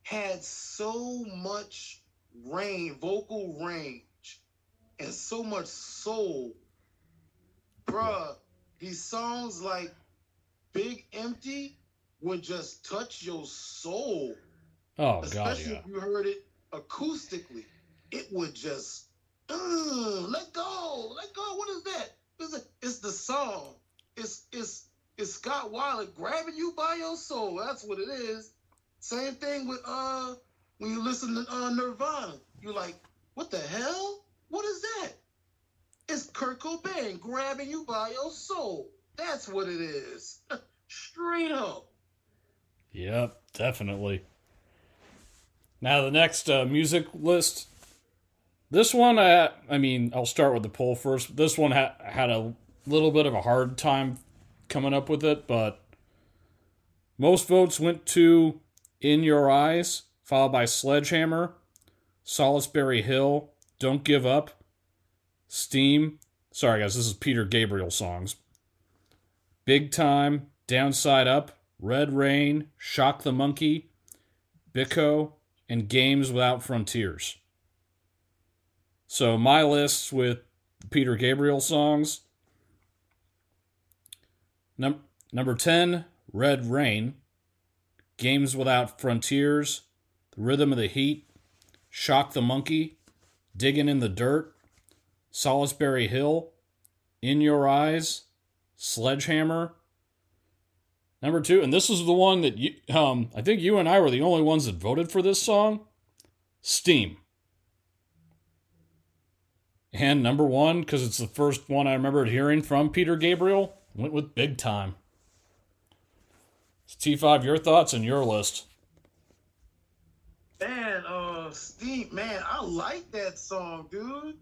had so much range, vocal range, and so much soul. Bruh, these songs like Big Empty would just touch your soul. Oh god, Especially yeah. if you heard it acoustically. It would just, uh, let go, let go. What is that? It's, a, it's the song. It's it's it's Scott Weiland grabbing you by your soul. That's what it is. Same thing with uh when you listen to uh, Nirvana. You're like, what the hell? What is that? It's Kurt Cobain grabbing you by your soul. That's what it is. Straight up. Yep, definitely. Now the next uh, music list. This one, I, I mean, I'll start with the poll first. This one ha- had a little bit of a hard time coming up with it, but most votes went to "In Your Eyes," followed by "Sledgehammer," "Solsbury Hill," "Don't Give Up," "Steam." Sorry, guys, this is Peter Gabriel songs. "Big Time," "Downside Up," Red Rain, Shock the Monkey, Biko, and Games Without Frontiers. So my lists with Peter Gabriel songs. Num- number 10, Red Rain, Games Without Frontiers, The Rhythm of the Heat, Shock the Monkey, Digging in the Dirt, Solsbury Hill, In Your Eyes, Sledgehammer, Number two, and this is the one that you, um, I think you and I were the only ones that voted for this song. Steam. And number one, because it's the first one I remembered hearing from Peter Gabriel, went with Big Time. T5, your thoughts and your list. Man, uh, Steve, man, I like that song, dude.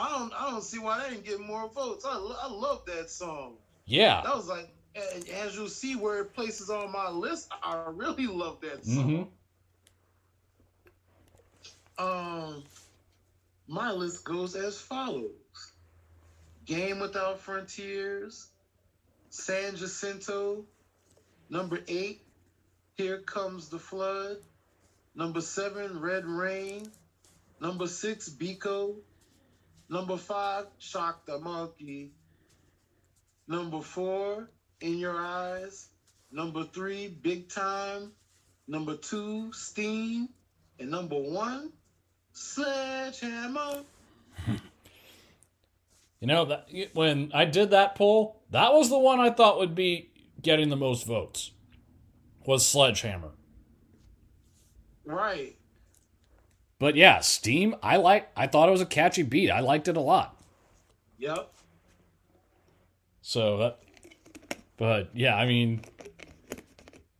I don't, I don't see why they didn't get more votes. I, I love that song. Yeah. That was like, and as you'll see where it places on my list, I really love that song. Um, my list goes as follows: Game Without Frontiers, San Jacinto, number eight, Here Comes the Flood, number seven, Red Rain, number six, Biko, number five, Shock the Monkey, number four, In Your Eyes, number three, Big Time, number two, Steam, and number one, Sledgehammer. You know, that when I did that poll, that was the one I thought would be getting the most votes. Was Sledgehammer. Right. But yeah, Steam, I like I thought it was a catchy beat. I liked it a lot. Yep. So that, but yeah, I mean,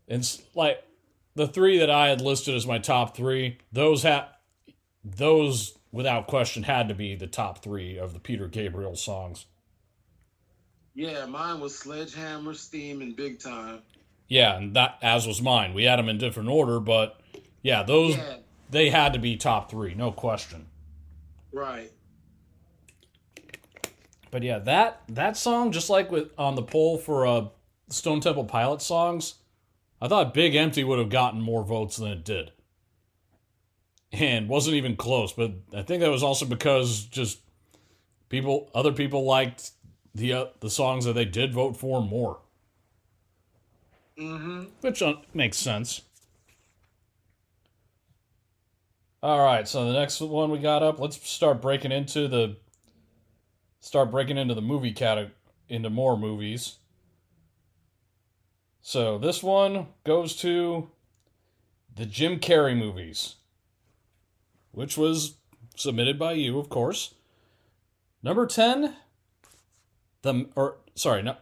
it's like the three that I had listed as my top three. Those had those without question had to be the top three of the Peter Gabriel songs. Yeah, mine was Sledgehammer, Steam, and Big Time. Yeah, and that as was mine. We had them in different order, but yeah, those Yeah, they had to be top three, no question. right. But yeah, that that song, just like with on the poll for uh, Stone Temple Pilot songs, I thought Big Empty would have gotten more votes than it did, and wasn't even close. But I think that was also because just people, other people liked the uh, the songs that they did vote for more, Mm-hmm. which uh, makes sense. All right, so the next one we got up, let's start breaking into the start breaking into the movie category into more movies. So this one goes to the Jim Carrey movies, which was submitted by you, of course. Number 10, the or sorry, no,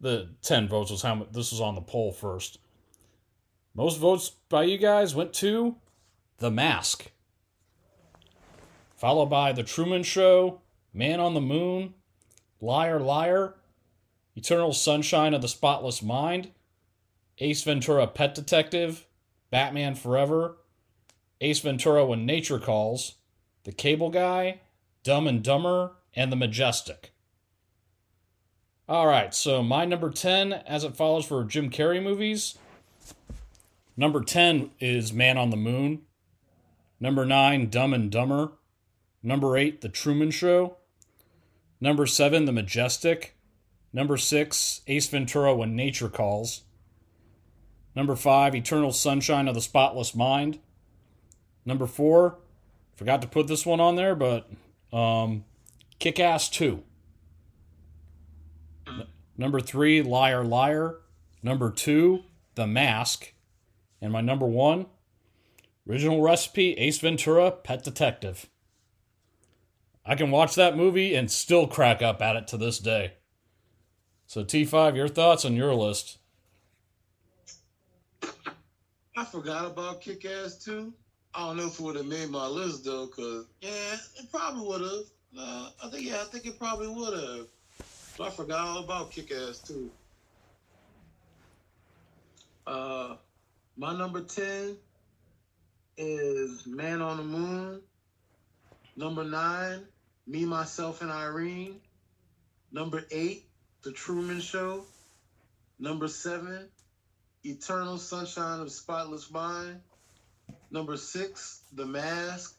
the 10 votes was how this was on the poll first. Most votes by you guys went to The Mask. Followed by The Truman Show, Man on the Moon, Liar Liar, Eternal Sunshine of the Spotless Mind, Ace Ventura Pet Detective, Batman Forever, Ace Ventura When Nature Calls, The Cable Guy, Dumb and Dumber, and The Majestic. All right, so my number 10 as it follows for Jim Carrey movies. Number 10 is Man on the Moon. Number 9, Dumb and Dumber. Number 8, The Truman Show. Number 7, The Majestic. Number 6, Ace Ventura When Nature Calls. Number 5, Eternal Sunshine of the Spotless Mind. Number 4, forgot to put this one on there, but um, Kick Ass 2. Number 3, Liar Liar. Number 2, The Mask. And my number 1, Original Recipe Ace Ventura Pet Detective. I can watch that movie and still crack up at it to this day. So T5, your thoughts on your list? I forgot about Kick Ass too. I don't know if it would have made my list though, cause yeah, it probably would have. Uh, I think yeah, I think it probably would have. But I forgot all about Kick Ass too. Uh, my number ten is Man on the Moon. Number nine, Me, Myself, and Irene. Number eight, The Truman Show. Number seven, Eternal Sunshine of Spotless Mind. Number six, The Mask.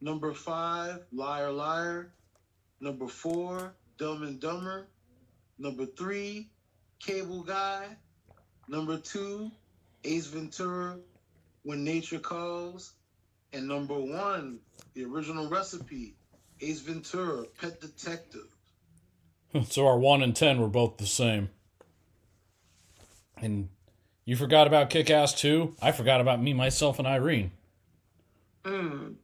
Number five, Liar Liar. Number four, Dumb and Dumber. Number three, Cable Guy. Number two, Ace Ventura, When Nature Calls. And number one, the original recipe, Ace Ventura, Pet Detective. so our 1 and 10 were both the same. And you forgot about Kick Ass 2? I forgot about Me, Myself, and Irene. Mm.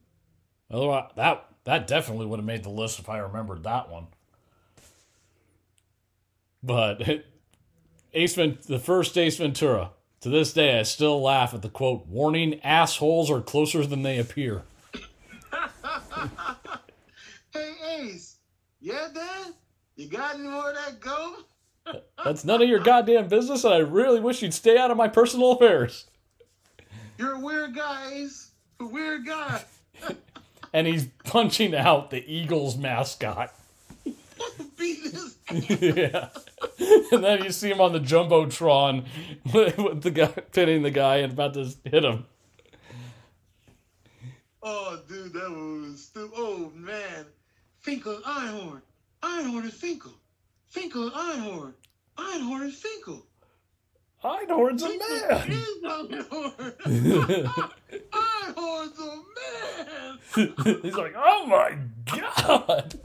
Otherwise, that, that definitely would have made the list if I remembered that one. But Ace Vent- the first Ace Ventura. To this day, I still laugh at the quote, warning assholes are closer than they appear. Hey Ace, yeah, Dad? You got any more of that go? That's none of your goddamn business, and I really wish you'd stay out of my personal affairs. You're a weird guy, Ace. A weird guy. And he's punching out the Eagles mascot. Yeah. And then you see him on the Jumbotron with, with the guy pinning the guy and about to hit him. Oh, dude, that was stupid. Oh, man. Finkel Einhorn. Einhorn and Finkel. Finkel and Einhorn. Einhorn and Finkel. Einhorn's a man. Is Einhorn. Einhorn's a man. he's like, oh my god.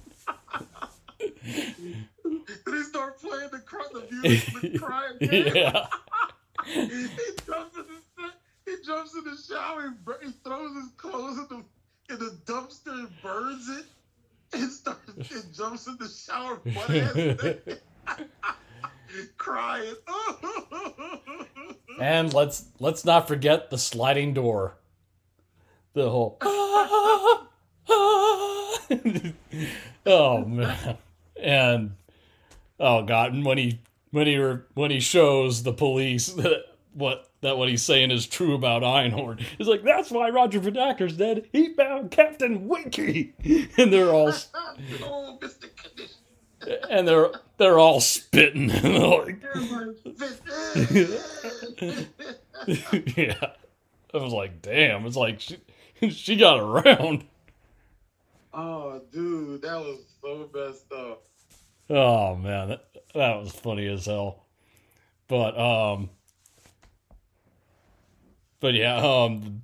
He start playing the, the music, the crying game? yeah. he jumps in the he jumps in the shower. He, he throws his clothes in the in the dumpster and burns it. And starts and jumps in the shower, butt ass crying. And let's let's not forget the sliding door. The whole Oh man. And oh god, and when he when he when he shows the police that what that what he's saying is true about Einhorn. He's like, that's why Roger Verdacker's dead. He found Captain Winky. And they're all oh. And they're they're all spitting. like, yeah, I was like, damn. It's like she she got around. oh, dude, that was so messed up. Oh man, that, that was funny as hell. But um, but yeah, um,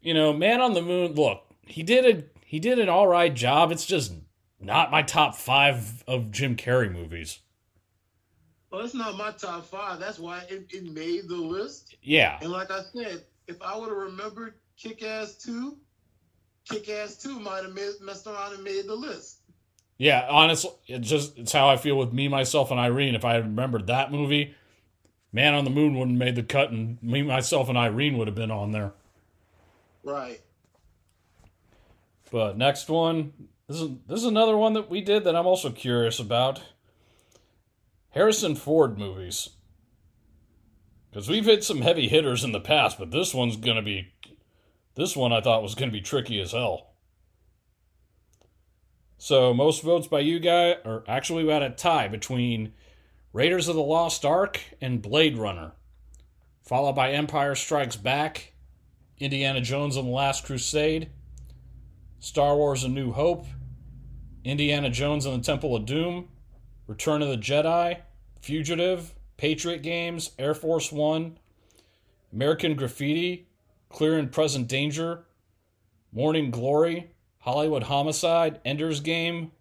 you know, Man on the Moon. Look, he did a he did an all right job. It's just not my top five of Jim Carrey movies. Well, it's not my top five. That's why it, it made the list. Yeah, And like I said, if I would have remembered Kick Ass 2, Kick Ass 2 might have messed around and made the list. yeah. Honestly, it's just it's how I feel with me, myself, and Irene. If I had remembered that movie, Man on the Moon wouldn't have made the cut, and me, myself, and Irene would have been on there. Right. But next one, this is this is another one that we did that I'm also curious about. Harrison Ford movies. Because we've hit some heavy hitters in the past, but this one's gonna be this one I thought was gonna be tricky as hell. So most votes by you guys, or actually we had a tie between Raiders of the Lost Ark and Blade Runner, followed by Empire Strikes Back, Indiana Jones and the Last Crusade, Star Wars A New Hope, Indiana Jones and the Temple of Doom, Return of the Jedi, Fugitive, Patriot Games, Air Force One, American Graffiti, Clear and Present Danger, Morning Glory, Hollywood Homicide, Ender's Game,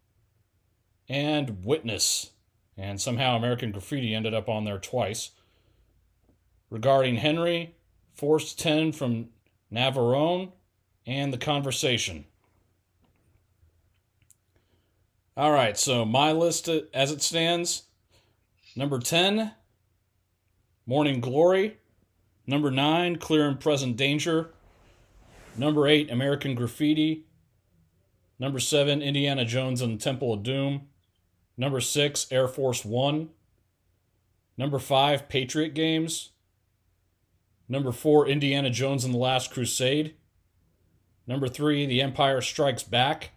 and Witness. And somehow American Graffiti ended up on there twice. Regarding Henry, Force 10 from Navarone, and The Conversation. All right, so my list uh, as it stands number 10, Morning Glory. Number 9, Clear and Present Danger. Number 8, American Graffiti. Number 7, Indiana Jones and the Temple of Doom. Number 6, Air Force One. Number 5, Patriot Games. Number 4, Indiana Jones and the Last Crusade. Number 3, The Empire Strikes Back.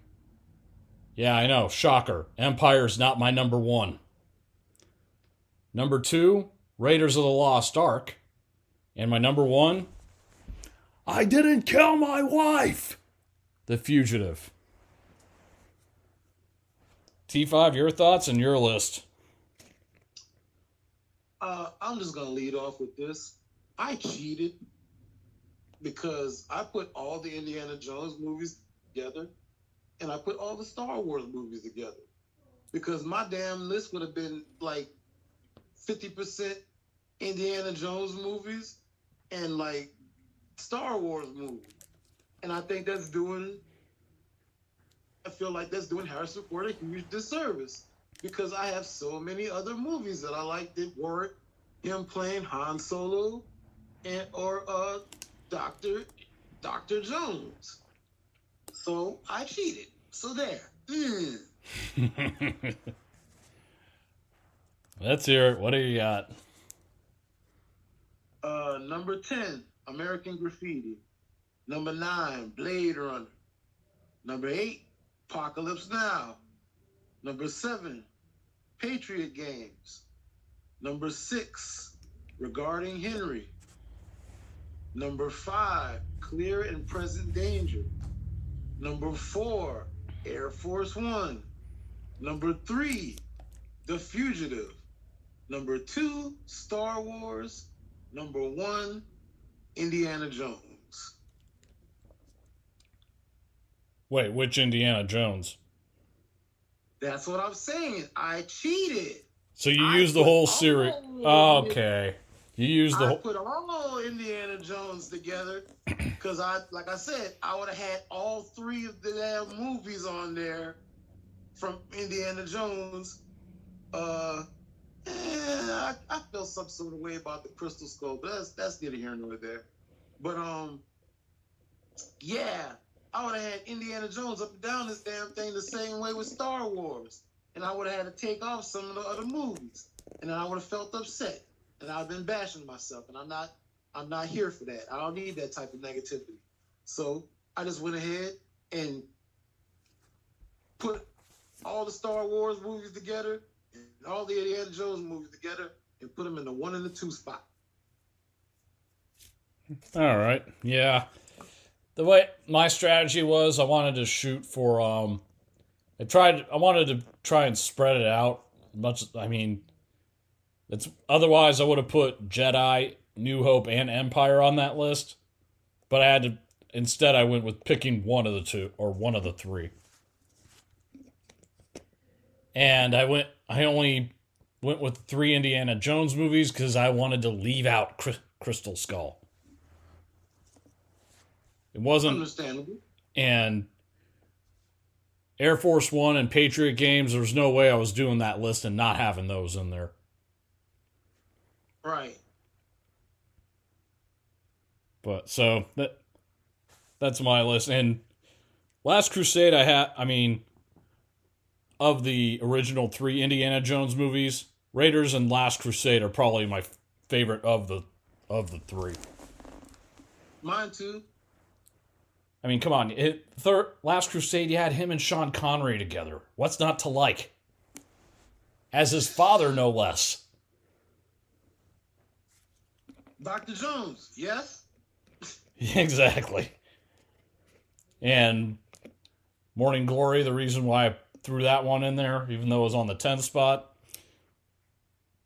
Yeah, I know. Shocker. Empire's not my number one. Number two, Raiders of the Lost Ark. And my number one, I didn't kill my wife. The Fugitive. T5, your thoughts and your list. Uh, I'm just gonna lead off with this. I cheated because I put all the Indiana Jones movies together, and I put all the Star Wars movies together. Because my damn list would have been like 50% Indiana Jones movies and like Star Wars movies. And I think that's doing I feel like that's doing Harrison Ford a huge disservice because I have so many other movies that I like that weren't him playing Han Solo and or uh Doctor Doctor Jones. So I cheated. So there. Mm. Let's hear it. What do you got? Uh, number 10, American Graffiti. Number 9, Blade Runner. Number 8, Apocalypse Now. Number 7, Patriot Games. Number 6, Regarding Henry. Number 5, Clear and Present Danger. Number 4, Air Force One. Number 3, The Fugitive. Number 2, Star Wars. Number one, Indiana Jones. Wait, which Indiana Jones? That's what I'm saying. I cheated. So you I use the whole series. it. okay. You use the I whole. put all Indiana Jones together because I, like I said, I would have had all three of the damn movies on there from Indiana Jones. Uh, I, I feel some sort of way about the Crystal Skull, but that's that's neither here nor there. But um, yeah, I would have had Indiana Jones up and down this damn thing the same way with Star Wars, and I would have had to take off some of the other movies, and then I would have felt upset, and I've been bashing myself, and I'm not I'm not here for that. I don't need that type of negativity. So I just went ahead and put all the Star Wars movies together and all the Indiana Jones movies together and put them in the one and the two spot. All right. Yeah. The way my strategy was, I wanted to shoot for um I tried I wanted to try and spread it out much I mean it's otherwise I would have put Jedi, New Hope and Empire on that list. But I had to instead I went with picking one of the two or one of the three. And I went I only went with three Indiana Jones movies cuz I wanted to leave out Cry- Crystal Skull. It wasn't Understandable. and Air Force One and Patriot games, there's no way I was doing that list and not having those in there. Right. But so that that's my list. And Last Crusade, I had, I mean, of the original three Indiana Jones movies, Raiders and Last Crusade are probably my favorite of the of the three. Mine too. I mean, come on, it, third Last Crusade, you had him and Sean Connery together. What's not to like? As his father, no less. Dr. Jones, yes? exactly. And Morning Glory, the reason why I threw that one in there, even though it was on the 10th spot.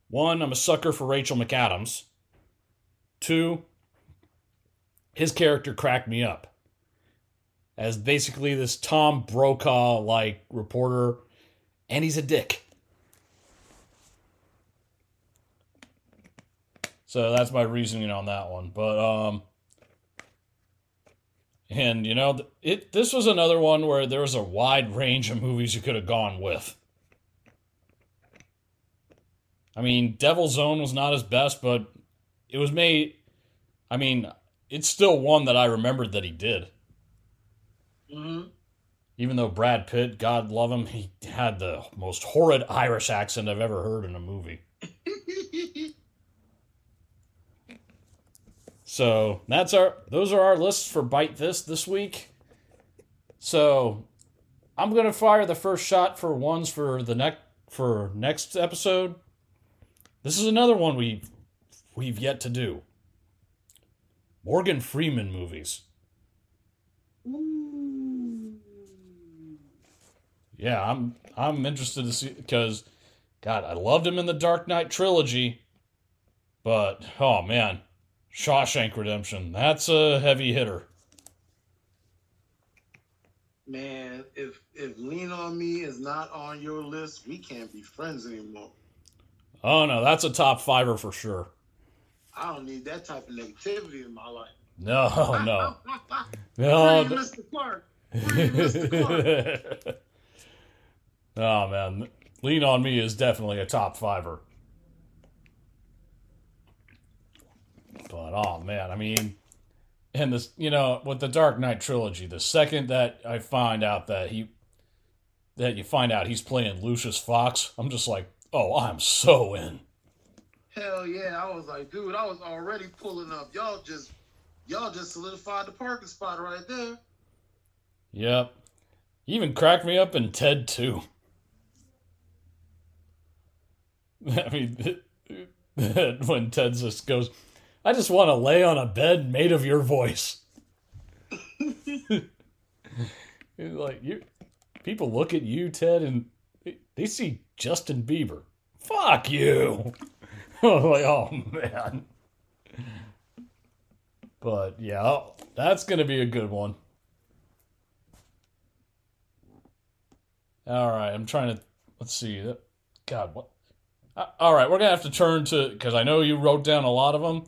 One, I'm a sucker for Rachel McAdams. Two, his character cracked me up. As basically this Tom Brokaw like reporter, and he's a dick. So that's my reasoning on that one. But um and you know, it this was another one where there was a wide range of movies you could have gone with. I mean, Devil's Own was not his best, but it was made I mean, it's still one that I remembered that he did. Mm-hmm. Even though Brad Pitt, God love him, he had the most horrid Irish accent I've ever heard in a movie. So that's our those are our lists for bite this this week. So I'm gonna fire the first shot for ones for the next for next episode. This is another one we we've yet to do. Morgan Freeman movies. Yeah, I'm I'm interested to see because God, I loved him in the Dark Knight trilogy, but oh man, Shawshank Redemption. That's a heavy hitter. Man, if if Lean on Me is not on your list, we can't be friends anymore. Oh no, that's a top fiver for sure. I don't need that type of negativity in my life. No, no, no. Mr. Clark. Free Mr. Clark. oh man, Lean on Me is definitely a top fiver. But oh man, I mean, and this, you know, with the Dark Knight trilogy, the second that I find out that he, that you find out he's playing Lucius Fox, I'm just like, oh, I'm so in. Hell yeah, I was like, dude, I was already pulling up. Y'all just, y'all just solidified the parking spot right there. Yep. He even cracked me up in Ted 2. I mean, when Ted just goes, I just want to lay on a bed made of your voice. Like, you people look at you, Ted, and they see Justin Bieber. Fuck you. Like, oh man. But yeah, that's gonna be a good one. All right, I'm trying to let's see. God, what? Uh, all right, we're gonna have to turn to because I know you wrote down a lot of them.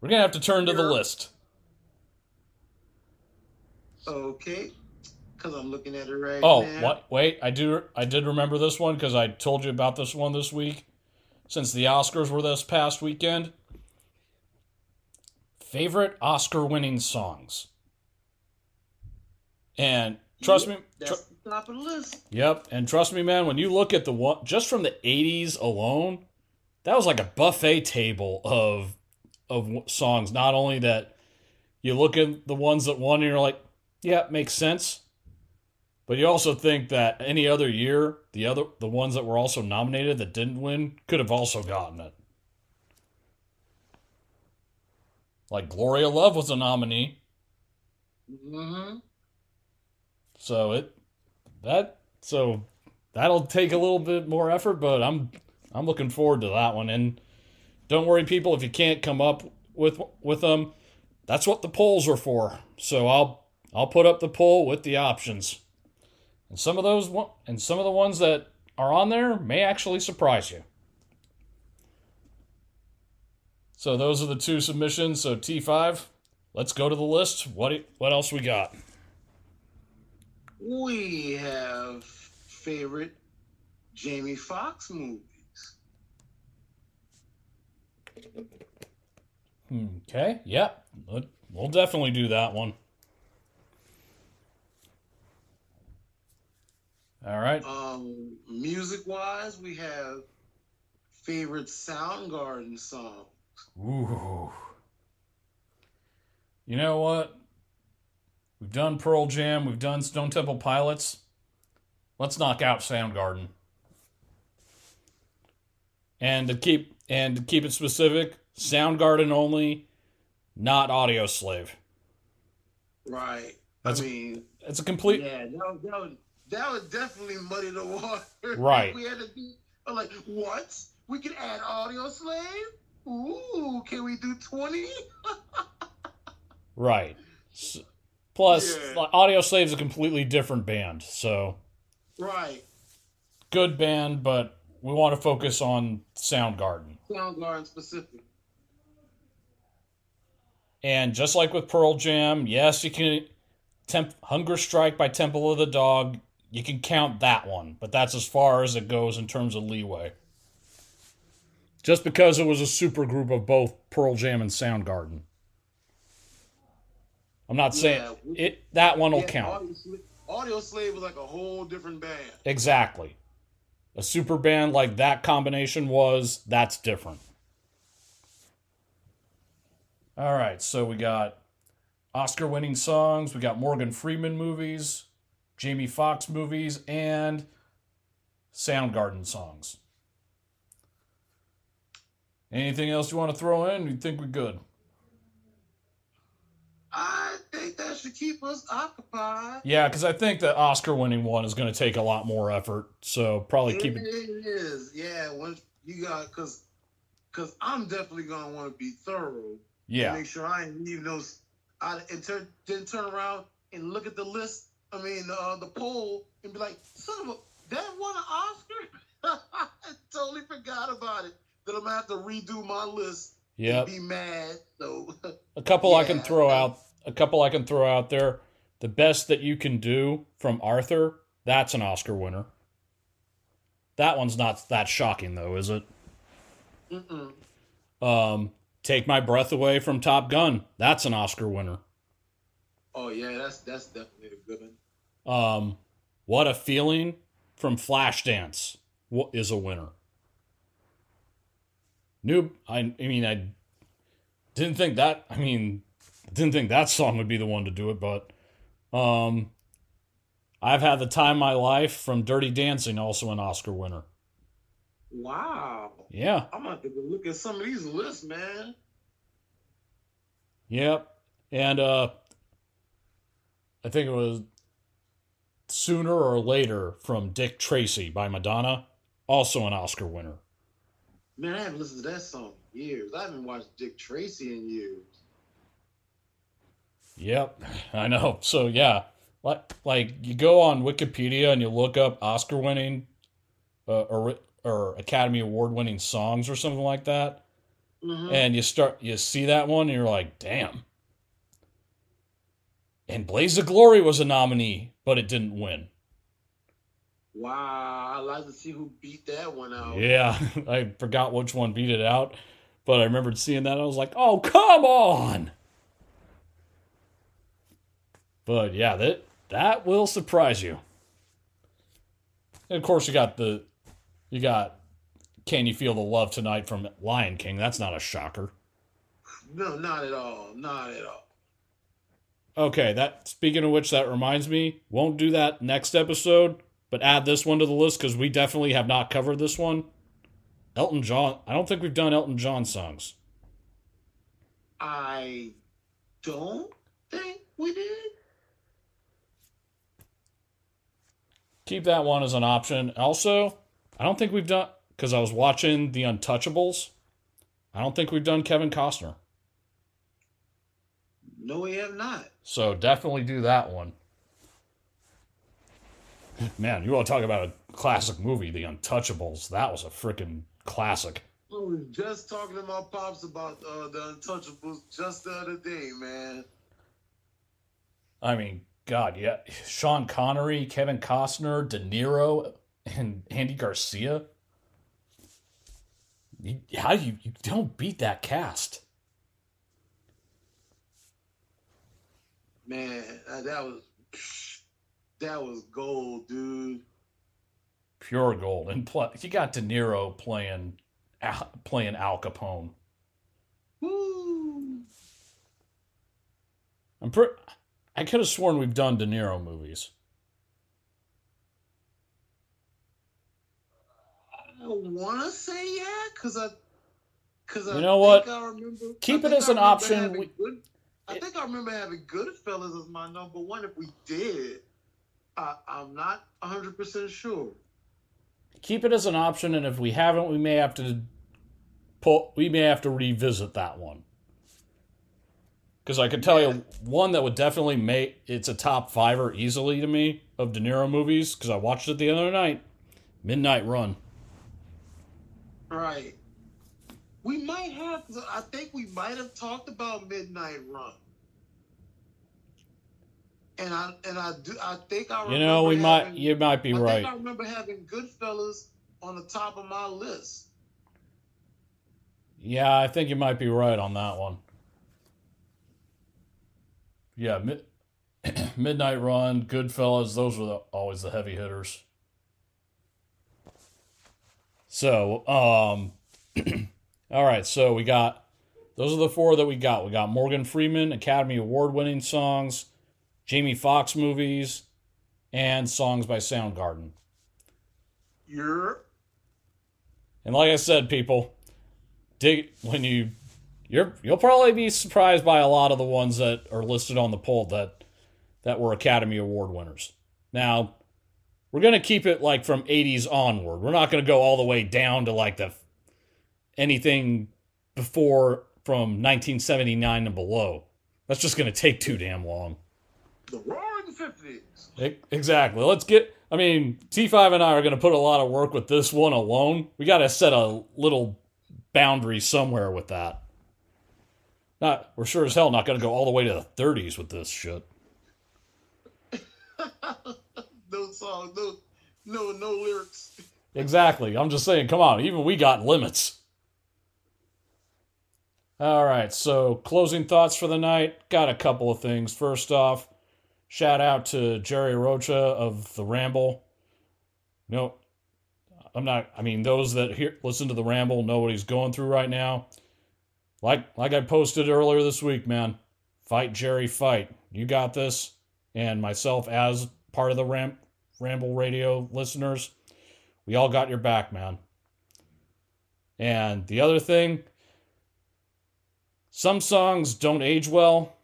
We're gonna have to turn to the list. Okay, because I'm looking at it right Oh, now. what? Wait, I do. I did remember this one because I told you about this one this week. Since the Oscars were this past weekend, favorite Oscar-winning songs. And trust me, tr- That's the top of the list. Yep, and trust me, man. When you look at the one just from the '80s alone, that was like a buffet table of of songs. Not only that, you look at the ones that won, and you're like, "Yeah, makes sense," But you also think that any other year, the other the ones that were also nominated that didn't win could have also gotten it. Like Glory of Love was a nominee, Mm-hmm. so it that so that'll take a little bit more effort, but I'm I'm looking forward to that one. And don't worry, people, if you can't come up with with them, that's what the polls are for. So I'll I'll put up the poll with the options. And some of those and some of the ones that are on there may actually surprise you. So those are the two submissions. So T5, let's go to the list. What what else we got? We have favorite Jamie Foxx movies. Okay, yep. We'll- We'll definitely do that one. All right. Um, music wise, we have favorite Soundgarden song. Ooh. You know what? We've done Pearl Jam, we've done Stone Temple Pilots. Let's knock out Soundgarden. And to keep and to keep it specific, Soundgarden only, not Audioslave. Right. That's- I mean, It's a complete yeah, that would, that would that definitely muddy the water. Right. we had to be like, what? We can add Audioslave? Ooh, can we do twenty? right. S- Plus, Yeah. like, Audioslave's a completely different band, so right. good band, but we want to focus on Soundgarden. Soundgarden specific. And just like with Pearl Jam, yes, you can temp- Hunger Strike by Temple of the Dog. You can count that one, but that's as far as it goes in terms of leeway. Just because it was a super group of both Pearl Jam and Soundgarden. I'm not saying we- it that one will Yeah, count. Audioslave, audio slave was like a whole different band. Exactly. A super band like that combination was, that's different. All right, so we got Oscar winning songs, we got Morgan Freeman movies, Jamie Foxx movies, and Soundgarden songs. Anything else you want to throw in? You think we're good? I think that should keep us occupied. Yeah, because I think the Oscar winning one is going to take a lot more effort. So probably keep it. It is, yeah. Once you got, cause, cause I'm definitely gonna want to be thorough. Yeah. Make sure I ain't leave those. I and turn, around and look at the list. I mean, uh, the poll and be like, son of a, that won an Oscar. I totally forgot about it. That I'm gonna have to redo my list. Yeah. Be mad. So A couple I can throw out. A couple I can throw out there. The best that you can do from Arthur. That's an Oscar winner. That one's not that shocking though, is it? mm-mm. Um, Take my breath away from Top Gun. That's an Oscar winner. oh yeah, that's that's definitely a good one. Um, what a feeling from Flashdance What is a winner. New. I, I mean, I didn't think that. I mean, didn't think that song would be the one to do it, but um, I've had the time of my life from Dirty Dancing, also an Oscar winner. Wow. Yeah. I'm gonna have to go look at some of these lists, man. Yep. And uh I think it was Sooner or Later from Dick Tracy by Madonna, also an Oscar winner. Man, I haven't listened to that song in years. I haven't watched Dick Tracy in years. Yep. I know. So yeah, like like you go on Wikipedia and you look up Oscar winning uh, or or Academy Award winning songs or something like that Mhm. and you start you see that one and you're like, "Damn." And Blaze of Glory was a nominee, but it didn't win. Wow, I'd like to see who beat that one out. Yeah, I forgot which one beat it out, but I remembered seeing that. I was like, "Oh, come on!" But yeah, that that will surprise you. And of course, you got the you got "Can You Feel the Love Tonight" from Lion King. That's not a shocker. No, not at all. Not at all. Okay, that speaking of which, that reminds me, won't do that next episode, but add this one to the list because we definitely have not covered this one. Elton John. I don't think we've done Elton John songs. I don't think we did. Keep that one as an option. Also, I don't think we've done because I was watching The Untouchables. I don't think we've done Kevin Costner. No, we have not. So definitely do that one. Man, you want to talk about a classic movie, The Untouchables? That was a freaking classic. I was just talking to my pops about uh, the Untouchables just the other day, man. I mean, God, yeah. Sean Connery, Kevin Costner, De Niro, and Andy Garcia. You, how you, you don't beat that cast? Man, uh, that was that was gold, dude. Pure gold. And plus you got De Niro playing playing Al Capone. Woo! I'm pretty. I could have sworn we've done De Niro movies. I want to say yeah, cause I, cause I You know what? think I remember, Keep it as an option. We- Good, I think I remember having Goodfellas as my number one. If we did, I, I'm not 100 percent sure. Keep it as an option, and if we haven't, we may have to pull. We may have to revisit that one. Because I could tell you one that would definitely make it's a top fiver easily to me of De Niro movies because I watched it the other night. Midnight Run. Right. We might have. I think we might have talked about Midnight Run. And I and I do. I think I. You know, we remember might. having- You might be I right. think I remember having Goodfellas on the top of my list. Yeah, I think you might be right on that one. Yeah, mid- Midnight Run, Goodfellas, those were the, always the heavy hitters. So, um, all right, so we got those are the four that we got. We got Morgan Freeman, Academy Award winning songs, Jamie Foxx movies, and songs by Soundgarden. You're And like I said, people, dig when you you're you'll probably be surprised by a lot of the ones that are listed on the poll that that were Academy Award winners. Now, we're gonna keep it like from 80s onward. We're not gonna go all the way down to like the anything before from 1979 and below. That's just gonna take too damn long. the Roaring Fifties. E- Exactly. Let's get. I mean, T5 and I are going to put a lot of work with this one alone. We got to set a little boundary somewhere with that. Not, we're sure as hell not going to go all the way to the 30s with this shit. no song. No. No. No lyrics. Exactly. I'm just saying, come on, even we got limits. All right, so closing thoughts for the night. Got a couple of things. First off, shout out to Jerry Rocha of the Ramble. No, I'm not. I mean, those that hear listen to the Ramble know what he's going through right now. Like like I posted earlier this week, man. Fight Jerry, fight. You got this. And myself as part of the Ram- Ramble Radio listeners, we all got your back, man. And the other thing, some songs don't age well.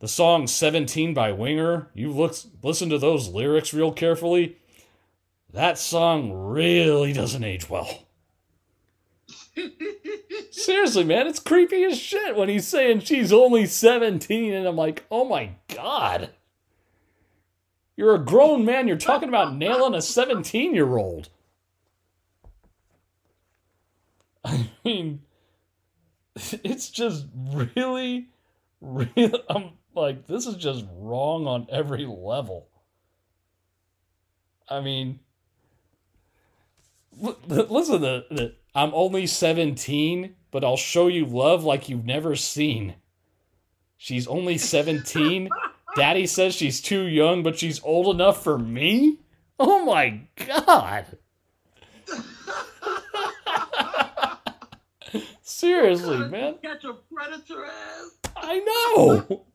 The song 17 by Winger, you look listen to those lyrics real carefully. That song really doesn't age well. Seriously, man, it's creepy as shit when he's saying she's only 17 and I'm like, "Oh my god." You're a grown man, you're talking about nailing a 17-year-old. I mean, it's just really, really. I'm like, this is just wrong on every level. I mean, l- listen to the. I'm only 17, but I'll show you love like you've never seen. She's only 17. Daddy says she's too young, but she's old enough for me? Oh my god. Seriously, man. Catch a predator ass. I know.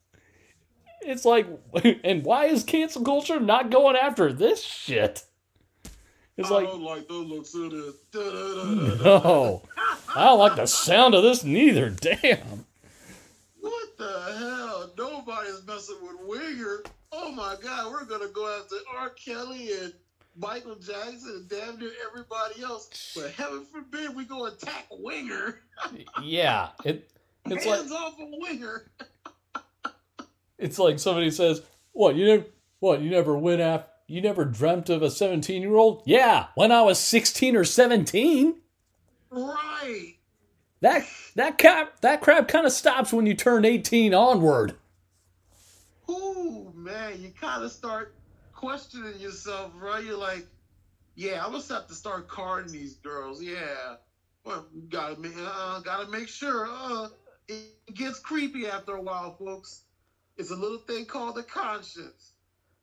It's like, and why is cancel culture not going after this shit? It's I like, don't like the looks of this. No, I don't like the sound of this neither. Damn. What the hell? Nobody's messing with Winger. Oh my God, we're gonna go after R. Kelly and Michael Jackson and damn near everybody else. But heaven forbid we go attack Winger. Yeah, it. It's like Hands off of Winger. it's like somebody says, "What you never, what you never went after, you never dreamt of a seventeen year old?" Yeah, when I was sixteen or seventeen. Right. That that crap that crap kind of stops when you turn eighteen onward. Ooh, man, you kind of start questioning yourself, right? You're like, yeah, I'm gonna have to start carding these girls. Yeah, well, gotta make, uh, gotta make sure. Uh, it gets creepy after a while, folks. It's a little thing called the conscience.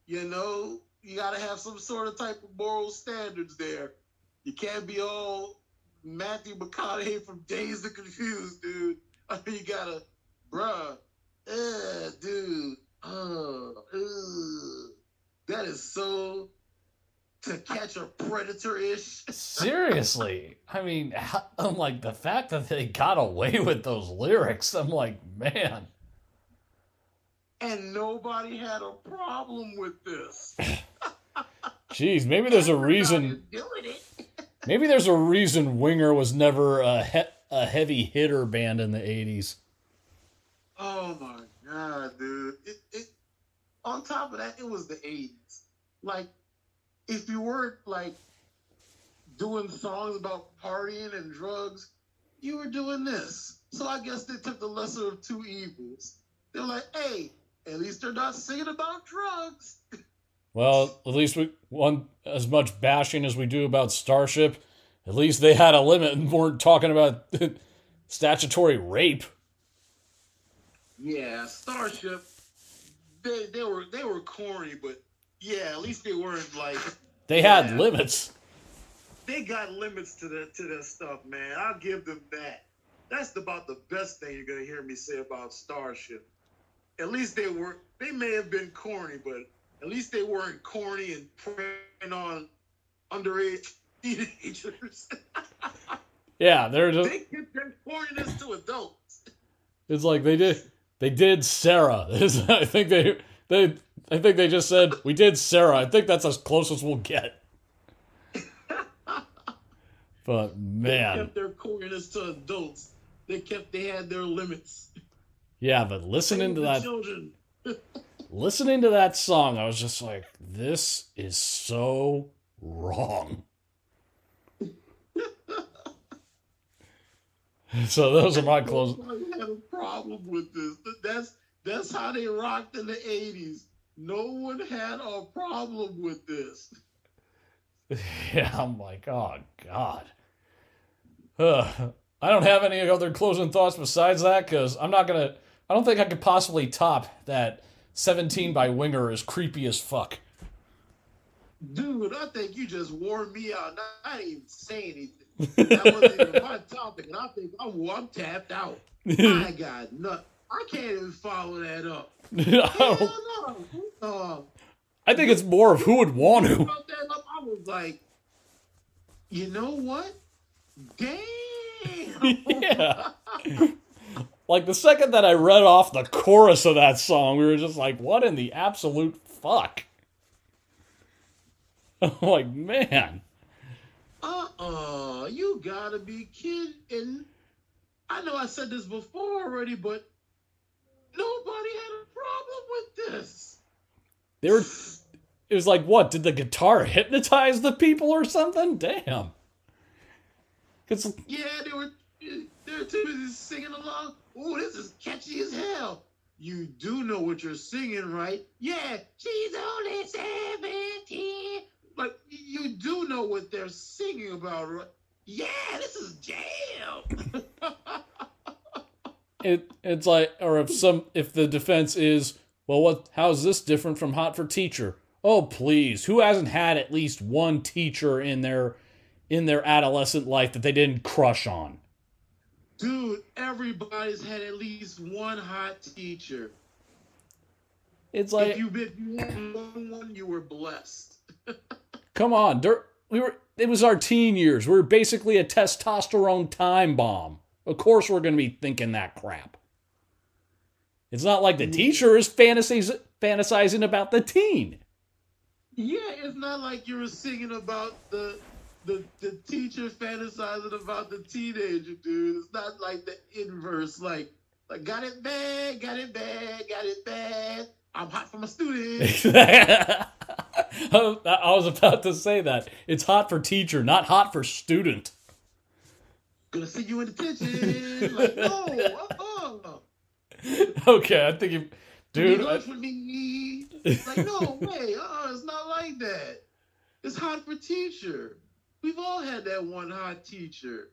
You know, you gotta have some sort of type of moral standards there. You can't be all Matthew McConaughey from Dazed and Confused, dude. I mean, you gotta, bruh, uh, dude. Oh, ugh. that is so to catch a predator ish. Seriously, I mean, I'm like the fact that they got away with those lyrics. I'm like, man, And nobody had a problem with this. jeez, maybe there's a reason. Everybody's Doing it. Maybe there's a reason Winger was never a he- a heavy hitter band in the '80s. Oh my god, dude! It, it. On top of that, it was the '80s. Like, if you weren't like doing songs about partying and drugs, you were doing this. So I guess they took the lesser of two evils. They're like, hey, at least they're not singing about drugs. Well, at least we one as much bashing as we do about Starship. At least they had a limit and weren't talking about statutory rape. Yeah, Starship. They they were they were corny, but yeah, at least they weren't like They had Yeah. limits. they got limits to the to their stuff, man. I'll give them that. That's about the best thing you're gonna hear me say about Starship. At least they were they may have been corny, but at least they weren't corny and preying on underage teenagers. Yeah, they're just, they get their corniness to adults. it's like they did they did Sara. I think they they I think they just said we did Sara. I think that's as close as we'll get. But They man, kept their corniness to adults. They kept they had their limits. Yeah, but listening to that children. listening to that song, I was just like, this is so wrong. so those are my close. Nobody had a problem with this. That's that's how they rocked in the '80s. No one had a problem with this. Yeah, I'm like, oh god. Ugh. I don't have any other closing thoughts besides that because I'm not gonna. I don't think I could possibly top that 17 by Winger is creepy as fuck. Dude, I think you just wore me out. I didn't even say anything. That wasn't even my topic, and I think I'm, I'm tapped out. I got nothing. I can't even follow that up. I, Hell no. Uh, I think it's more of who would want to. brought that up, I was like, you know what? Damn. Yeah. Like the second that I read off the chorus of that song, we were just like, what in the absolute fuck? I'm like, man. Uh-uh, you gotta be kidding. I know I said this before already, but nobody had a problem with this. They were it was like what, did the guitar hypnotize the people or something? Damn. Cause Yeah, they were they were too busy singing along. Oh, this is catchy as hell. You do know what you're singing, right? Yeah, she's only 17. Like, you do know what they're singing about, right? Yeah, this is jam. it it's like or if some if the defense is, well what how's this different from Hot for Teacher? Oh please, who hasn't had at least one teacher in their in their adolescent life that they didn't crush on? Dude, everybody's had at least one hot teacher. It's like, if you you won one, you were blessed. come on, there, we were. It was our teen years. We were basically a testosterone time bomb. Of course, we're going to be thinking that crap. It's not like the mm. teacher is fantasies, fantasizing about the teen. Yeah, it's not like you were singing about the the the teacher fantasizing about the teenager, dude. It's not like the inverse, like like got it bad, got it bad, got it bad. I'm hot for my student. I was about to say that. It's hot for teacher, not hot for student. Gonna see you in detention. Like, no, uh-uh. Okay, I think you, Dude, dude. I- for me. Like, no way. Uh, it's not like that. It's hot for teacher. We've all had that one hot teacher.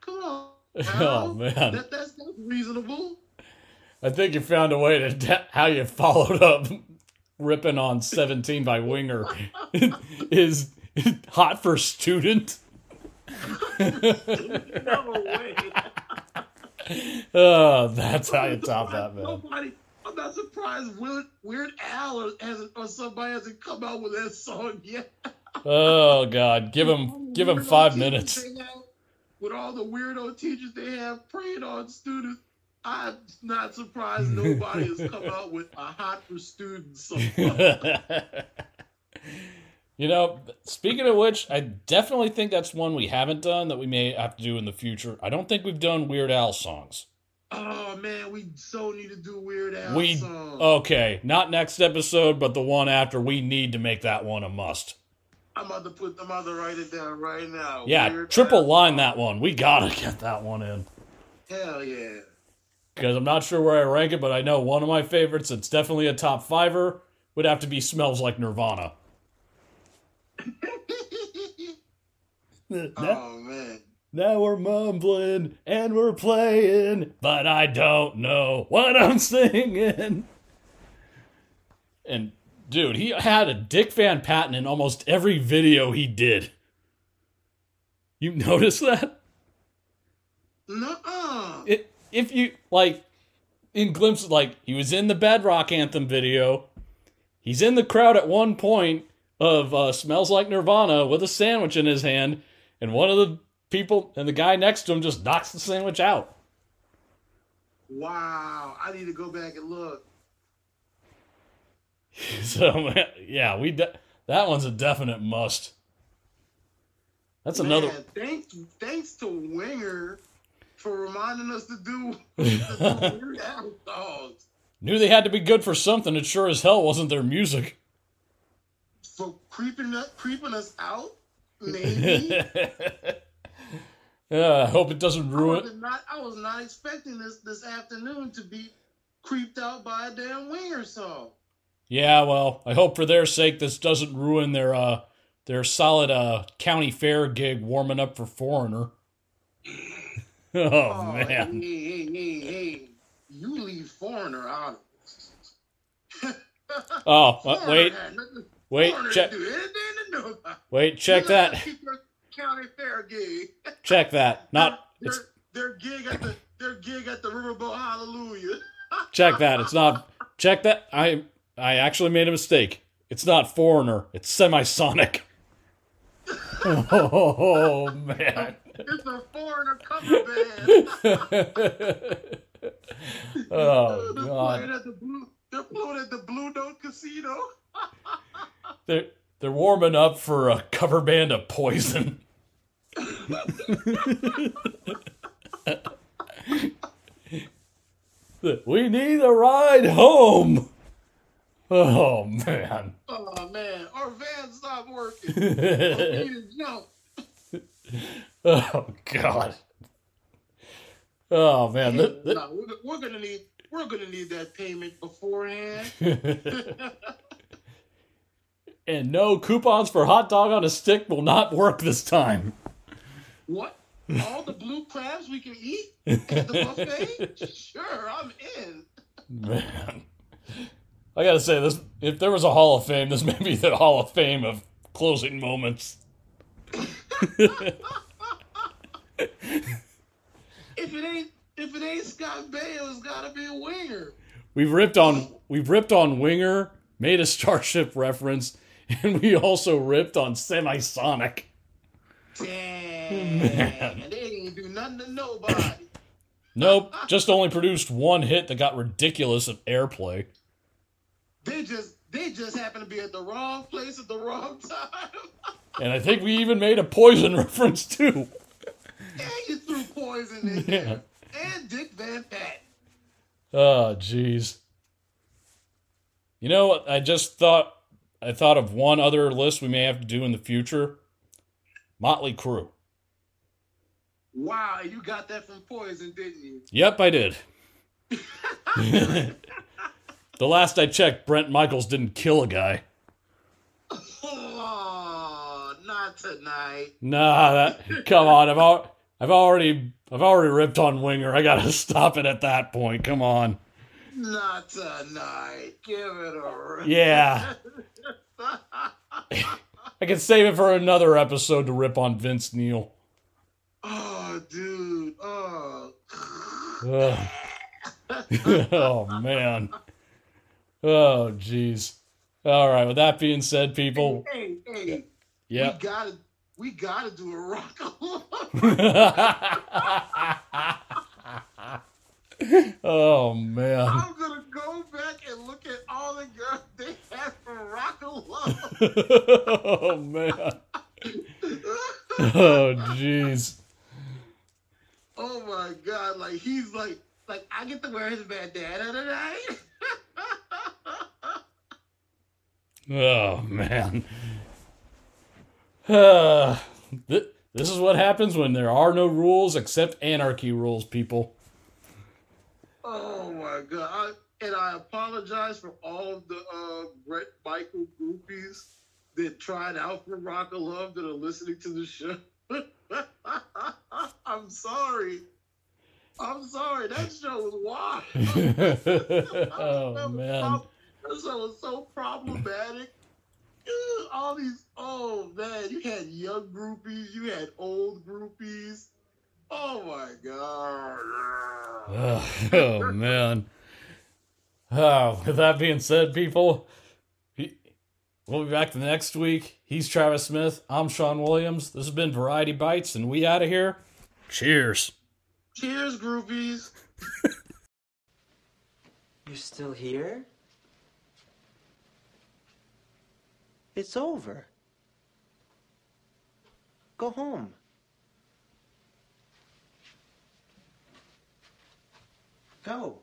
Come on. oh man, That, that's, that's reasonable. I think you found a way to de- how you followed up ripping on 17 by Winger is hot for student. No way. Oh, that's how you top that, man. Nobody, I'm not surprised Weird, Weird Al or, or somebody hasn't come out with that song yet. Oh God, give him give him five minutes. With all the weirdo teachers they have preying on students, I'm not surprised nobody has come out with a hot for students you know, speaking of which, I definitely think that's one we haven't done that we may have to do in the future. I don't think we've done Weird Al songs. Oh man, we so need to do Weird Al We song. okay, not next episode, but the one after. We need to make that one a must. I'm about to put. I'm about to write it down right now. Yeah, Weird triple Al. line that one. We gotta get that one in Hell yeah. because I'm not sure where I rank it, but I know one of my favorites. It's definitely a top fiver. Would have to be "Smells Like Nirvana." oh man. Now we're mumbling and we're playing, but I don't know what I'm singing. And dude, he had a Dick Van Patten in almost every video he did. You notice that? It, if you like in glimpses like he was in the Bedrock Anthem video. He's in the crowd at one point of uh, Smells Like Nirvana with a sandwich in his hand, and one of the people and the guy next to him just knocks the sandwich out. Wow. I need to go back and look. So yeah, we de- that one's a definite must. That's another. Man, thanks, thanks to Winger for reminding us to do, to do Weird Al. Knew they had to be good for something. It sure as hell wasn't their music. For creeping us, creeping us out, maybe. yeah, I hope it doesn't I ruin. was not, I was not expecting this this afternoon to be creeped out by a damn Winger song. Yeah, well, I hope for their sake this doesn't ruin their uh their solid uh county fair gig warming up for Foreigner. oh, man. Hey, hey, hey, hey. You leave Foreigner out of this. Oh, uh, Foreigner wait, wait, check didn't do anything to know about. wait, check that. them keep their County fair gig. Check that. Not their, it's their gig at the their gig at the Riverboat Hallelujah. check that. It's not check that. I I actually made a mistake. It's not Foreigner. It's Semisonic. oh man. It's a foreigner cover band. oh they're god. playing at the blue. They're playing at the Blue Note Casino. They're they're warming up for a cover band of Poison. we need a ride home. Oh man. Oh man, our van stopped working. We need to jump. Oh god. Oh man. No, we're, we're gonna need we're gonna need that payment beforehand. and no coupons for hot dog on a stick will not work this time. what? All the blue crabs we can eat at the buffet? Sure, I'm in. Man. I gotta say this if there was a Hall of Fame, this may be the Hall of Fame of closing moments. If it ain't if it ain't Scott Baio, it's gotta be a Winger. we've ripped on we've ripped on Winger, made a Starship reference, and we also ripped on Semisonic. Damn. and they didn't do nothing to nobody. Nope, just only produced one hit that got ridiculous of airplay. They just they just happened to be at the wrong place at the wrong time. And I think we even made a Poison reference too. and you threw Poison in there. And Dick Van Patten. Oh, jeez. You know what? I just thought I thought of one other list we may have to do in the future. Motley Crue. Wow, you got that from Poison, didn't you? Yep, I did. the last I checked, Bret Michaels didn't kill a guy. Oh, not tonight. Nah, that come on. I've al- I've already I've already ripped on Winger. I gotta stop it at that point. Come on. Not tonight. Give it a rest. Yeah. I can save it for another episode to rip on Vince Neil. Oh, dude. Oh. Oh man. Oh jeez. All right. With that being said, people. Hey, hey. Yep. We gotta we gotta do a rock oh man. I'm gonna go back and look at all the girls they have for rock oh man. Oh jeez. oh my god, like he's like like I get to wear his bandana tonight. Oh man. Uh, th- this is what happens when there are no rules except anarchy rules, people. oh my god. I, and I apologize for all of the uh Bret Michael groupies that tried out for Rock of Love that are listening to the show. I'm sorry. I'm sorry. That show was wild. oh man. That show was so problematic. All these, oh man, you had young groupies, you had old groupies. Oh my god. Oh, oh, man. Oh, with that being said, people, we'll be back the next week. He's Travis Smith. I'm Sean Williams. This has been Variety Bites, and we out of here. Cheers. Cheers, groupies. You're still here? It's over. Go home. Go.